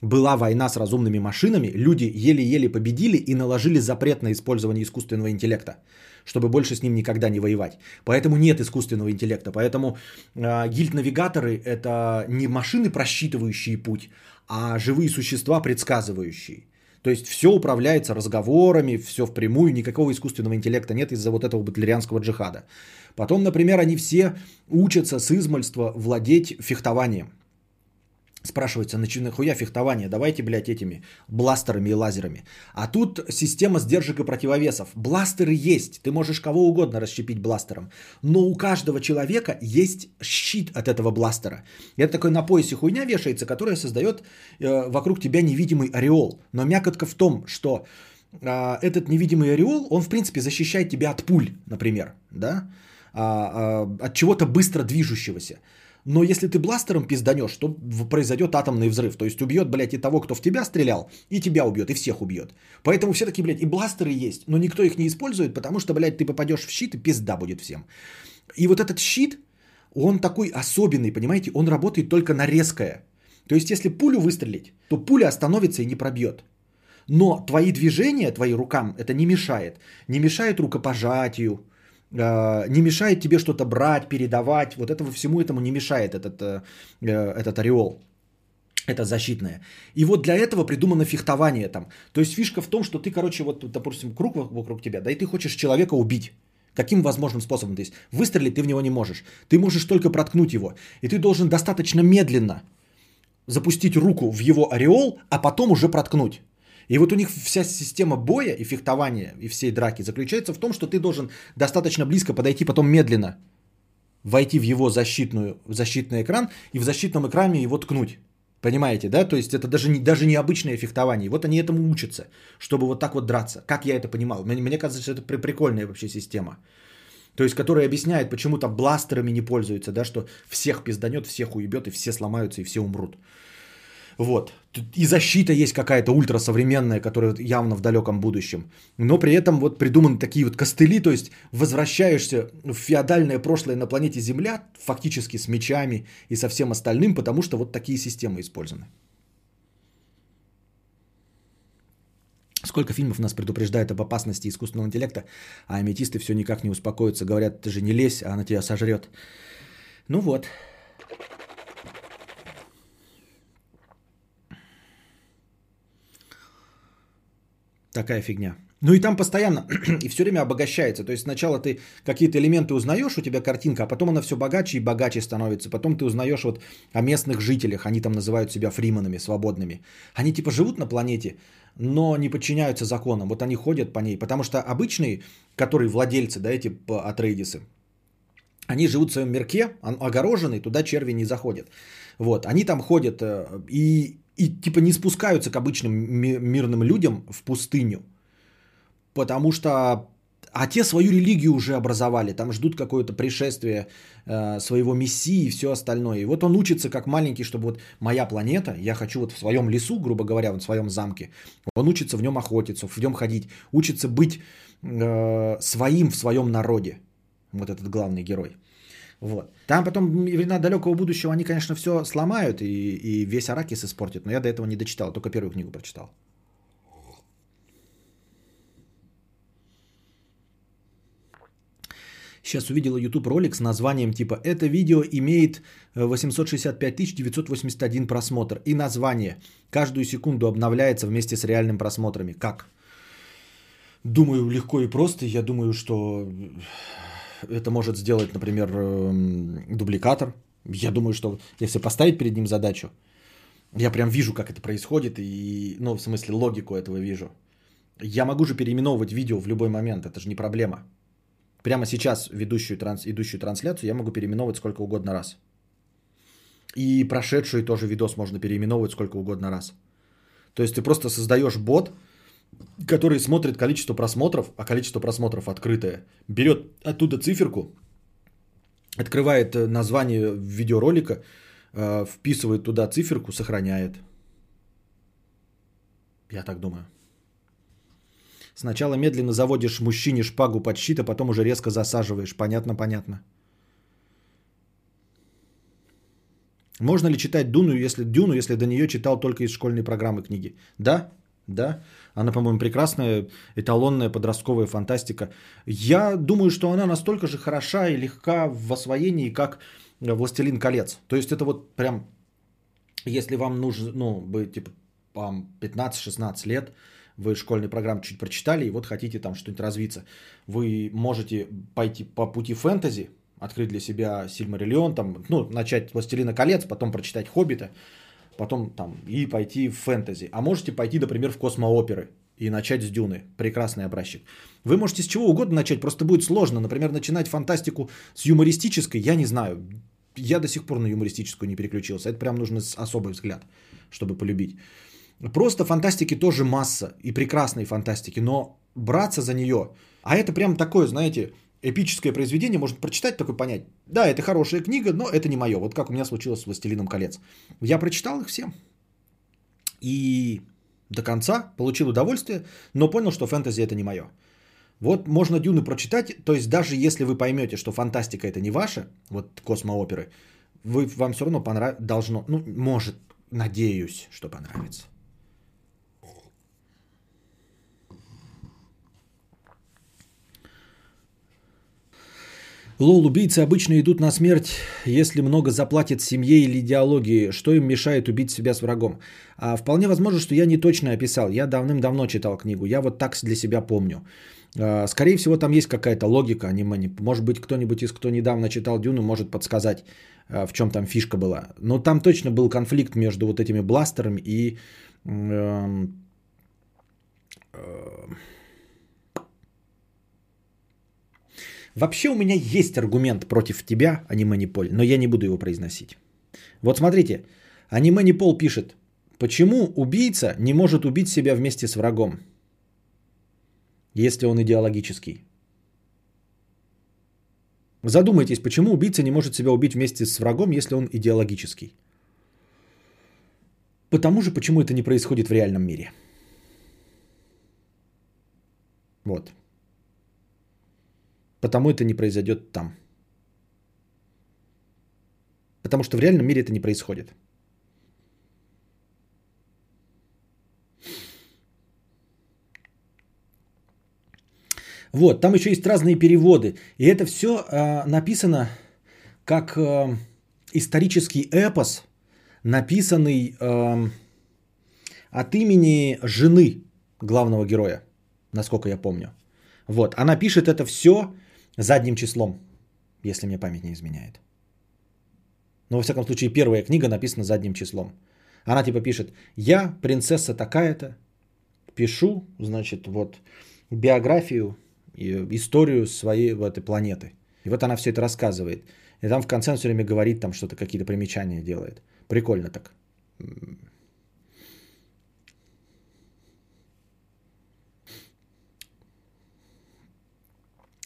была война с разумными машинами, люди еле-еле победили и наложили запрет на использование искусственного интеллекта, чтобы больше с ним никогда не воевать. Поэтому нет искусственного интеллекта. Поэтому э, гильд-навигаторы это не машины, просчитывающие путь, а живые существа, предсказывающие. То есть все управляется разговорами, все впрямую, никакого искусственного интеллекта нет из-за вот этого батлерианского джихада. Потом, например, они все учатся с измальства владеть фехтованием. Спрашивается, нахуя фехтование? Давайте, блядь, этими бластерами и лазерами. А тут система сдержек и противовесов. Бластеры есть. Ты можешь кого угодно расщепить бластером. Но у каждого человека есть щит от этого бластера. Это такой на поясе хуйня вешается, которая создает э, вокруг тебя невидимый ореол. Но мякотка в том, что э, этот невидимый ореол, он в принципе защищает тебя от пуль, например. Да? А, а, от чего-то быстро движущегося. Но если ты бластером пизданешь, то произойдет атомный взрыв. То есть убьет, блядь, и того, кто в тебя стрелял, и тебя убьет, и всех убьет. Поэтому все такие, блядь, и бластеры есть, но никто их не использует, потому что, блядь, ты попадешь в щит, и пизда будет всем. И вот этот щит, он такой особенный, понимаете, он работает только на резкое. То есть если пулю выстрелить, то пуля остановится и не пробьет. Но твои движения, твои рукам это не мешает. Не мешает рукопожатию, не мешает тебе что-то брать, передавать. Вот этого всему этому не мешает этот, э, э, этот ореол. Это защитное. И вот для этого придумано фехтование там. То есть фишка в том, что ты, короче, вот, допустим, круг вокруг тебя, да, и ты хочешь человека убить. Каким возможным способом? То есть выстрелить ты в него не можешь. Ты можешь только проткнуть его. И ты должен достаточно медленно запустить руку в его ореол, а потом уже проткнуть. И вот у них вся система боя и фехтования и всей драки заключается в том, что ты должен достаточно близко подойти, потом медленно войти в его защитную, в защитный экран и в защитном экране его ткнуть. Понимаете, да? То есть это даже, не, даже необычное фехтование. Вот они этому учатся, чтобы вот так вот драться. Как я это понимал? Мне, мне кажется, что это прикольная вообще система. То есть, которая объясняет, почему там бластерами не пользуются, да, что всех пизданет, всех уебет, и все сломаются, и все умрут. Вот. И защита есть какая-то ультрасовременная, которая явно в далеком будущем. Но при этом вот придуманы такие вот костыли, то есть возвращаешься в феодальное прошлое на планете Земля, фактически с мечами и со всем остальным, потому что вот такие системы использованы. Сколько фильмов нас предупреждают об опасности искусственного интеллекта, а аметисты все никак не успокоятся, говорят, ты же не лезь, а она тебя сожрет. Ну вот. Такая фигня. Ну и там постоянно и все время обогащается. То есть сначала ты какие-то элементы узнаешь, у тебя картинка, а потом она все богаче и богаче становится. Потом ты узнаешь вот о местных жителях, они там называют себя фриманами, свободными. Они типа живут на планете, но не подчиняются законам. Вот они ходят по ней. Потому что обычные, которые владельцы, да, эти атрейдисы, они живут в своем мирке, огороженный, туда черви не заходят. Вот, они там ходят э, и и типа не спускаются к обычным мирным людям в пустыню, потому что а те свою религию уже образовали, там ждут какое-то пришествие э, своего мессии и все остальное. И вот он учится как маленький, чтобы вот моя планета, я хочу вот в своем лесу, грубо говоря, в своем замке, он учится в нем охотиться, в нем ходить, учится быть э, своим в своем народе. Вот этот главный герой. Вот. Там потом времена далекого будущего, они, конечно, все сломают и, и весь Аракис испортят, но я до этого не дочитал, только первую книгу прочитал. Сейчас увидела YouTube ролик с названием типа «Это видео имеет 865 981 просмотр» и название «Каждую секунду обновляется вместе с реальным просмотрами». Как? Думаю, легко и просто. Я думаю, что это может сделать, например, эм, дубликатор. Я думаю, что если поставить перед ним задачу, я прям вижу, как это происходит, и, ну, в смысле, логику этого вижу. Я могу же переименовывать видео в любой момент, это же не проблема. Прямо сейчас ведущую транс, идущую трансляцию я могу переименовывать сколько угодно раз. И прошедший тоже видос можно переименовывать сколько угодно раз. То есть ты просто создаешь бот, который смотрит количество просмотров, а количество просмотров открытое, берет оттуда циферку, открывает э, название видеоролика, э, вписывает туда циферку, сохраняет. Я так думаю. Сначала медленно заводишь мужчине шпагу под щит, а потом уже резко засаживаешь. Понятно, понятно. Можно ли читать Дуну, если Дюну, если до нее читал только из школьной программы книги? Да, да. Она, по-моему, прекрасная, эталонная подростковая фантастика. Я думаю, что она настолько же хороша и легка в освоении, как «Властелин колец». То есть это вот прям, если вам нужно, ну, быть типа, вам 15-16 лет, вы школьную программу чуть прочитали, и вот хотите там что-нибудь развиться. Вы можете пойти по пути фэнтези, открыть для себя Сильмариллион, там, ну, начать «Властелина колец», потом прочитать «Хоббита», потом там и пойти в фэнтези. А можете пойти, например, в космооперы и начать с Дюны. Прекрасный образчик. Вы можете с чего угодно начать, просто будет сложно. Например, начинать фантастику с юмористической, я не знаю. Я до сих пор на юмористическую не переключился. Это прям нужно особый взгляд, чтобы полюбить. Просто фантастики тоже масса и прекрасной фантастики, но браться за нее, а это прям такое, знаете, эпическое произведение, можно прочитать, такой понять, да, это хорошая книга, но это не мое. Вот как у меня случилось с «Властелином колец». Я прочитал их все и до конца получил удовольствие, но понял, что фэнтези это не мое. Вот можно Дюны прочитать, то есть даже если вы поймете, что фантастика это не ваша, вот космооперы, вы, вам все равно понрав... должно, ну, может, надеюсь, что понравится. Лол, убийцы обычно идут на смерть, если много заплатят семье или идеологии. Что им мешает убить себя с врагом? А, вполне возможно, что я не точно описал. Я давным-давно читал книгу. Я вот так для себя помню. А, скорее всего, там есть какая-то логика аниме. Может быть, кто-нибудь из кто недавно читал Дюну, может подсказать, а, в чем там фишка была. Но там точно был конфликт между вот этими бластерами и... Э, э, Вообще у меня есть аргумент против тебя, аниме Ниполь, но я не буду его произносить. Вот смотрите, аниме Ниполь пишет, почему убийца не может убить себя вместе с врагом, если он идеологический. Задумайтесь, почему убийца не может себя убить вместе с врагом, если он идеологический. Потому же, почему это не происходит в реальном мире. Вот. Потому это не произойдет там. Потому что в реальном мире это не происходит. Вот, там еще есть разные переводы. И это все э, написано как э, исторический эпос, написанный э, от имени жены главного героя, насколько я помню. Вот, она пишет это все задним числом, если мне память не изменяет. Но, во всяком случае, первая книга написана задним числом. Она типа пишет, я принцесса такая-то, пишу, значит, вот биографию, историю своей вот этой планеты. И вот она все это рассказывает. И там в конце он все время говорит, там что-то, какие-то примечания делает. Прикольно так.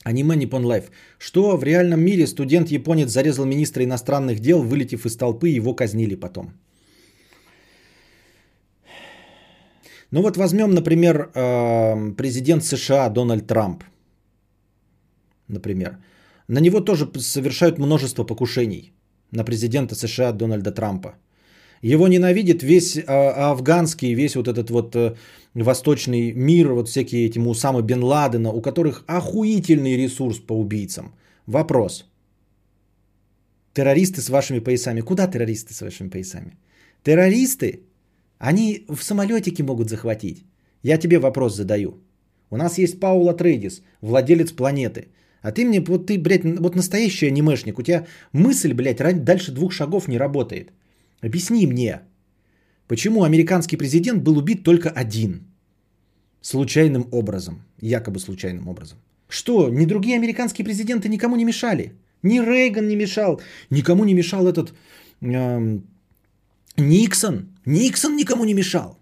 Аниме Nippon Life. Что в реальном мире студент-японец зарезал министра иностранных дел, вылетев из толпы, его казнили потом. Ну вот возьмем, например, э, президент США Дональд Трамп. Например. На него тоже совершают множество покушений. На президента США Дональда Трампа. Его ненавидит весь а, афганский, весь вот этот вот а, восточный мир, вот всякие эти Усамы Бен Ладена, у которых охуительный ресурс по убийцам. Вопрос. Террористы с вашими поясами. Куда террористы с вашими поясами? Террористы, они в самолетике могут захватить. Я тебе вопрос задаю. У нас есть Паула Трейдис, владелец планеты. А ты мне, вот ты, блядь, вот настоящий анимешник. У тебя мысль, блядь, дальше двух шагов не работает. Объясни мне, почему американский президент был убит только один? Случайным образом. Якобы случайным образом. Что, ни другие американские президенты никому не мешали? Ни Рейган не мешал, никому не мешал этот э, Никсон. Никсон никому не мешал.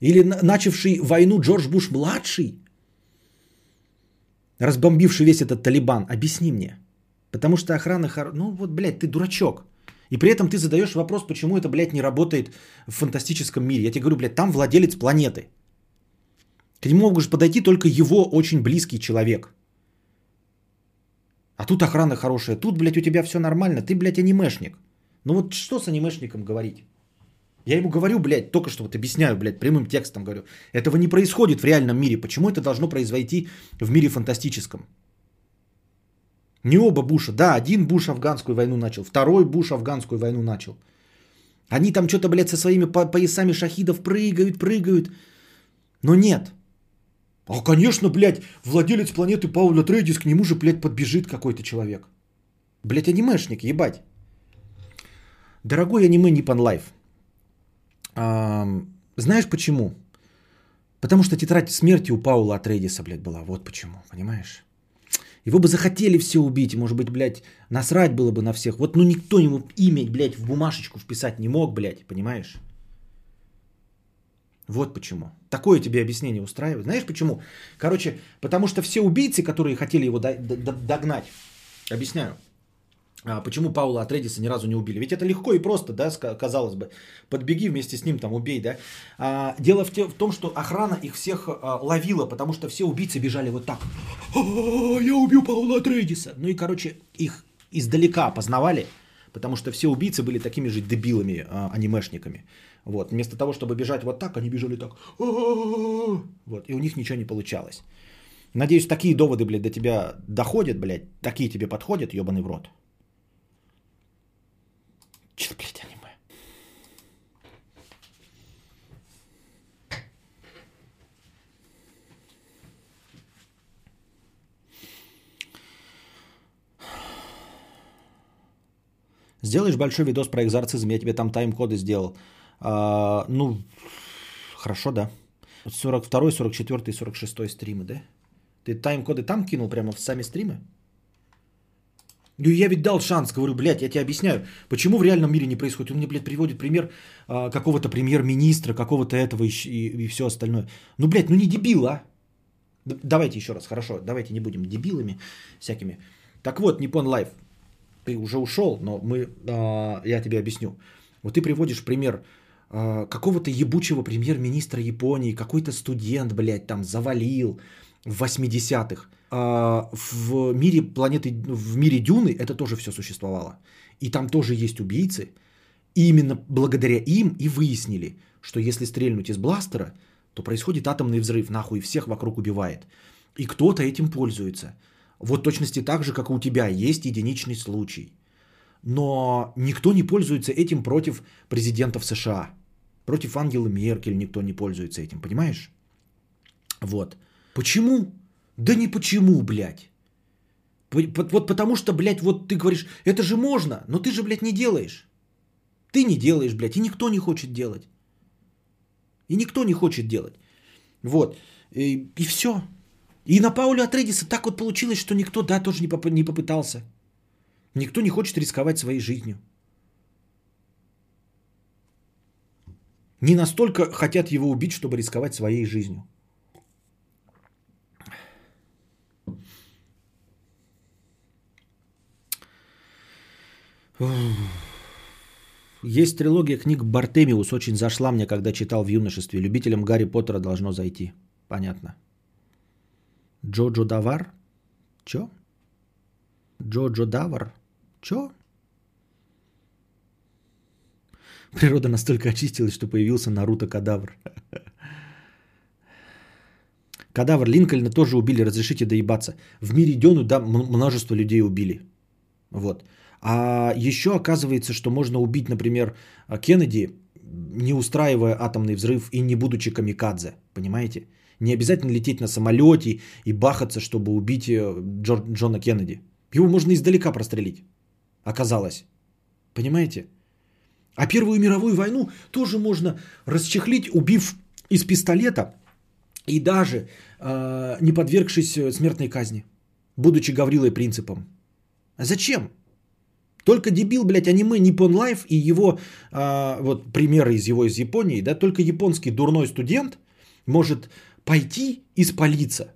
Или начавший войну Джордж Буш младший, разбомбивший весь этот Талибан. Объясни мне. Потому что охрана... Ну вот, блядь, ты дурачок. И при этом ты задаешь вопрос, почему это, блядь, не работает в фантастическом мире. Я тебе говорю, блядь, там владелец планеты. К нему можешь подойти только его очень близкий человек. А тут охрана хорошая. Тут, блядь, у тебя все нормально. Ты, блядь, анимешник. Ну вот что с анимешником говорить? Я ему говорю, блядь, только что вот объясняю, блядь, прямым текстом говорю. Этого не происходит в реальном мире. Почему это должно произойти в мире фантастическом? Не оба Буша. Да, один Буш афганскую войну начал, второй Буш афганскую войну начал. Они там что-то, блядь, со своими поясами шахидов прыгают, прыгают. Но нет. А, конечно, блядь, владелец планеты Пауля Трейдис, к нему же, блядь, подбежит какой-то человек. Блядь, анимешник, ебать. Дорогой аниме Nippon Life. А, знаешь почему? Потому что тетрадь смерти у Паула Атрейдиса, блядь, была. Вот почему, понимаешь? Его бы захотели все убить, может быть, блядь, насрать было бы на всех. Вот ну никто ему имя, блядь, в бумажечку вписать не мог, блядь, понимаешь? Вот почему. Такое тебе объяснение устраивает. Знаешь почему? Короче, потому что все убийцы, которые хотели его догнать, объясняю, почему Паула Атредиса ни разу не убили? Ведь это легко и просто, да, казалось бы. Подбеги вместе с ним, там, убей, да. А, дело в, те, в том, что охрана их всех а, ловила, потому что все убийцы бежали вот так. Я убил Паула Атредиса. Ну и, короче, их издалека опознавали, потому что все убийцы были такими же дебилами, а, анимешниками. Вот, вместо того, чтобы бежать вот так, они бежали так. Вот, и у них ничего не получалось. Надеюсь, такие доводы, блядь, до тебя доходят, блядь, такие тебе подходят, ебаный в рот. Что, блядь, аниме? Сделаешь большой видос про экзорцизм, я тебе там тайм-коды сделал. А, ну, хорошо, да. 42, 44, 46 стримы, да? Ты тайм-коды там кинул прямо в сами стримы? Ну я ведь дал шанс, говорю, блядь, я тебе объясняю, почему в реальном мире не происходит. Он мне, блядь, приводит пример а, какого-то премьер-министра, какого-то этого и, и, и все остальное. Ну, блядь, ну не дебил, а? Давайте еще раз, хорошо, давайте не будем дебилами всякими. Так вот, Nippon Life, ты уже ушел, но мы, а, я тебе объясню. Вот ты приводишь пример а, какого-то ебучего премьер-министра Японии, какой-то студент, блядь, там завалил в 80-х. А, в мире планеты, в мире Дюны это тоже все существовало. И там тоже есть убийцы. И именно благодаря им и выяснили, что если стрельнуть из бластера, то происходит атомный взрыв, нахуй, всех вокруг убивает. И кто-то этим пользуется. Вот точности так же, как и у тебя, есть единичный случай. Но никто не пользуется этим против президентов США. Против Ангелы Меркель никто не пользуется этим, понимаешь? Вот. Почему? Да не почему, блядь. Вот потому что, блядь, вот ты говоришь, это же можно, но ты же, блядь, не делаешь. Ты не делаешь, блядь, и никто не хочет делать. И никто не хочет делать. Вот. И, и все. И на Пауле Атредиса так вот получилось, что никто, да, тоже не, поп- не попытался. Никто не хочет рисковать своей жизнью. Не настолько хотят его убить, чтобы рисковать своей жизнью. Есть трилогия книг Бартемиус, очень зашла мне, когда читал в юношестве. Любителям Гарри Поттера должно зайти. Понятно. Джоджо Давар? Чё? Джоджо Давар? Чё? Природа настолько очистилась, что появился Наруто Кадавр. Кадавр Линкольна тоже убили, разрешите доебаться. В мире Дёну, да, множество людей убили. Вот. А еще оказывается, что можно убить, например, Кеннеди, не устраивая атомный взрыв и не будучи камикадзе. Понимаете? Не обязательно лететь на самолете и бахаться, чтобы убить э, Джор, Джона Кеннеди. Его можно издалека прострелить. Оказалось. Понимаете? А Первую мировую войну тоже можно расчехлить, убив из пистолета и даже э, не подвергшись э, смертной казни, будучи Гаврилой принципом. А зачем? Только дебил, блядь, аниме Nippon Life и его, э, вот примеры из его из Японии, да, только японский дурной студент может пойти и спалиться.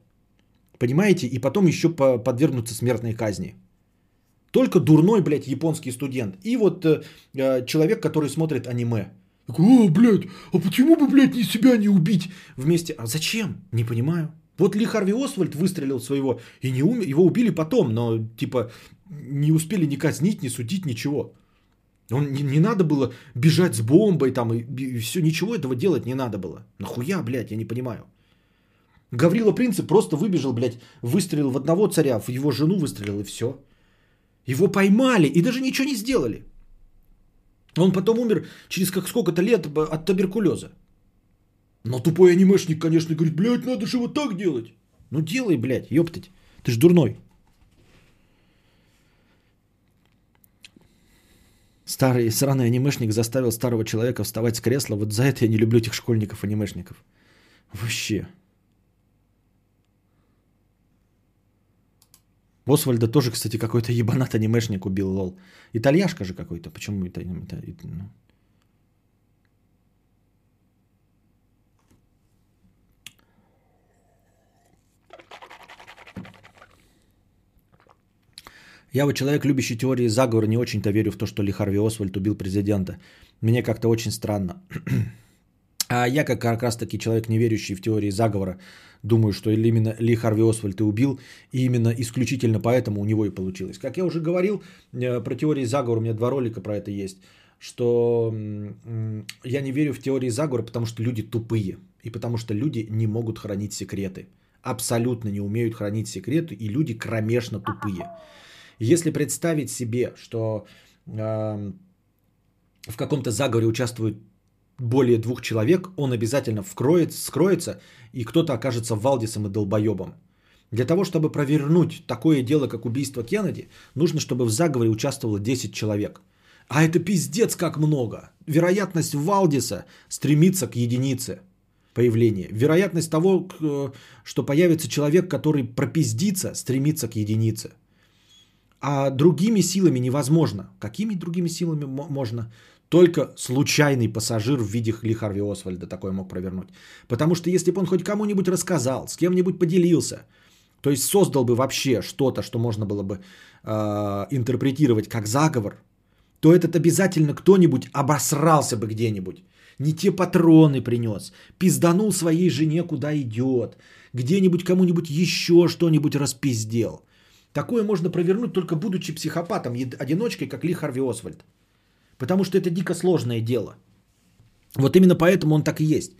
Понимаете? И потом еще подвергнуться смертной казни. Только дурной, блядь, японский студент. И вот э, э человек, который смотрит аниме. О, блядь, а почему бы, блядь, не себя не убить вместе? А зачем? Не понимаю. Вот Ли Харви Освальд выстрелил своего и не умер, его убили потом, но типа не успели ни казнить, ни судить, ничего. Он не, не надо было бежать с бомбой там и, и все, ничего этого делать не надо было. Нахуя, блядь, я не понимаю. Гаврила Принцип просто выбежал, блядь, выстрелил в одного царя, в его жену выстрелил и все. Его поймали и даже ничего не сделали. Он потом умер через как сколько-то лет от туберкулеза. Но тупой анимешник, конечно, говорит, блядь, надо же вот так делать. Ну делай, блядь, ёптать. Ты ж дурной. Старый сраный анимешник заставил старого человека вставать с кресла. Вот за это я не люблю этих школьников-анимешников. Вообще. Освальда тоже, кстати, какой-то ебанат анимешник убил, лол. Итальяшка же какой-то. Почему это? это, это ну? Я вот человек, любящий теории заговора, не очень-то верю в то, что Ли Харви Освальд убил президента. Мне как-то очень странно. А я как, раз таки человек, не верующий в теории заговора, думаю, что именно Ли Харви Освальд и убил, и именно исключительно поэтому у него и получилось. Как я уже говорил э, про теории заговора, у меня два ролика про это есть, что я не верю в теории заговора, потому что люди тупые, и потому что люди не могут хранить секреты. Абсолютно не умеют хранить секреты, и люди кромешно тупые. Если представить себе, что э, в каком-то заговоре участвуют более двух человек, он обязательно вкроет, скроется, и кто-то окажется Валдисом и долбоебом. Для того, чтобы провернуть такое дело, как убийство Кеннеди, нужно, чтобы в заговоре участвовало 10 человек. А это пиздец как много. Вероятность Валдиса стремится к единице появления. Вероятность того, что появится человек, который пропиздится, стремится к единице. А другими силами невозможно. Какими другими силами можно? Только случайный пассажир в виде Ли Харви Освальда такое мог провернуть. Потому что если бы он хоть кому-нибудь рассказал, с кем-нибудь поделился, то есть создал бы вообще что-то, что можно было бы э, интерпретировать как заговор, то этот обязательно кто-нибудь обосрался бы где-нибудь. Не те патроны принес, пизданул своей жене куда идет, где-нибудь кому-нибудь еще что-нибудь распиздел. Такое можно провернуть только будучи психопатом, одиночкой, как Ли Харви Освальд. Потому что это дико сложное дело. Вот именно поэтому он так и есть.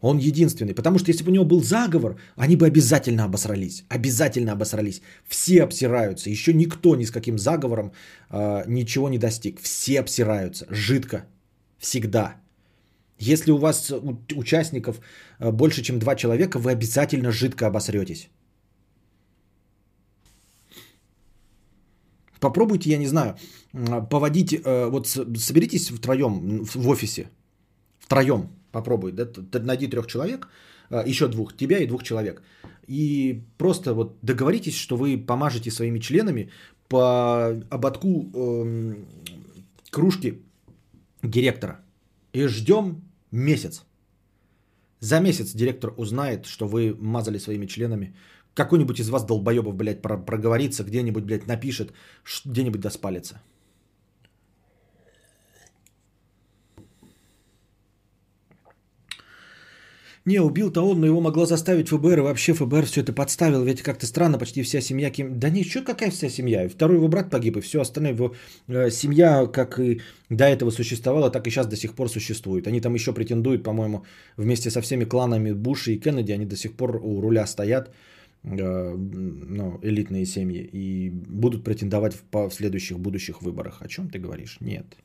Он единственный. Потому что если бы у него был заговор, они бы обязательно обосрались. Обязательно обосрались. Все обсираются. Еще никто ни с каким заговором э, ничего не достиг. Все обсираются. Жидко. Всегда. Если у вас участников э, больше, чем два человека, вы обязательно жидко обосретесь. Попробуйте, я не знаю, поводить, э, вот соберитесь втроем в офисе, втроем попробуй, да, найди трех человек, э, еще двух, тебя и двух человек. И просто вот договоритесь, что вы помажете своими членами по ободку э, кружки директора. И ждем месяц. За месяц директор узнает, что вы мазали своими членами какой-нибудь из вас долбоебов, блядь, про- проговорится, где-нибудь, блядь, напишет, где-нибудь доспалится. Не, убил-то он, но его могло заставить ФБР, и вообще ФБР все это подставил, ведь как-то странно, почти вся семья Ким... Да ничего, какая вся семья, второй его брат погиб, и все остальное, его э, семья, как и до этого существовала, так и сейчас до сих пор существует. Они там еще претендуют, по-моему, вместе со всеми кланами Буши и Кеннеди, они до сих пор у руля стоят, ну, элитные семьи, и будут претендовать в, в следующих будущих выборах. О чем ты говоришь? Нет.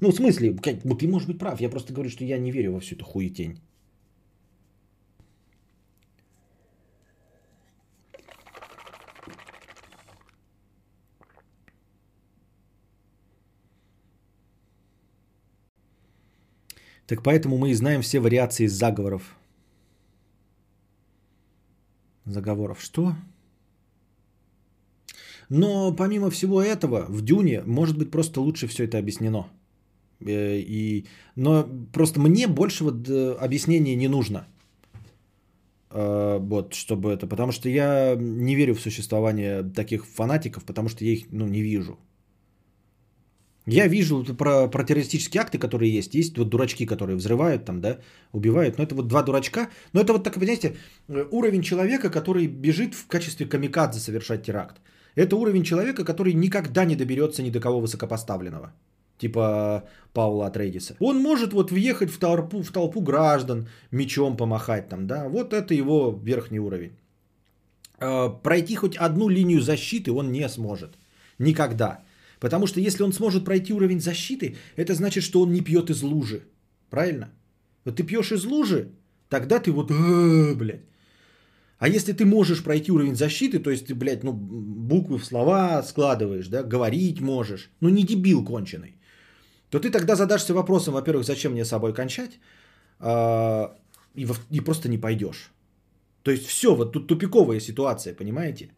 Ну, в смысле, ты можешь быть прав, я просто говорю, что я не верю во всю эту хуетень. Так поэтому мы и знаем все вариации заговоров. Заговоров. Что? Но помимо всего этого, в Дюне может быть просто лучше все это объяснено. Э, и, но просто мне больше вот э, объяснения не нужно. Э, вот, чтобы это. Потому что я не верю в существование таких фанатиков, потому что я их ну, не вижу. Я вижу про, про террористические акты, которые есть. Есть вот дурачки, которые взрывают там, да, убивают. Но это вот два дурачка. Но это вот так, понимаете, уровень человека, который бежит в качестве камикадзе совершать теракт. Это уровень человека, который никогда не доберется ни до кого высокопоставленного. Типа Паула Атрейдиса. Он может вот въехать в толпу, в толпу граждан, мечом помахать там, да. Вот это его верхний уровень. А, пройти хоть одну линию защиты он не сможет. Никогда. Потому что если он сможет пройти уровень защиты, это значит, что он не пьет из лужи. Правильно? Вот ты пьешь из лужи, тогда ты вот, блядь. А если ты можешь пройти уровень защиты, то есть ты, блядь, ну, буквы в слова складываешь, да, говорить можешь, ну, не дебил конченый, то ты тогда задашься вопросом, во-первых, зачем мне с собой кончать, а, и, и просто не пойдешь. То есть все, вот тут тупиковая ситуация, понимаете?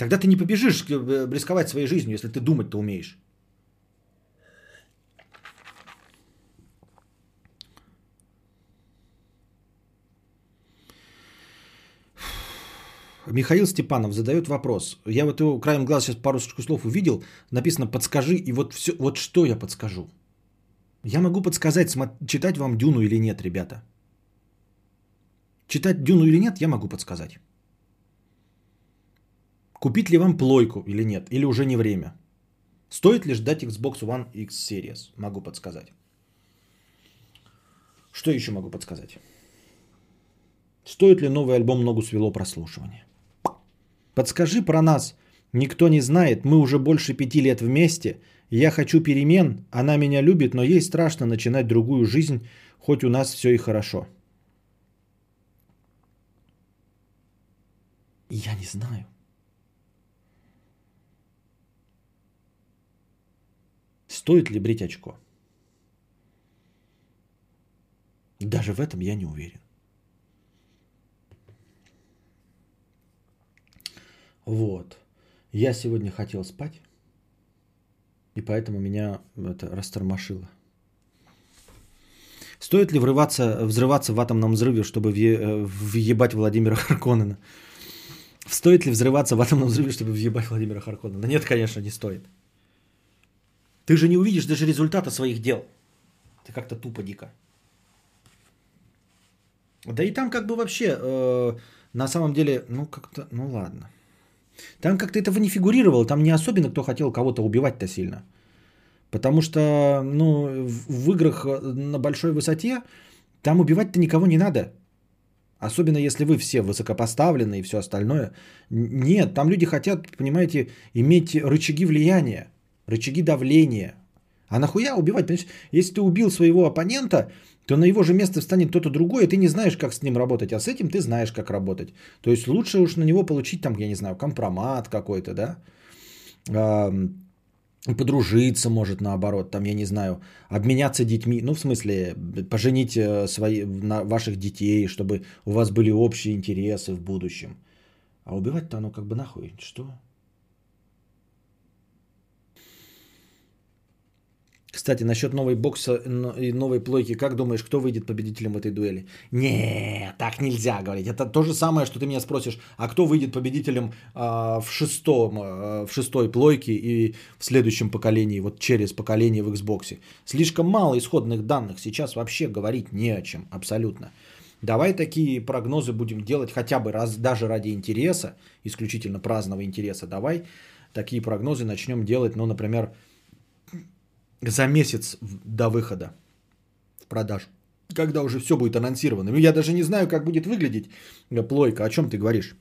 Тогда ты не побежишь э, рисковать своей жизнью, если ты думать-то умеешь. Михаил Степанов задает вопрос. Я вот его краем глаз сейчас пару слов увидел. Написано «подскажи». И вот, все, вот что я подскажу? Я могу подсказать, читать вам Дюну или нет, ребята. Читать Дюну или нет, я могу подсказать. Купить ли вам плойку или нет, или уже не время? Стоит ли ждать Xbox One X Series? Могу подсказать. Что еще могу подсказать? Стоит ли новый альбом «Ногу свело» прослушивания? Подскажи про нас. Никто не знает, мы уже больше пяти лет вместе. Я хочу перемен, она меня любит, но ей страшно начинать другую жизнь, хоть у нас все и хорошо. Я не знаю. Стоит ли брить очко? Даже в этом я не уверен. Вот. Я сегодня хотел спать, и поэтому меня это растормошило. Стоит ли врываться, взрываться в атомном взрыве, чтобы э, въебать Владимира Харконена? Стоит ли взрываться в атомном взрыве, чтобы въебать Владимира Харконена? Нет, конечно, не стоит. Ты же не увидишь даже результата своих дел. Ты как-то тупо дико. Да и там как бы вообще, э, на самом деле, ну как-то, ну ладно. Там как-то этого не фигурировало, там не особенно кто хотел кого-то убивать-то сильно. Потому что, ну, в, играх э, на большой высоте там убивать-то никого не надо. Особенно если вы все высокопоставлены и все остальное. Нет, там люди хотят, понимаете, иметь рычаги влияния рычаги давления. А нахуя убивать? Понимаешь? Если ты убил своего оппонента, то на его же место встанет кто-то другой, и ты не знаешь, как с ним работать, а с этим ты знаешь, как работать. То есть лучше уж на него получить там, я не знаю, компромат какой-то, да, подружиться может наоборот, там, я не знаю, обменяться детьми, ну, в смысле, поженить э, свои, на ваших детей, чтобы у вас были общие интересы в будущем. А убивать-то оно как бы нахуй, что? Кстати, насчет новой бокса и новой плойки, как думаешь, кто выйдет победителем этой дуэли? Не, так нельзя говорить. Это то же самое, что ты меня спросишь, а кто выйдет победителем а, в, шестом, а, в шестой плойке и в следующем поколении, вот через поколение в Xbox? Слишком мало исходных данных, сейчас вообще говорить не о чем, абсолютно. Давай такие прогнозы будем делать хотя бы раз, даже ради интереса, исключительно праздного интереса. Давай такие прогнозы начнем делать, ну, например, за месяц до выхода в продажу. Когда уже все будет анонсировано. Ну, я даже не знаю, как будет выглядеть плойка. О чем ты говоришь?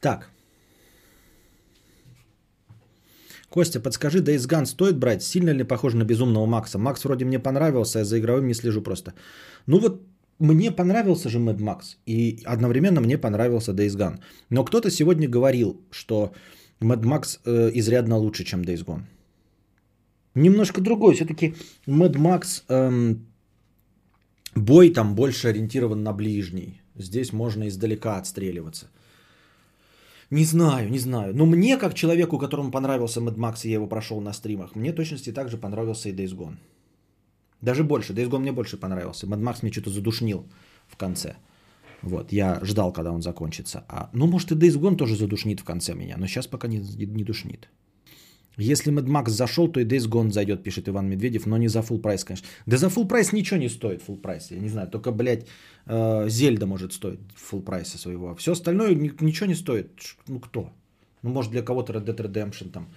Так. Костя, подскажи, Days Gone стоит брать? Сильно ли похож на Безумного Макса? Макс вроде мне понравился, я за игровым не слежу просто. Ну вот мне понравился же Mad Max, и одновременно мне понравился Days Gone. Но кто-то сегодня говорил, что Mad Max э, изрядно лучше, чем Days Gone. Немножко другой. Все-таки Mad Max эм, бой там больше ориентирован на ближний. Здесь можно издалека отстреливаться. Не знаю, не знаю. Но мне, как человеку, которому понравился Mad Max, и я его прошел на стримах, мне точности также понравился и Days Gone. Даже больше. Days Gone мне больше понравился. Mad Max мне что-то задушнил в конце. Вот, я ждал, когда он закончится. А, ну, может, и Days Gone тоже задушнит в конце меня, но сейчас пока не, не душнит. Если Mad Max зашел, то и Days Gone зайдет, пишет Иван Медведев, но не за full прайс, конечно. Да за full прайс ничего не стоит, full прайс, я не знаю, только, блядь, э, Зельда может стоить full прайса своего. Все остальное ничего не стоит. Ну, кто? Ну, может, для кого-то Red Dead Redemption там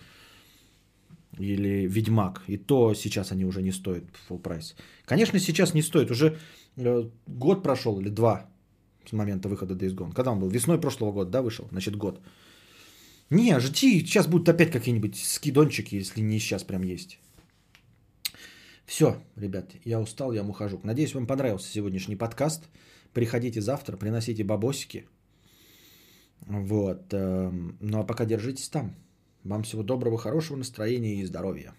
или Ведьмак. И то сейчас они уже не стоят full прайс. Конечно, сейчас не стоит. Уже э, год прошел или два с момента выхода Days Gone. Когда он был? Весной прошлого года, да, вышел? Значит, год. Не, жди, сейчас будут опять какие-нибудь скидончики, если не сейчас прям есть. Все, ребят, я устал, я ухожу. Надеюсь, вам понравился сегодняшний подкаст. Приходите завтра, приносите бабосики. Вот. Эм, ну а пока держитесь там. Вам всего доброго, хорошего настроения и здоровья.